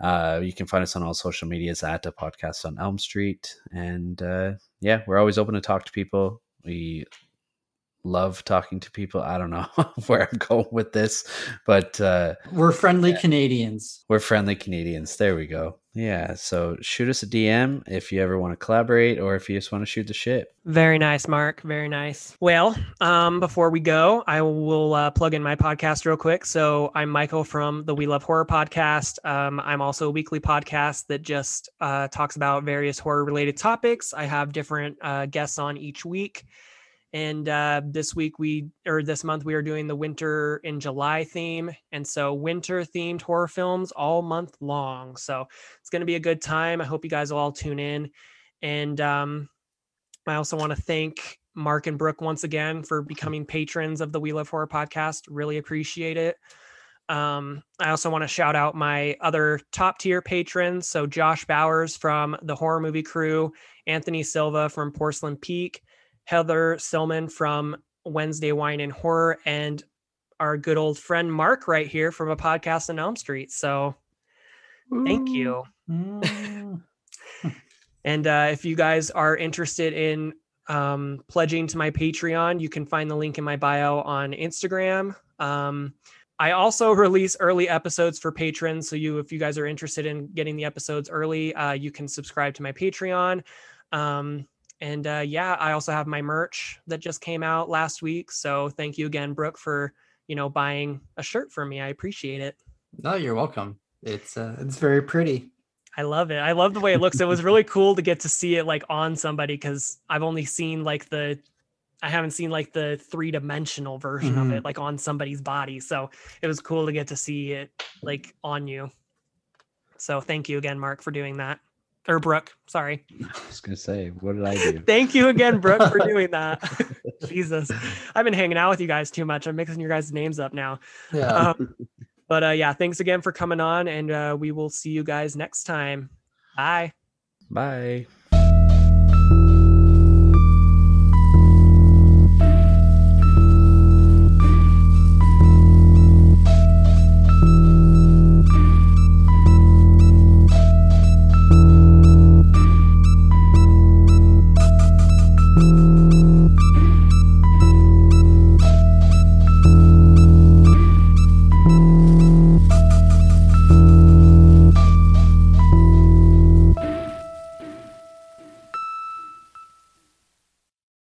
Uh, you can find us on all social medias at a podcast on Elm Street. And uh, yeah, we're always open to talk to people. We love talking to people. I don't know where I'm going with this, but uh, We're friendly Canadians. we're friendly Canadians. There we go. Yeah. So shoot us a DM if you ever want to collaborate or if you just want to shoot the shit. Very nice, Mark. Very nice. Well, um, before we go, I will uh, plug in my podcast real quick. So I'm Michael from the We Love Horror podcast. Um, I'm also a weekly podcast that just uh, talks about various horror related topics. I have different uh, guests on each week. And uh, this week we, or this month, we are doing the winter in July theme. And so winter themed horror films all month long. So it's going to be a good time. I hope you guys will all tune in. And um, I also want to thank Mark and Brooke once again for becoming patrons of the We Love Horror podcast. Really appreciate it. Um, I also want to shout out my other top tier patrons. So Josh Bowers from the Horror Movie Crew, Anthony Silva from Porcelain Peak, Heather Silman from Wednesday Wine and Horror, and our good old friend Mark right here from a podcast on Elm Street. So thank you. Mm. And uh, if you guys are interested in um, pledging to my Patreon, you can find the link in my bio on Instagram. Um, I also release early episodes for patrons. So you, if you guys are interested in getting the episodes early, uh, you can subscribe to my Patreon. Um, and uh, yeah, I also have my merch that just came out last week. So thank you again, Brooke, for you know buying a shirt for me. I appreciate it. No, you're welcome. It's uh, it's very pretty. I love it. I love the way it looks. It was really cool to get to see it like on somebody because I've only seen like the I haven't seen like the three dimensional version of Mhm. it like on somebody's body. So it was cool to get to see it like on you. So thank you again, Mark, for doing that. Or Brooke, sorry. I was gonna say, what did I do? Thank you again, Brooke, for doing that. Jesus. I've been hanging out with you guys too much. I'm mixing your guys' names up now. Yeah. Um, but uh, yeah, thanks again for coming on, and uh, we will see you guys next time. Bye. Bye.